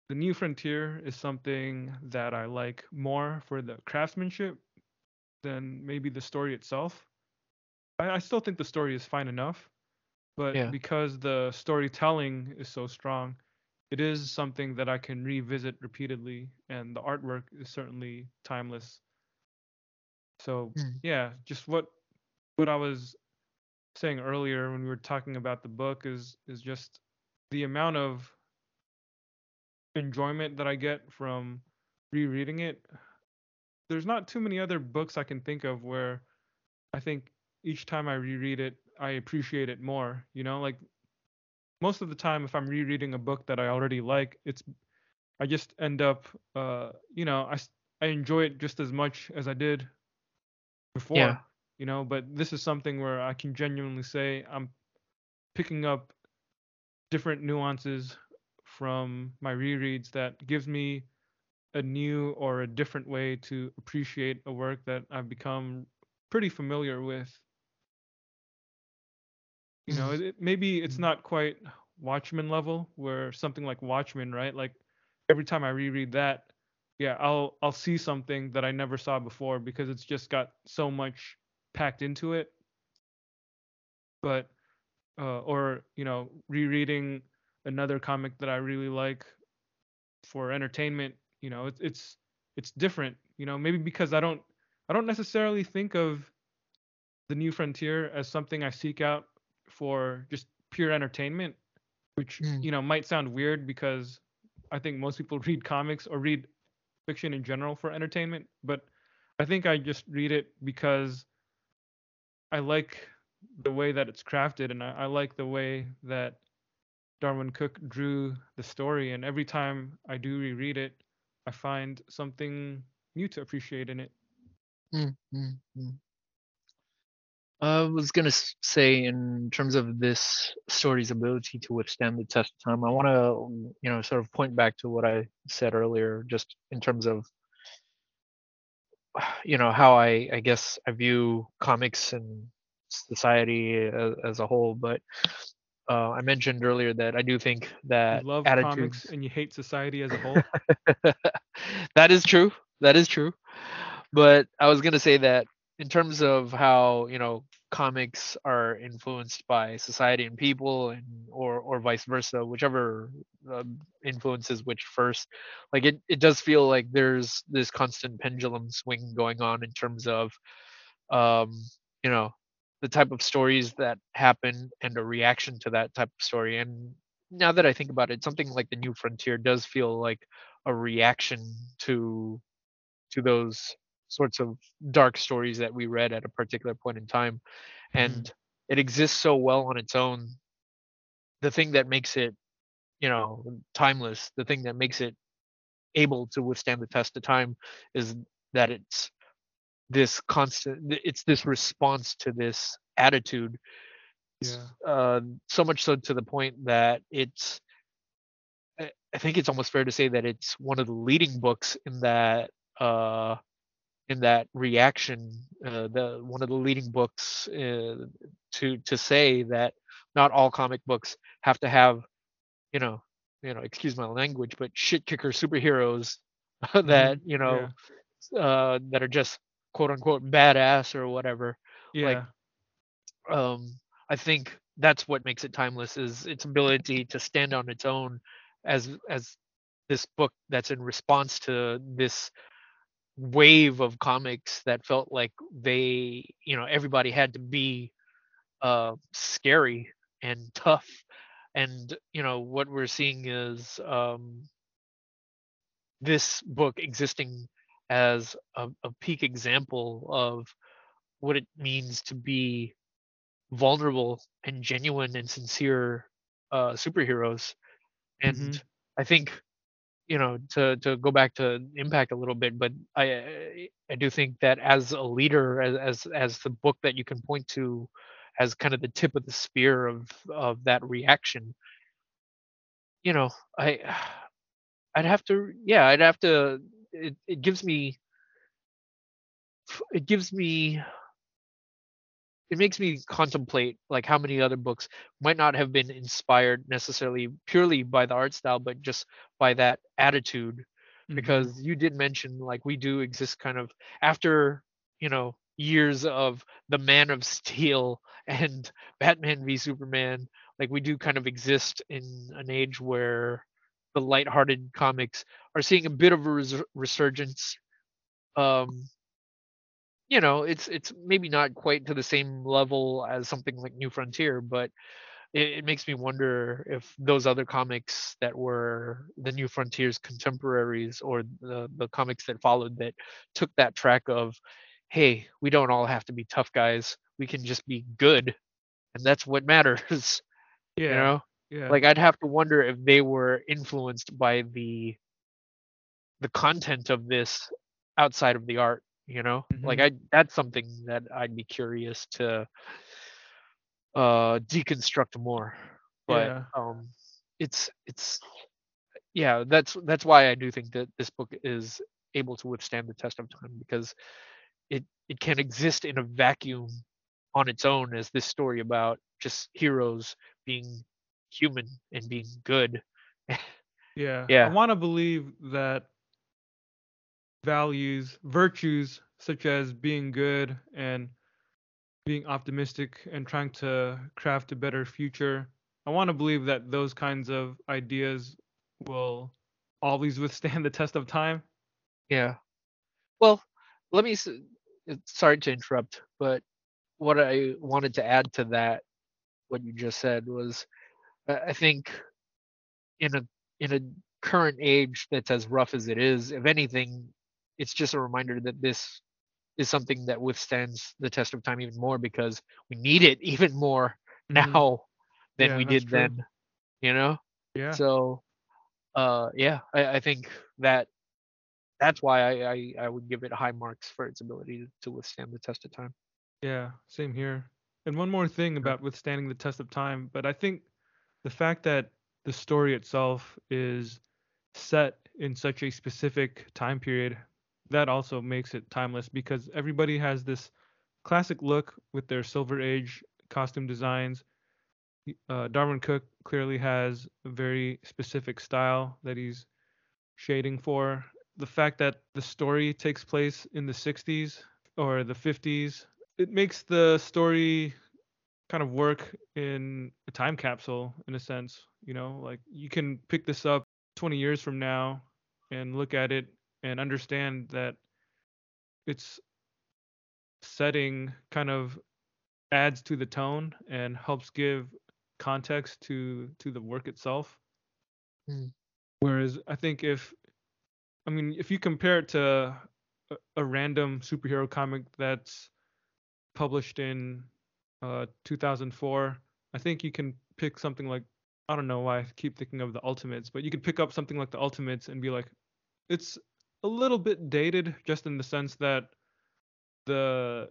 the new frontier is something that I like more for the craftsmanship than maybe the story itself. I, I still think the story is fine enough, but Yeah. because the storytelling is so strong, it is something that I can revisit repeatedly, and the artwork is certainly timeless. So Mm. yeah, just what what I was saying earlier when we were talking about the book is is just the amount of enjoyment that I get from rereading it. There's not too many other books I can think of where I think each time I reread it, I appreciate it more. You know, like most of the time, if I'm rereading a book that I already like, it's I just end up, uh, you know, I I enjoy it just as much as I did before. Yeah. You know, but this is something where I can genuinely say I'm picking up different nuances from my rereads that gives me a new or a different way to appreciate a work that I've become pretty familiar with. You know, it, maybe it's Mhm. not quite Watchmen level where something like Watchmen, right? Like every time I reread that, yeah, I'll I'll see something that I never saw before because it's just got so much packed into it. But uh, or you know, rereading another comic that I really like for entertainment, you know, it's it's it's different, you know, maybe because I don't I don't necessarily think of the new frontier as something I seek out for just pure entertainment, which Mm. you know might sound weird because I think most people read comics or read fiction in general for entertainment, but I think I just read it because I like the way that it's crafted and I, I like the way that Darwyn Cooke drew the story and every time I do reread it, I find something new to appreciate in it. Mm, mm, mm. I was gonna say, in terms of this story's ability to withstand the test of time, I want to, you know, sort of point back to what I said earlier, just in terms of, you know, how I, I guess, I view comics and society as, as a whole. But uh, I mentioned earlier that I do think You that love comics and you hate society as a whole. that is true. That is true. But I was gonna say that in terms of how you know comics are influenced by society and people, and or or vice versa, whichever um, influences which first. Like it, it does feel like there's this constant pendulum swing going on in terms of, um, you know, the type of stories that happen and a reaction to that type of story. And now that I think about it, something like the New Frontier does feel like a reaction to to those sorts of dark stories that we read at a particular point in time Mhm. and it exists so well on its own the thing that makes it you know timeless the thing that makes it able to withstand the test of time is that it's this constant it's this response to this attitude Yeah. uh, so much so to the point that it's I I think it's almost fair to say that it's one of the leading books in that uh, in that reaction. Uh, the one of the leading books uh, to to say that not all comic books have to have you know you know excuse my language, but shit kicker superheroes that Mhm. you know Yeah. uh, that are just quote unquote badass or whatever Yeah. um i think that's what makes it timeless is its ability to stand on its own as as this book that's in response to this wave of comics that felt like they you know everybody had to be uh scary and tough and you know what we're seeing is um this book existing as a, a peak example of what it means to be vulnerable and genuine and sincere uh, superheroes. And Mhm. I think, you know, to to go back to impact a little bit, but I I do think that as a leader, as as as the book that you can point to as kind of the tip of the spear of of that reaction, you know, I I'd have to yeah, I'd have to it, it gives me it gives me it makes me contemplate like how many other books might not have been inspired necessarily purely by the art style but just by that attitude Mhm. because you did mention like we do exist kind of after you know years of the man of steel and batman v superman like we do kind of exist in an age where the lighthearted comics are seeing a bit of a res- resurgence um you know, it's it's maybe not quite to the same level as something like New Frontier, but it, it makes me wonder if those other comics that were the New Frontier's contemporaries or the the comics that followed that took that track of, hey, we don't all have to be tough guys. We can just be good, and that's what matters. Yeah. You know, Yeah. like I'd have to wonder if they were influenced by the the content of this outside of the art you know like Mhm. i that's something that i'd be curious to uh deconstruct more but Yeah. um it's it's yeah that's that's why i do think that this book is able to withstand the test of time because it it can exist in a vacuum on its own as this story about just heroes being human and being good Yeah. yeah I want to believe that values, virtues such as being good and being optimistic and trying to craft a better future. I want to believe that those kinds of ideas will always withstand the test of time. yeah well let me uh, sorry to interrupt but what i wanted to add to that what you just said was I think in a in a current age that's as rough as it is if anything it's just a reminder that this is something that withstands the test of time even more because we need it even more Mhm. now than Yeah, we did true. then you know Yeah. so uh yeah I, I think that that's why I, I i would give it high marks for its ability to withstand the test of time Yeah, same here. And one more thing about withstanding the test of time, but I think the fact that the story itself is set in such a specific time period, that also makes it timeless because everybody has this classic look with their Silver Age costume designs. Uh, Darwyn Cooke clearly has a very specific style that he's shading for. The fact that the story takes place in the 60s or the 50s, it makes the story kind of work in a time capsule in a sense. You know, like you can pick this up 20 years from now and look at it and understand that its setting kind of adds to the tone and helps give context to to the work itself. Mm. Whereas I think if I mean if you compare it to a, a random superhero comic that's published in uh 2004, I think you can pick something like I don't know why I keep thinking of the Ultimates, but you could pick up something like the Ultimates and be like, it's a little bit dated, just in the sense that the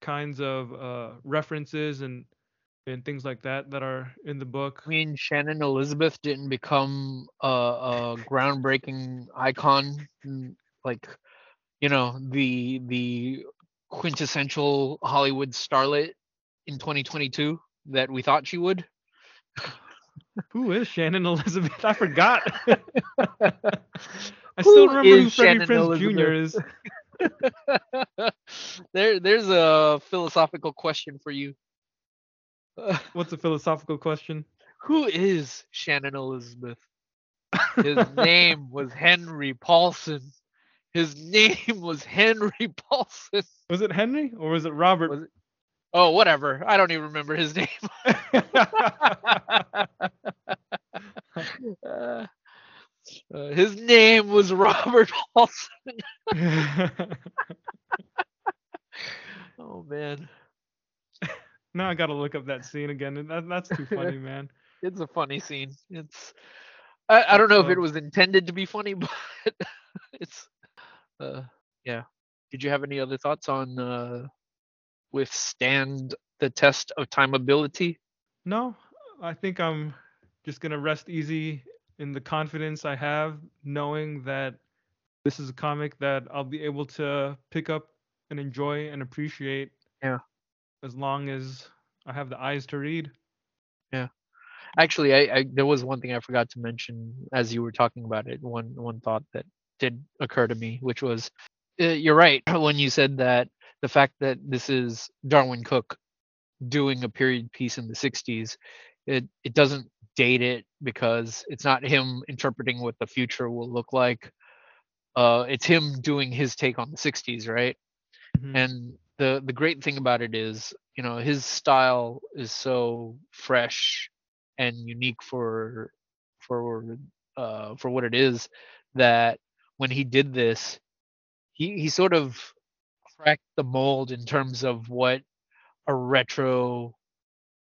kinds of uh, references and and things like that that are in the book. I mean, Shannon Elizabeth didn't become a, a groundbreaking icon, mm, like you know the the quintessential Hollywood starlet in 2022 that we thought she would. Who is Shannon Elizabeth? I forgot. I still remember who Freddie Shannon Prinze Jr. Is. there, there's a philosophical question for you. What's a philosophical question? Who is Shannon Elizabeth? His name was Henry Paulson. His name was Henry Paulson. Was it Henry or was it Robert? Was it- Oh, whatever. I don't even remember his name. Uh, uh, his name was Robert Paulson. Oh man, now I gotta look up that scene again. That, that's too funny, man. it's a funny scene. It's I, I don't know if it Uh, was intended to be funny, but it's uh yeah. Did you have any other thoughts on uh withstand the test of time ability? No, I think I'm just gonna rest easy in the confidence I have, knowing that this is a comic that I'll be able to pick up and enjoy and appreciate. Yeah. As long as I have the eyes to read. Yeah. Actually, I, I there was one thing I forgot to mention as you were talking about it. One one thought that did occur to me, which was uh, you're right when you said that the fact that this is Darwyn Cooke doing a period piece in the 60s, it it doesn't date it because it's not him interpreting what the future will look like. Uh, it's him doing his take on the 60s, right? Mhm. and the the great thing about it is you know his style is so fresh and unique for for uh for what it is that when he did this he he sort of cracked the mold in terms of what a retro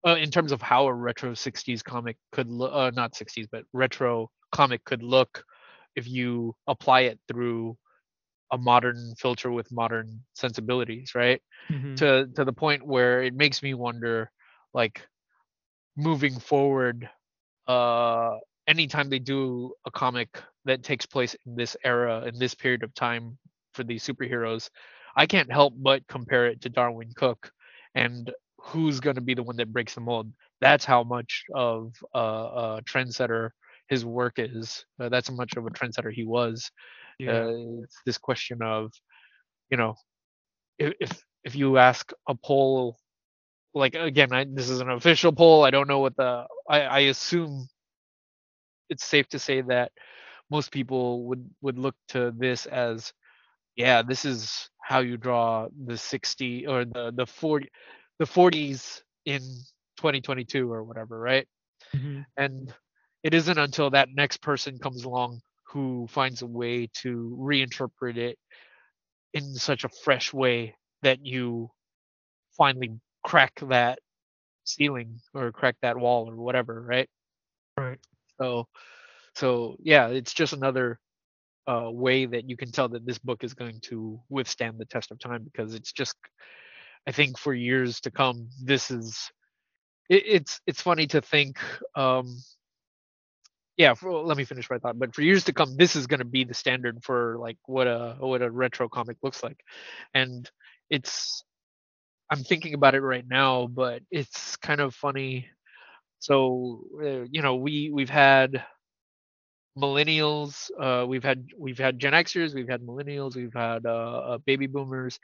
uh, in terms of how a retro 60s comic could look uh, not 60s but retro comic could look if you apply it through a modern filter with modern sensibilities right Mhm. to to the point where it makes me wonder like moving forward uh anytime they do a comic that takes place in this era in this period of time for these superheroes i can't help but compare it to darwyn cooke and who's going to be the one that breaks the mold. That's how much of a, a trendsetter his work is. Uh, that's how much of a trendsetter he was. Yeah. uh, it's this question of you know if if, if you ask a poll like again I, this is an official poll. I don't know what the I, I assume it's safe to say that most people would would look to this as yeah this is how you draw the 60 or the the 40 the 40s in 2022 or whatever right Mhm. and it isn't until that next person comes along who finds a way to reinterpret it in such a fresh way that you finally crack that ceiling or crack that wall or whatever right Right. so so yeah it's just another uh, way that you can tell that this book is going to withstand the test of time because it's just i think for years to come this is it, it's it's funny to think um yeah for, let me finish my thought but for years to come this is going to be the standard for like what a what a retro comic looks like. And it's i'm thinking about it right now but it's kind of funny. So uh, you know we we've had millennials uh we've had we've had gen xers we've had millennials we've had uh, uh baby boomers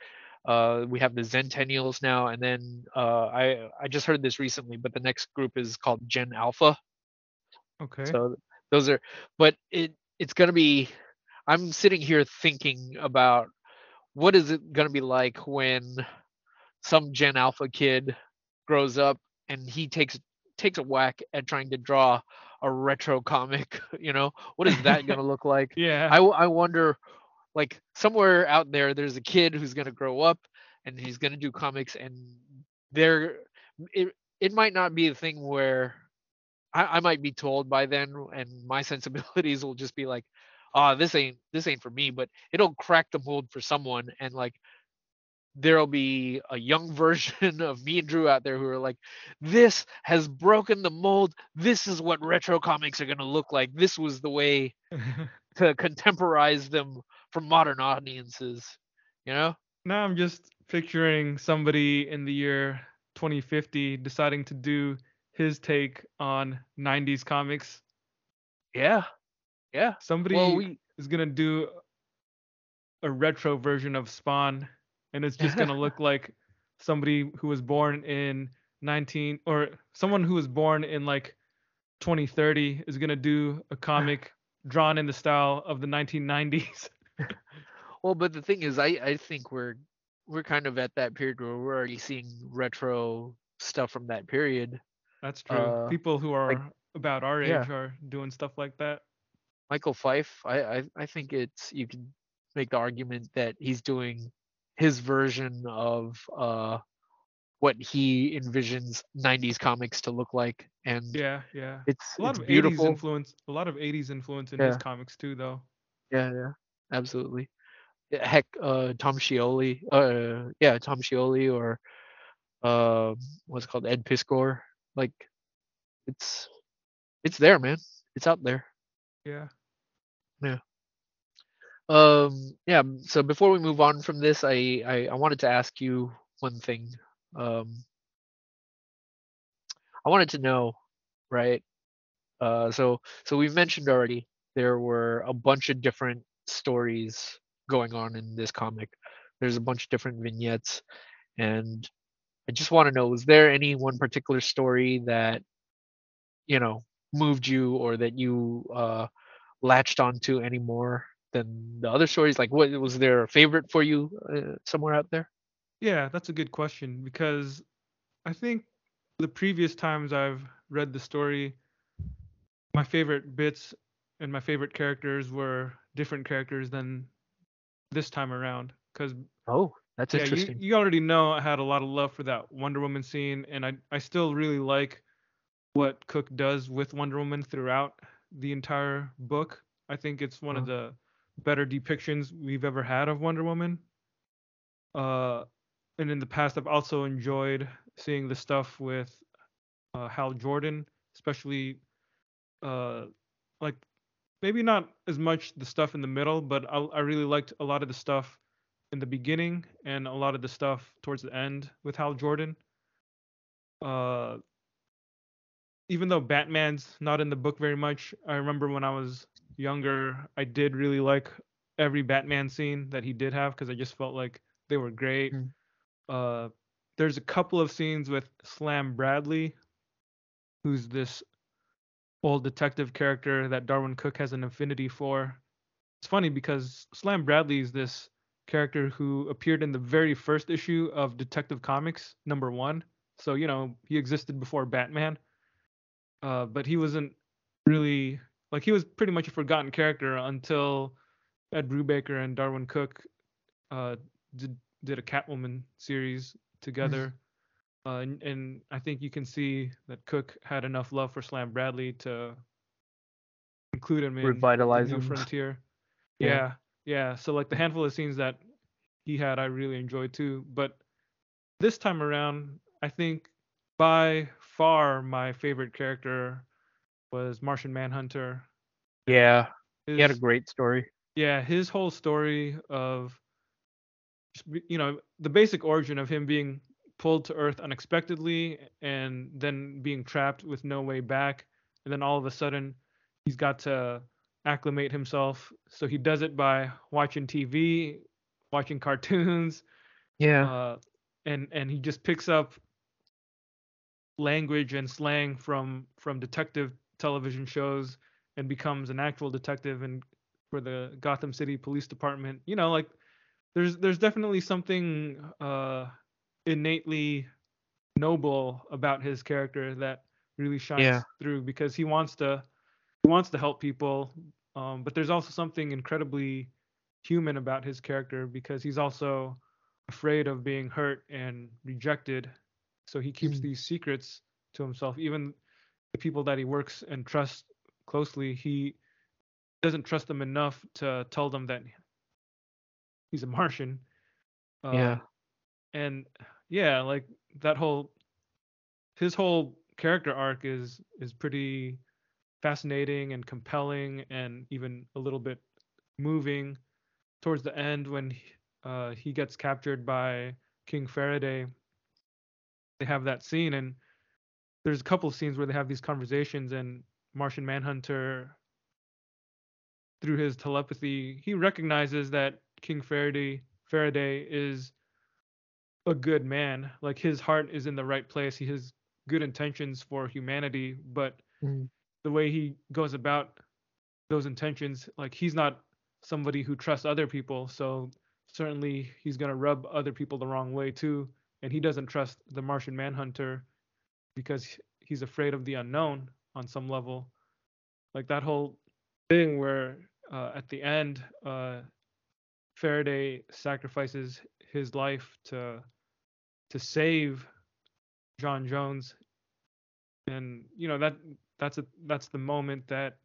uh we have the zentennials now and then uh i i just heard this recently but the next group is called gen alpha Okay. so those are but it it's to be i'm sitting here thinking about what is it to be like when some gen alpha kid grows up and he takes takes a whack at trying to draw a retro comic you know what is that going to look like yeah. I, I wonder like somewhere out there there's a kid who's going to grow up and he's going to do comics and there it, it might not be a thing where I, I might be told by then and my sensibilities will just be like ah this ain't this ain't for me but it'll crack the mold for someone and like there'll be a young version of me and Drew out there who are like, this has broken the mold. This is what retro comics are going to look like. This was the way to contemporize them for modern audiences, you know? Now I'm just picturing somebody in the year 2050 deciding to do his take on 90s comics. Yeah. Yeah. Somebody Well, we is going to do a retro version of Spawn and it's just going to look like somebody who was born in 19 or someone who was born in like 2030 is going to do a comic drawn in the style of the 1990s. Well, but the thing is I I think we're we're kind of at that period where we're already seeing retro stuff from that period. That's true. Uh, People who are like- about our age yeah. are doing stuff like that. Michael Fiffe, I, I I think it's you can make the argument that he's doing his version of uh what he envisions 90s comics to look like and Yeah, yeah. it's A lot it's of 80s influence, a lot of 80s influence in his comics too though. yeah yeah absolutely heck uh tom scioli uh yeah tom scioli or uh what's it called ed piskor like it's it's there man it's out there Yeah. Yeah. Um, yeah. So before we move on from this, I, I I wanted to ask you one thing. Um, I wanted to know, right? Uh, so so we've mentioned already there were a bunch of different stories going on in this comic. There's a bunch of different vignettes, and I just want to know: was there any one particular story that you know moved you, or that you uh, latched onto any more than the other stories? Like, what was there a favorite for you uh, somewhere out there? Yeah, that's a good question because I think the previous times I've read the story, my favorite bits and my favorite characters were different characters than this time around. Because Oh, that's yeah, you, interesting. you already know I had a lot of love for that Wonder Woman scene, and I I still really like what Cooke does with Wonder Woman throughout the entire book. I think it's one of the better depictions we've ever had of Wonder Woman. Uh, and in the past, I've also enjoyed seeing the stuff with uh, Hal Jordan, especially uh, like maybe not as much the stuff in the middle, but I, I really liked a lot of the stuff in the beginning and a lot of the stuff towards the end with Hal Jordan. Uh, even though Batman's not in the book very much, I remember when I was younger, I did really like every Batman scene that he did have because I just felt like they were great. Mm. Uh, there's a couple of scenes with Slam Bradley, who's this old detective character that Darwyn Cooke has an affinity for. It's funny because Slam Bradley is this character who appeared in the very first issue of Detective Comics number one. So you know he existed before Batman, uh, but he wasn't really like he was pretty much a forgotten character until Ed Brubaker and Darwyn Cooke uh, did did a Catwoman series together. Uh, and, and I think you can see that Cooke had enough love for Slam Bradley to include him in Revitalize New him. Frontier. Yeah. Yeah, yeah. So like the handful of scenes that he had, I really enjoyed too. But this time around, I think by far my favorite character was Martian Manhunter. Yeah, he had a great story. yeah, his whole story of, you know, the basic origin of him being pulled to Earth unexpectedly and then being trapped with no way back, and then all of a sudden he's got to acclimate himself. So he does it by watching TV, watching cartoons, Yeah. uh, and and he just picks up language and slang from from detective television shows and becomes an actual detective and for the Gotham City Police Department. You know, like there's there's definitely something uh innately noble about his character that really shines Yeah. through because he wants to he wants to help people um but there's also something incredibly human about his character because he's also afraid of being hurt and rejected. So he keeps Mm. these secrets to himself. Even the people that he works and trusts closely, he doesn't trust them enough to tell them that he's a Martian. Uh, Yeah. And yeah, like that whole his whole character arc is is pretty fascinating and compelling and even a little bit moving towards the end when he, uh, he gets captured by King Faraday. They have that scene and there's a couple of scenes where they have these conversations and Martian Manhunter through his telepathy he recognizes that King Faraday Faraday is a good man. Like his heart is in the right place. He has good intentions for humanity but Mm. the way he goes about those intentions like he's not somebody who trusts other people so certainly he's going to rub other people the wrong way too and he doesn't trust the martian manhunter because he's afraid of the unknown on some level. Like that whole thing where uh, at the end uh, faraday sacrifices his life to to save J'onn J'onzz and you know that that's a that's the moment that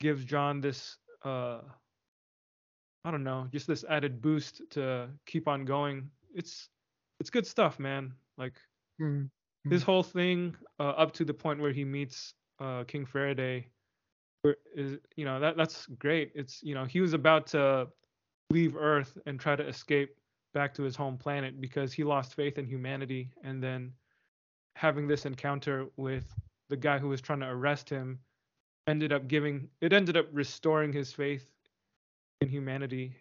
gives John this uh I don't know, just this added boost to keep on going. It's it's good stuff, man. Like Mm. his whole thing uh, up to the point where he meets uh King Faraday is you know that that's great. It's you know, he was about to leave Earth and try to escape back to his home planet because he lost faith in humanity and then having this encounter with the guy who was trying to arrest him ended up giving it ended up restoring his faith in humanity.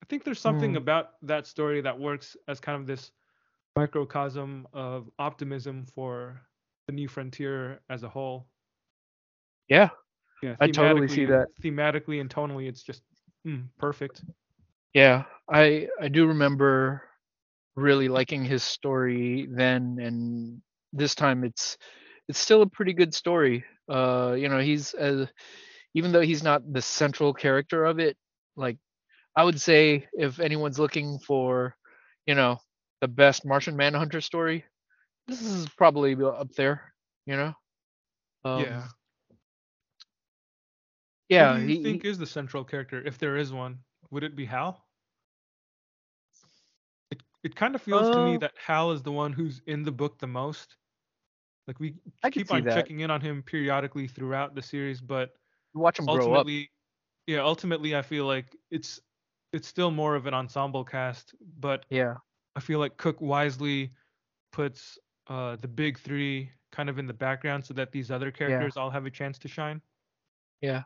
I think there's something Mm. about that story that works as kind of this microcosm of optimism for the new frontier as a whole. Yeah. Yeah, I totally see that. Thematically and tonally, it's just mm, perfect. Yeah, I I do remember really liking his story then, and this time it's it's still a pretty good story. Uh, you know, he's uh, even though he's not the central character of it, like I would say if anyone's looking for, you know, the best Martian Manhunter story, this is probably up there. You know. Um, yeah. Yeah. Who do you he- think he- is the central character, if there is one? Would it be Hal? It it kind of feels to me Uh, that Hal is the one who's in the book the most. Like we I keep on that. checking in on him periodically throughout the series, but watch him grow up. yeah, ultimately I feel like it's it's still more of an ensemble cast, but Yeah. I feel like Cooke wisely puts uh, the big three kind of in the background so that these other characters all have a chance to shine. Yeah.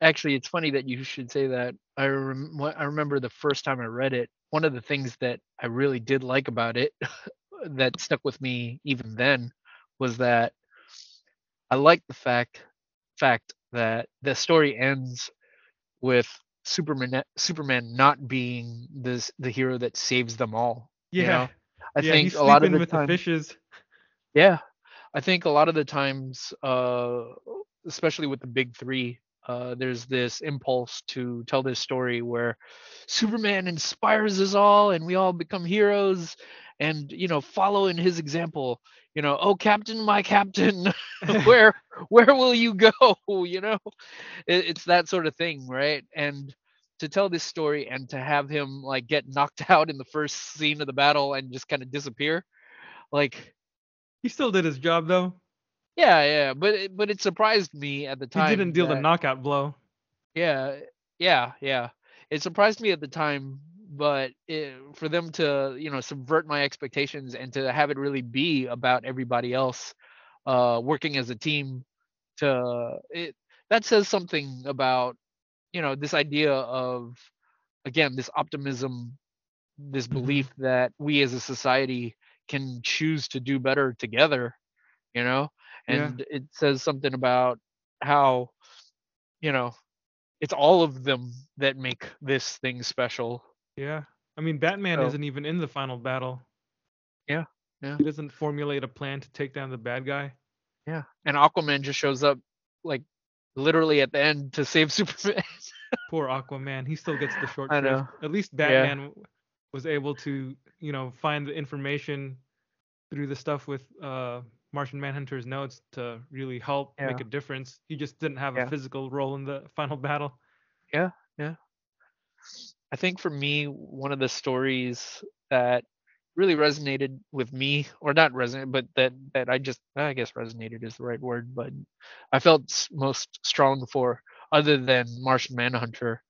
Actually, it's funny that you should say that. I rem- I remember the first time I read it. One of the things that I really did like about it, that stuck with me even then, was that I like the fact fact that the story ends with Superman Superman not being this the hero that saves them all. you know? I yeah, think he's a lot of the with time, the fishes. yeah, I think a lot of the times, uh, especially with the big three, uh, there's this impulse to tell this story where Superman inspires us all, and we all become heroes, and you know, follow in his example. You know, oh Captain, my Captain, where where will you go? You know, it, it's that sort of thing, right? And to tell this story and to have him like get knocked out in the first scene of the battle and just kind of disappear, like he still did his job though. Yeah, yeah, but it, but it surprised me at the time. He didn't deal the knockout blow. Yeah, yeah, yeah. It surprised me at the time, but it, for them to you know subvert my expectations and to have it really be about everybody else uh, working as a team, to it that says something about you know this idea of again this optimism, this Mhm. belief that we as a society can choose to do better together you know Yeah. and it says something about how you know it's all of them that make this thing special Yeah. I mean, Batman So- isn't even in the final battle. Yeah, yeah. He doesn't formulate a plan to take down the bad guy. yeah and aquaman just shows up like literally at the end to save superman Poor Aquaman. He still gets the short I know. At least Batman w- was able to, you know, find the information through the stuff with uh Martian Manhunter's notes to really help make a difference. He just didn't have Yeah. a physical role in the final battle. Yeah, yeah. I think for me, one of the stories that really resonated with me, or not resonate, but that that I just I guess resonated is the right word, but I felt most strong for, other than Martian Manhunter.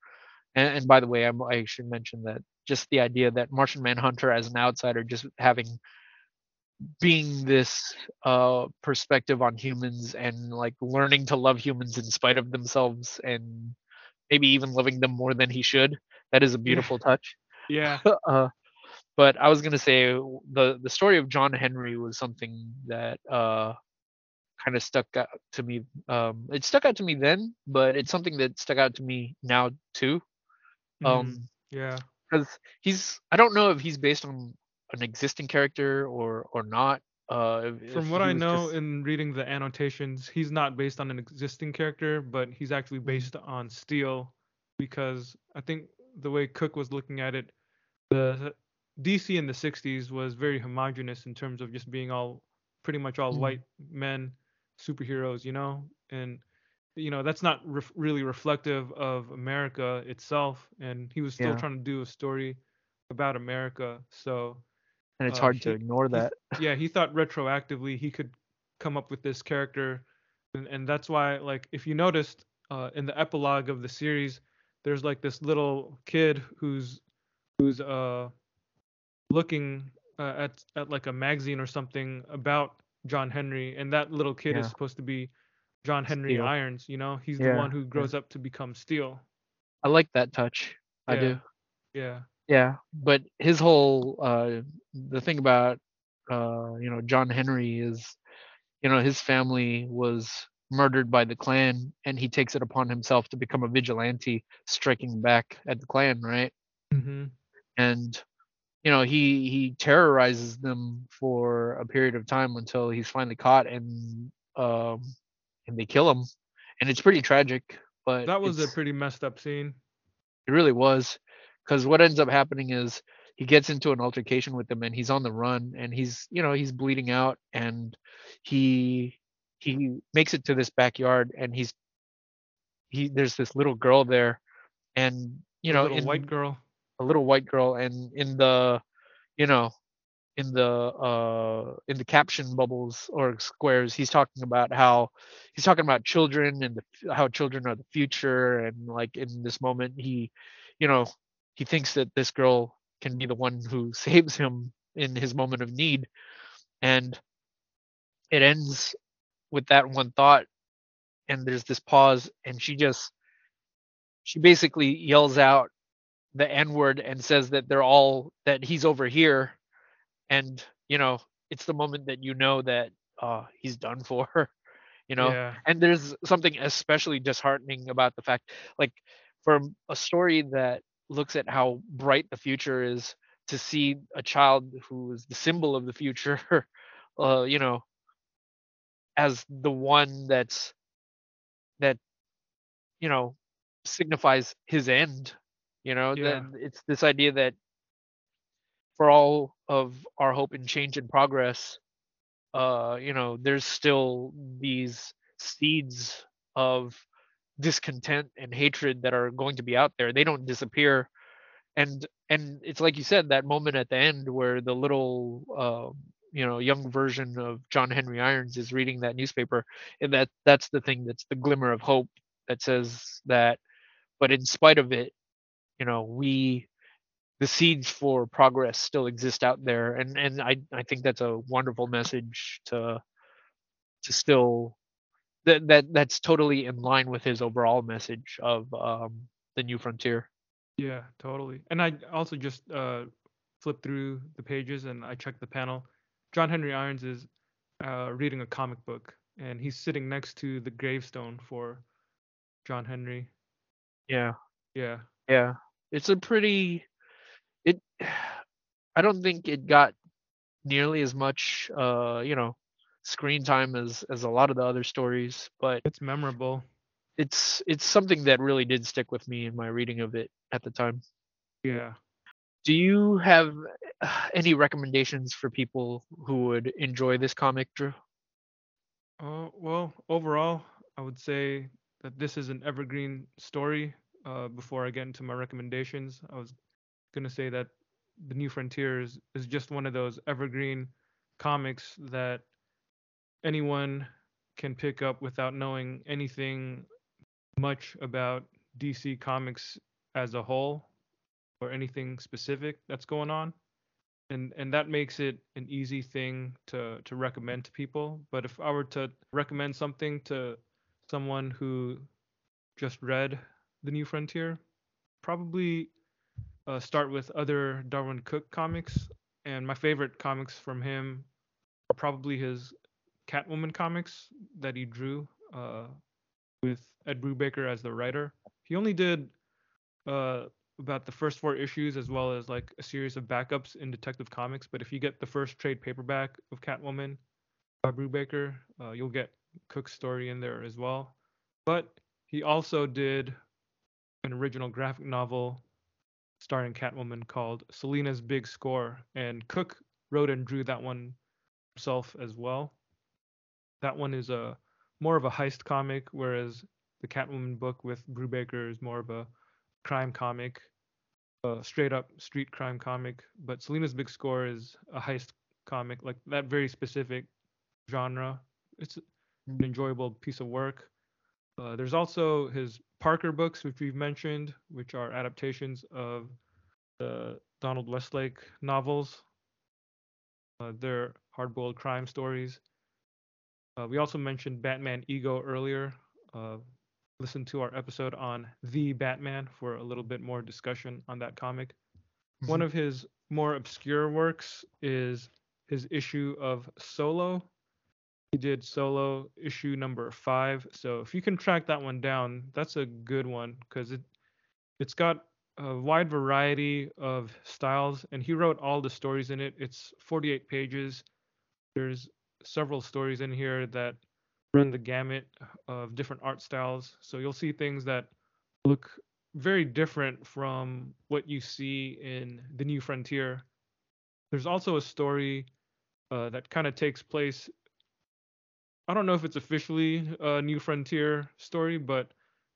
And, and by the way, I'm, I should mention that just the idea that Martian Manhunter as an outsider, just having being this uh perspective on humans and like learning to love humans in spite of themselves and maybe even loving them more than he should that is a beautiful touch Yeah. uh but i was going to say the the story of john henry was something that uh kind of stuck out to me um it stuck out to me then but it's something that stuck out to me now too Mhm. um Yeah. because he's i don't know if he's based on an existing character or or not uh From what I know just- in reading the annotations, he's not based on an existing character, but he's actually Mhm. based on Steel because I think the way Cooke was looking at it, the DC in the 60s was very homogenous in terms of just being all pretty much all Mhm. white men superheroes, you know? And you know, that's not ref- really reflective of America itself and he was still Yeah. trying to do a story about America. So, and it's uh, hard to he- ignore he- that yeah, he thought retroactively he could come up with this character, and, and that's why, like, if you noticed uh, in the epilogue of the series, there's like this little kid who's who's uh looking uh, at at like a magazine or something about John Henry, and that little kid is supposed to be John Henry Steel. Irons. You know, he's the one who yeah. grows up to become Steel. i like that touch i Yeah. do Yeah. Yeah but his whole uh the thing about uh you know john henry is you know his family was murdered by the klan and he takes it upon himself to become a vigilante striking back at the klan right? Hmm and you know he he terrorizes them for a period of time until he's finally caught and um and they kill him. And it's pretty tragic but That was a pretty messed up scene. it really was because what ends up happening is he gets into an altercation with them and he's on the run and he's you know he's bleeding out and he he makes it to this backyard and he's he there's this little girl there and you know A little in, white girl. a little white girl and in the you know in the uh in the caption bubbles or squares he's talking about how he's talking about children and the, how children are the future and like in this moment he you know he thinks that this girl can be the one who saves him in his moment of need. And it ends with that one thought and there's this pause and she just she basically yells out the n word and says that they're all that he's over here. And you know it's the moment that you know that uh he's done for you know? Yeah. and there's something especially disheartening about the fact like for a story that looks at how bright the future is to see a child who is the symbol of the future uh you know as the one that's that you know signifies his end you know Yeah. then it's this idea that for all of our hope and change and progress uh you know there's still these seeds of discontent and hatred that are going to be out there they don't disappear. And and it's like you said that moment at the end where the little uh, you know young version of john henry irons is reading that newspaper and that that's the thing that's the glimmer of hope that says that but in spite of it you know we the seeds for progress still exist out there. And and i i think that's a wonderful message to to still that that that's totally in line with his overall message of um the new frontier Yeah, totally. And I also just uh, flipped through the pages and I checked the panel. John Henry Irons is uh, reading a comic book and he's sitting next to the gravestone for John Henry. yeah Yeah. yeah it's a pretty it i don't think it got nearly as much uh you know screen time as as a lot of the other stories but It's memorable. it's it's something that really did stick with me in my reading of it at the time. Yeah. Do you have any recommendations for people who would enjoy this comic, Drew? Uh, well, overall, I would say that this is an evergreen story. Uh, before I get into my recommendations, I was gonna say that the New Frontiers is just one of those evergreen comics that anyone can pick up without knowing anything much about DC Comics as a whole or anything specific that's going on. And and that makes it an easy thing to to recommend to people. But if I were to recommend something to someone who just read The New Frontier, probably uh, start with other Darwyn Cooke comics. And my favorite comics from him are probably his Catwoman comics that he drew uh, with Ed Brubaker as the writer. He only did uh, about the first four issues as well as like a series of backups in Detective Comics. But if you get the first trade paperback of Catwoman by Brubaker, uh, you'll get Cooke's story in there as well. But he also did an original graphic novel starring Catwoman called Selina's Big Score, and Cooke wrote and drew that one himself as well. That one is a more of a heist comic, whereas the Catwoman book with Brubaker is more of a crime comic, a straight up street crime comic. But Selina's Big Score is a heist comic, like that very specific genre. It's an enjoyable piece of work. Uh, there's also his Parker books, which we've mentioned, which are adaptations of the Donald Westlake novels. Uh, they're hard-boiled crime stories. Uh, we also mentioned Batman Ego earlier. Uh, listen to our episode on the Batman for a little bit more discussion on that comic. Mm-hmm. One of his more obscure works is his issue of Solo, he did solo issue number five. So if you can track that one down, that's a good one because it it's got a wide variety of styles, and he wrote all the stories in it. It's 48 pages. There's several stories in here that run the gamut of different art styles. So you'll see things that look very different from what you see in the New Frontier. There's also a story uh, that kind of takes place I don't know if it's officially a New Frontier story, but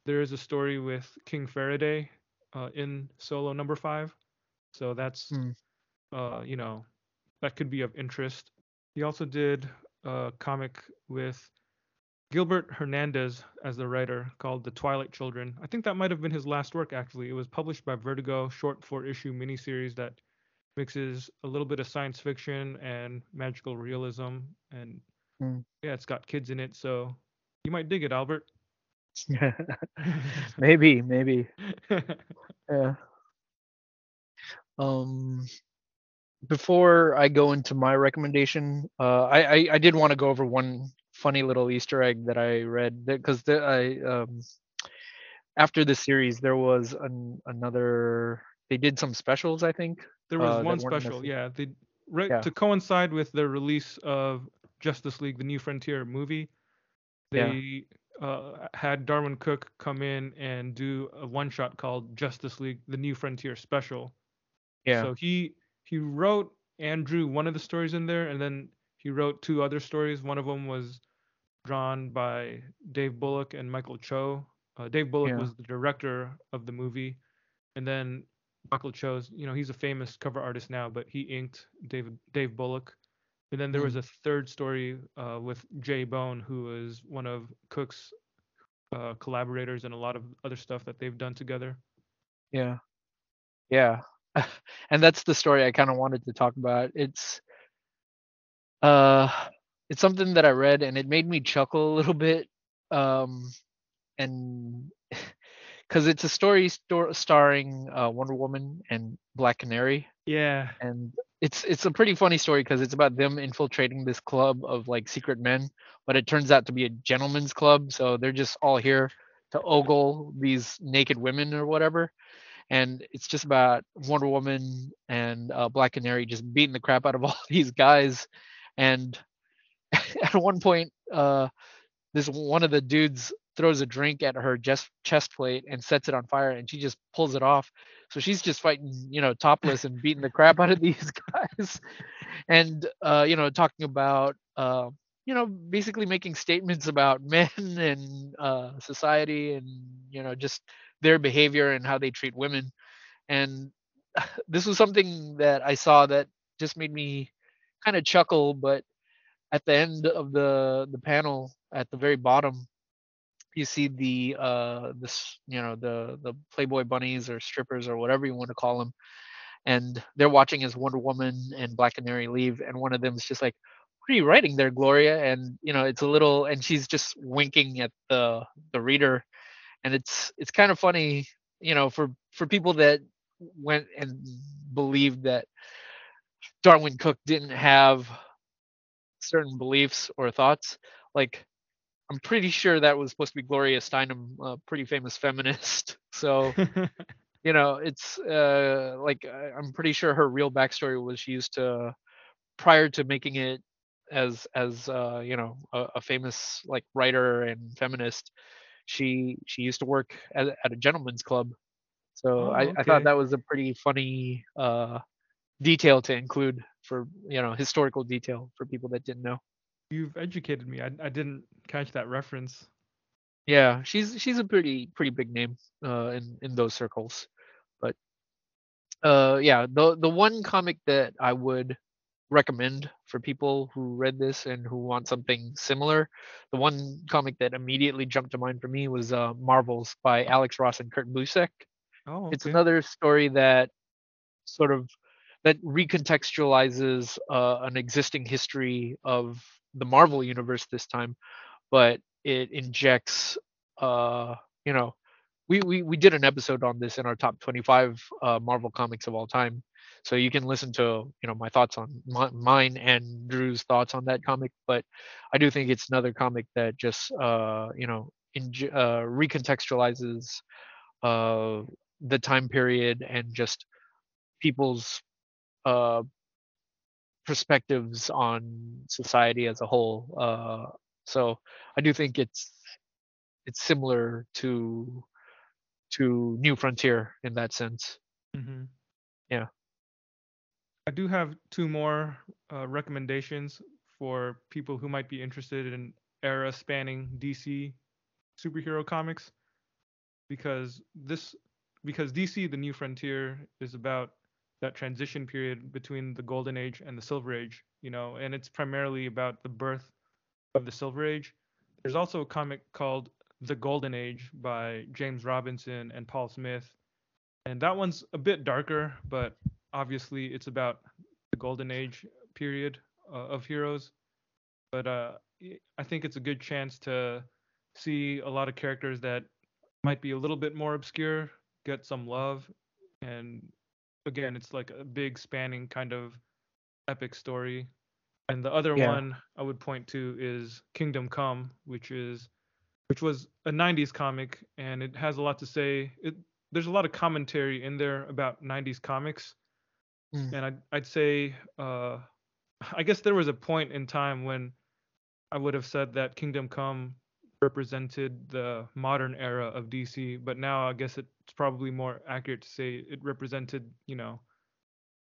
there is a story with King Faraday uh, in Solo number five. So that's, mm. uh, you know, that could be of interest. He also did a comic with Gilbert Hernandez as the writer called The Twilight Children. I think that might have been his last work, actually. It was published by Vertigo, short four issue miniseries that mixes a little bit of science fiction and magical realism and Mm. Yeah, it's got kids in it, so you might dig it, Albert. maybe, maybe. yeah. Um, before I go into my recommendation, uh, I, I, I did want to go over one funny little Easter egg that I read because I um after the series there was an, another they did some specials I think. There was uh, one special, yeah. They right yeah. to coincide with the release of Justice League: The New Frontier movie, they yeah. uh, had Darwyn Cooke come in and do a one shot called Justice League: The New Frontier Special. Yeah. So he he wrote and drew one of the stories in there, and then he wrote two other stories. One of them was drawn by Dave Bullock and Michael Cho. Uh, Dave Bullock yeah. was the director of the movie, and then Michael Cho's, you know, he's a famous cover artist now, but he inked David Dave Bullock. And then there was mm. a third story uh, with J. Bone, who is one of Cooke's uh, collaborators and a lot of other stuff that they've done together. Yeah, yeah, and that's the story I kind of wanted to talk about. It's uh, it's something that I read and it made me chuckle a little bit. Um, and because it's a story sto- starring uh, Wonder Woman and Black Canary. Yeah. And it's it's a pretty funny story because it's about them infiltrating this club of like secret men, but it turns out to be a gentleman's club, so they're just all here to ogle these naked women or whatever. And it's just about Wonder Woman and uh, Black Canary just beating the crap out of all these guys. And at one point, uh, this one of the dudes throws a drink at her just chest plate and sets it on fire and she just pulls it off so she's just fighting you know topless and beating the crap out of these guys and uh you know talking about uh you know basically making statements about men and uh society and you know just their behavior and how they treat women. And this was something that i saw that just made me kind of chuckle but at the end of the the panel at the very bottom you see the uh this you know the the playboy bunnies or strippers or whatever you want to call them and they're watching as wonder woman and black canary leave and one of them is just like what are you writing there gloria? And you know it's a little and she's just winking at the the reader and it's it's kind of funny you know for for people that went and believed that darwyn cooke didn't have certain beliefs or thoughts like I'm pretty sure that was supposed to be Gloria Steinem, a pretty famous feminist. So, you know, it's uh, like I'm pretty sure her real backstory was she used to, prior to making it as as uh, you know a, a, famous like writer and feminist, she she used to work at, at a gentleman's club. So oh, I, okay. I thought that was a pretty funny uh, detail to include for you know historical detail for people that didn't know. You've educated me. I, I didn't catch that reference. Yeah, she's she's a pretty pretty big name uh, in in those circles. But uh, yeah, the the one comic that I would recommend for people who read this and who want something similar, the one comic that immediately jumped to mind for me was uh, Marvels by Alex Ross and Kurt Busiek. Oh, okay. It's another story that sort of that recontextualizes uh, an existing history of the Marvel universe this time, but it injects uh you know we we we did an episode on this in our top 25 uh, Marvel comics of all time. So you can listen to you know my thoughts on my, mine and Drew's thoughts on that comic. But I do think it's another comic that just uh, you know in, uh, recontextualizes uh, the time period and just people's uh, perspectives on society as a whole. Uh, so I do think it's it's similar to to New Frontier in that sense. Mm-hmm. Yeah. I do have two more uh, recommendations for people who might be interested in era spanning DC superhero comics because this because DC the New Frontier is about that transition period between the golden age and the silver age you know and it's primarily about the birth of the silver age. There's also a comic called the golden age by james robinson and paul smith and that one's a bit darker but obviously it's about the golden age period uh, of heroes but uh, i think it's a good chance to see a lot of characters that might be a little bit more obscure get some love and again, it's like a big spanning kind of epic story. And the other yeah. one I would point to is Kingdom Come, which is which was a 90s comic and it has a lot to say. It there's a lot of commentary in there about 90s comics. Mm. And I'd I'd say uh I guess there was a point in time when I would have said that Kingdom Come represented the modern era of DC, but now I guess it's probably more accurate to say it represented, you know,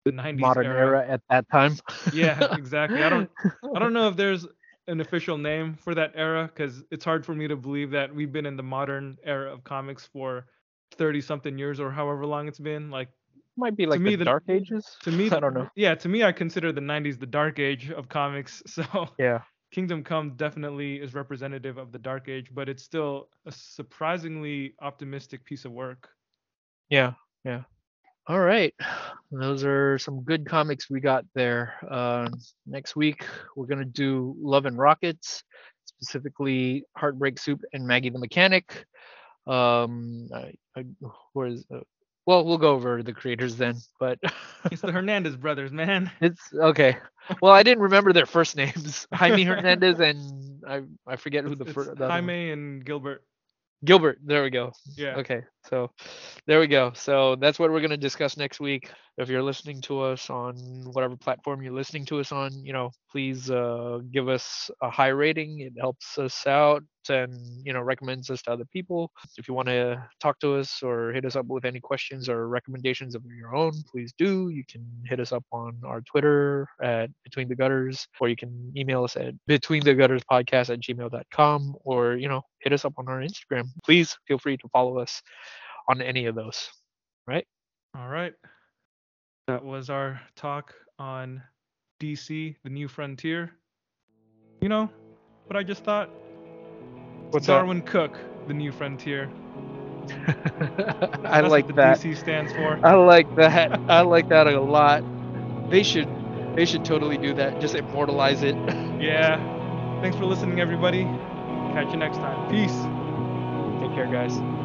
the 90s modern era. era at that time. yeah, exactly. I don't I don't know if there's an official name for that era cuz it's hard for me to believe that we've been in the modern era of comics for 30 something years or however long it's been like might be like to me, the, the dark ages to me i don't know yeah to me i consider the 90s the dark age of comics so yeah Kingdom Come definitely is representative of the Dark Age, but it's still a surprisingly optimistic piece of work. Yeah, yeah. All right, those are some good comics we got there. Uh, next week we're gonna do Love and Rockets, specifically Heartbreak Soup and Maggie the Mechanic. Um, I, I, where is uh, well, we'll go over the creators then, but it's the Hernandez brothers, man. It's okay. Well, I didn't remember their first names. Jaime Hernandez and I I forget who the first Jaime and Gilbert. Gilbert, there we go. Yeah. Okay. So there we go. So that's what we're going to discuss next week. If you're listening to us on whatever platform you're listening to us on, you know, please uh, give us a high rating. It helps us out and, you know, recommends us to other people. If you want to talk to us or hit us up with any questions or recommendations of your own, please do. You can hit us up on our Twitter at Between the Gutters, or you can email us at Between the Gutters Podcast at gmail.com, or, you know, hit us up on our Instagram. Please feel free to follow us on any of those. Right? All right. That was our talk on DC, the new frontier. You know what I just thought? What's Darwyn Cooke, the new frontier. I That's like what the that. DC stands for. I like that. I like that a lot. They should they should totally do that. Just immortalize it. Yeah. Thanks for listening, everybody. Catch you next time. Peace. Take care, guys.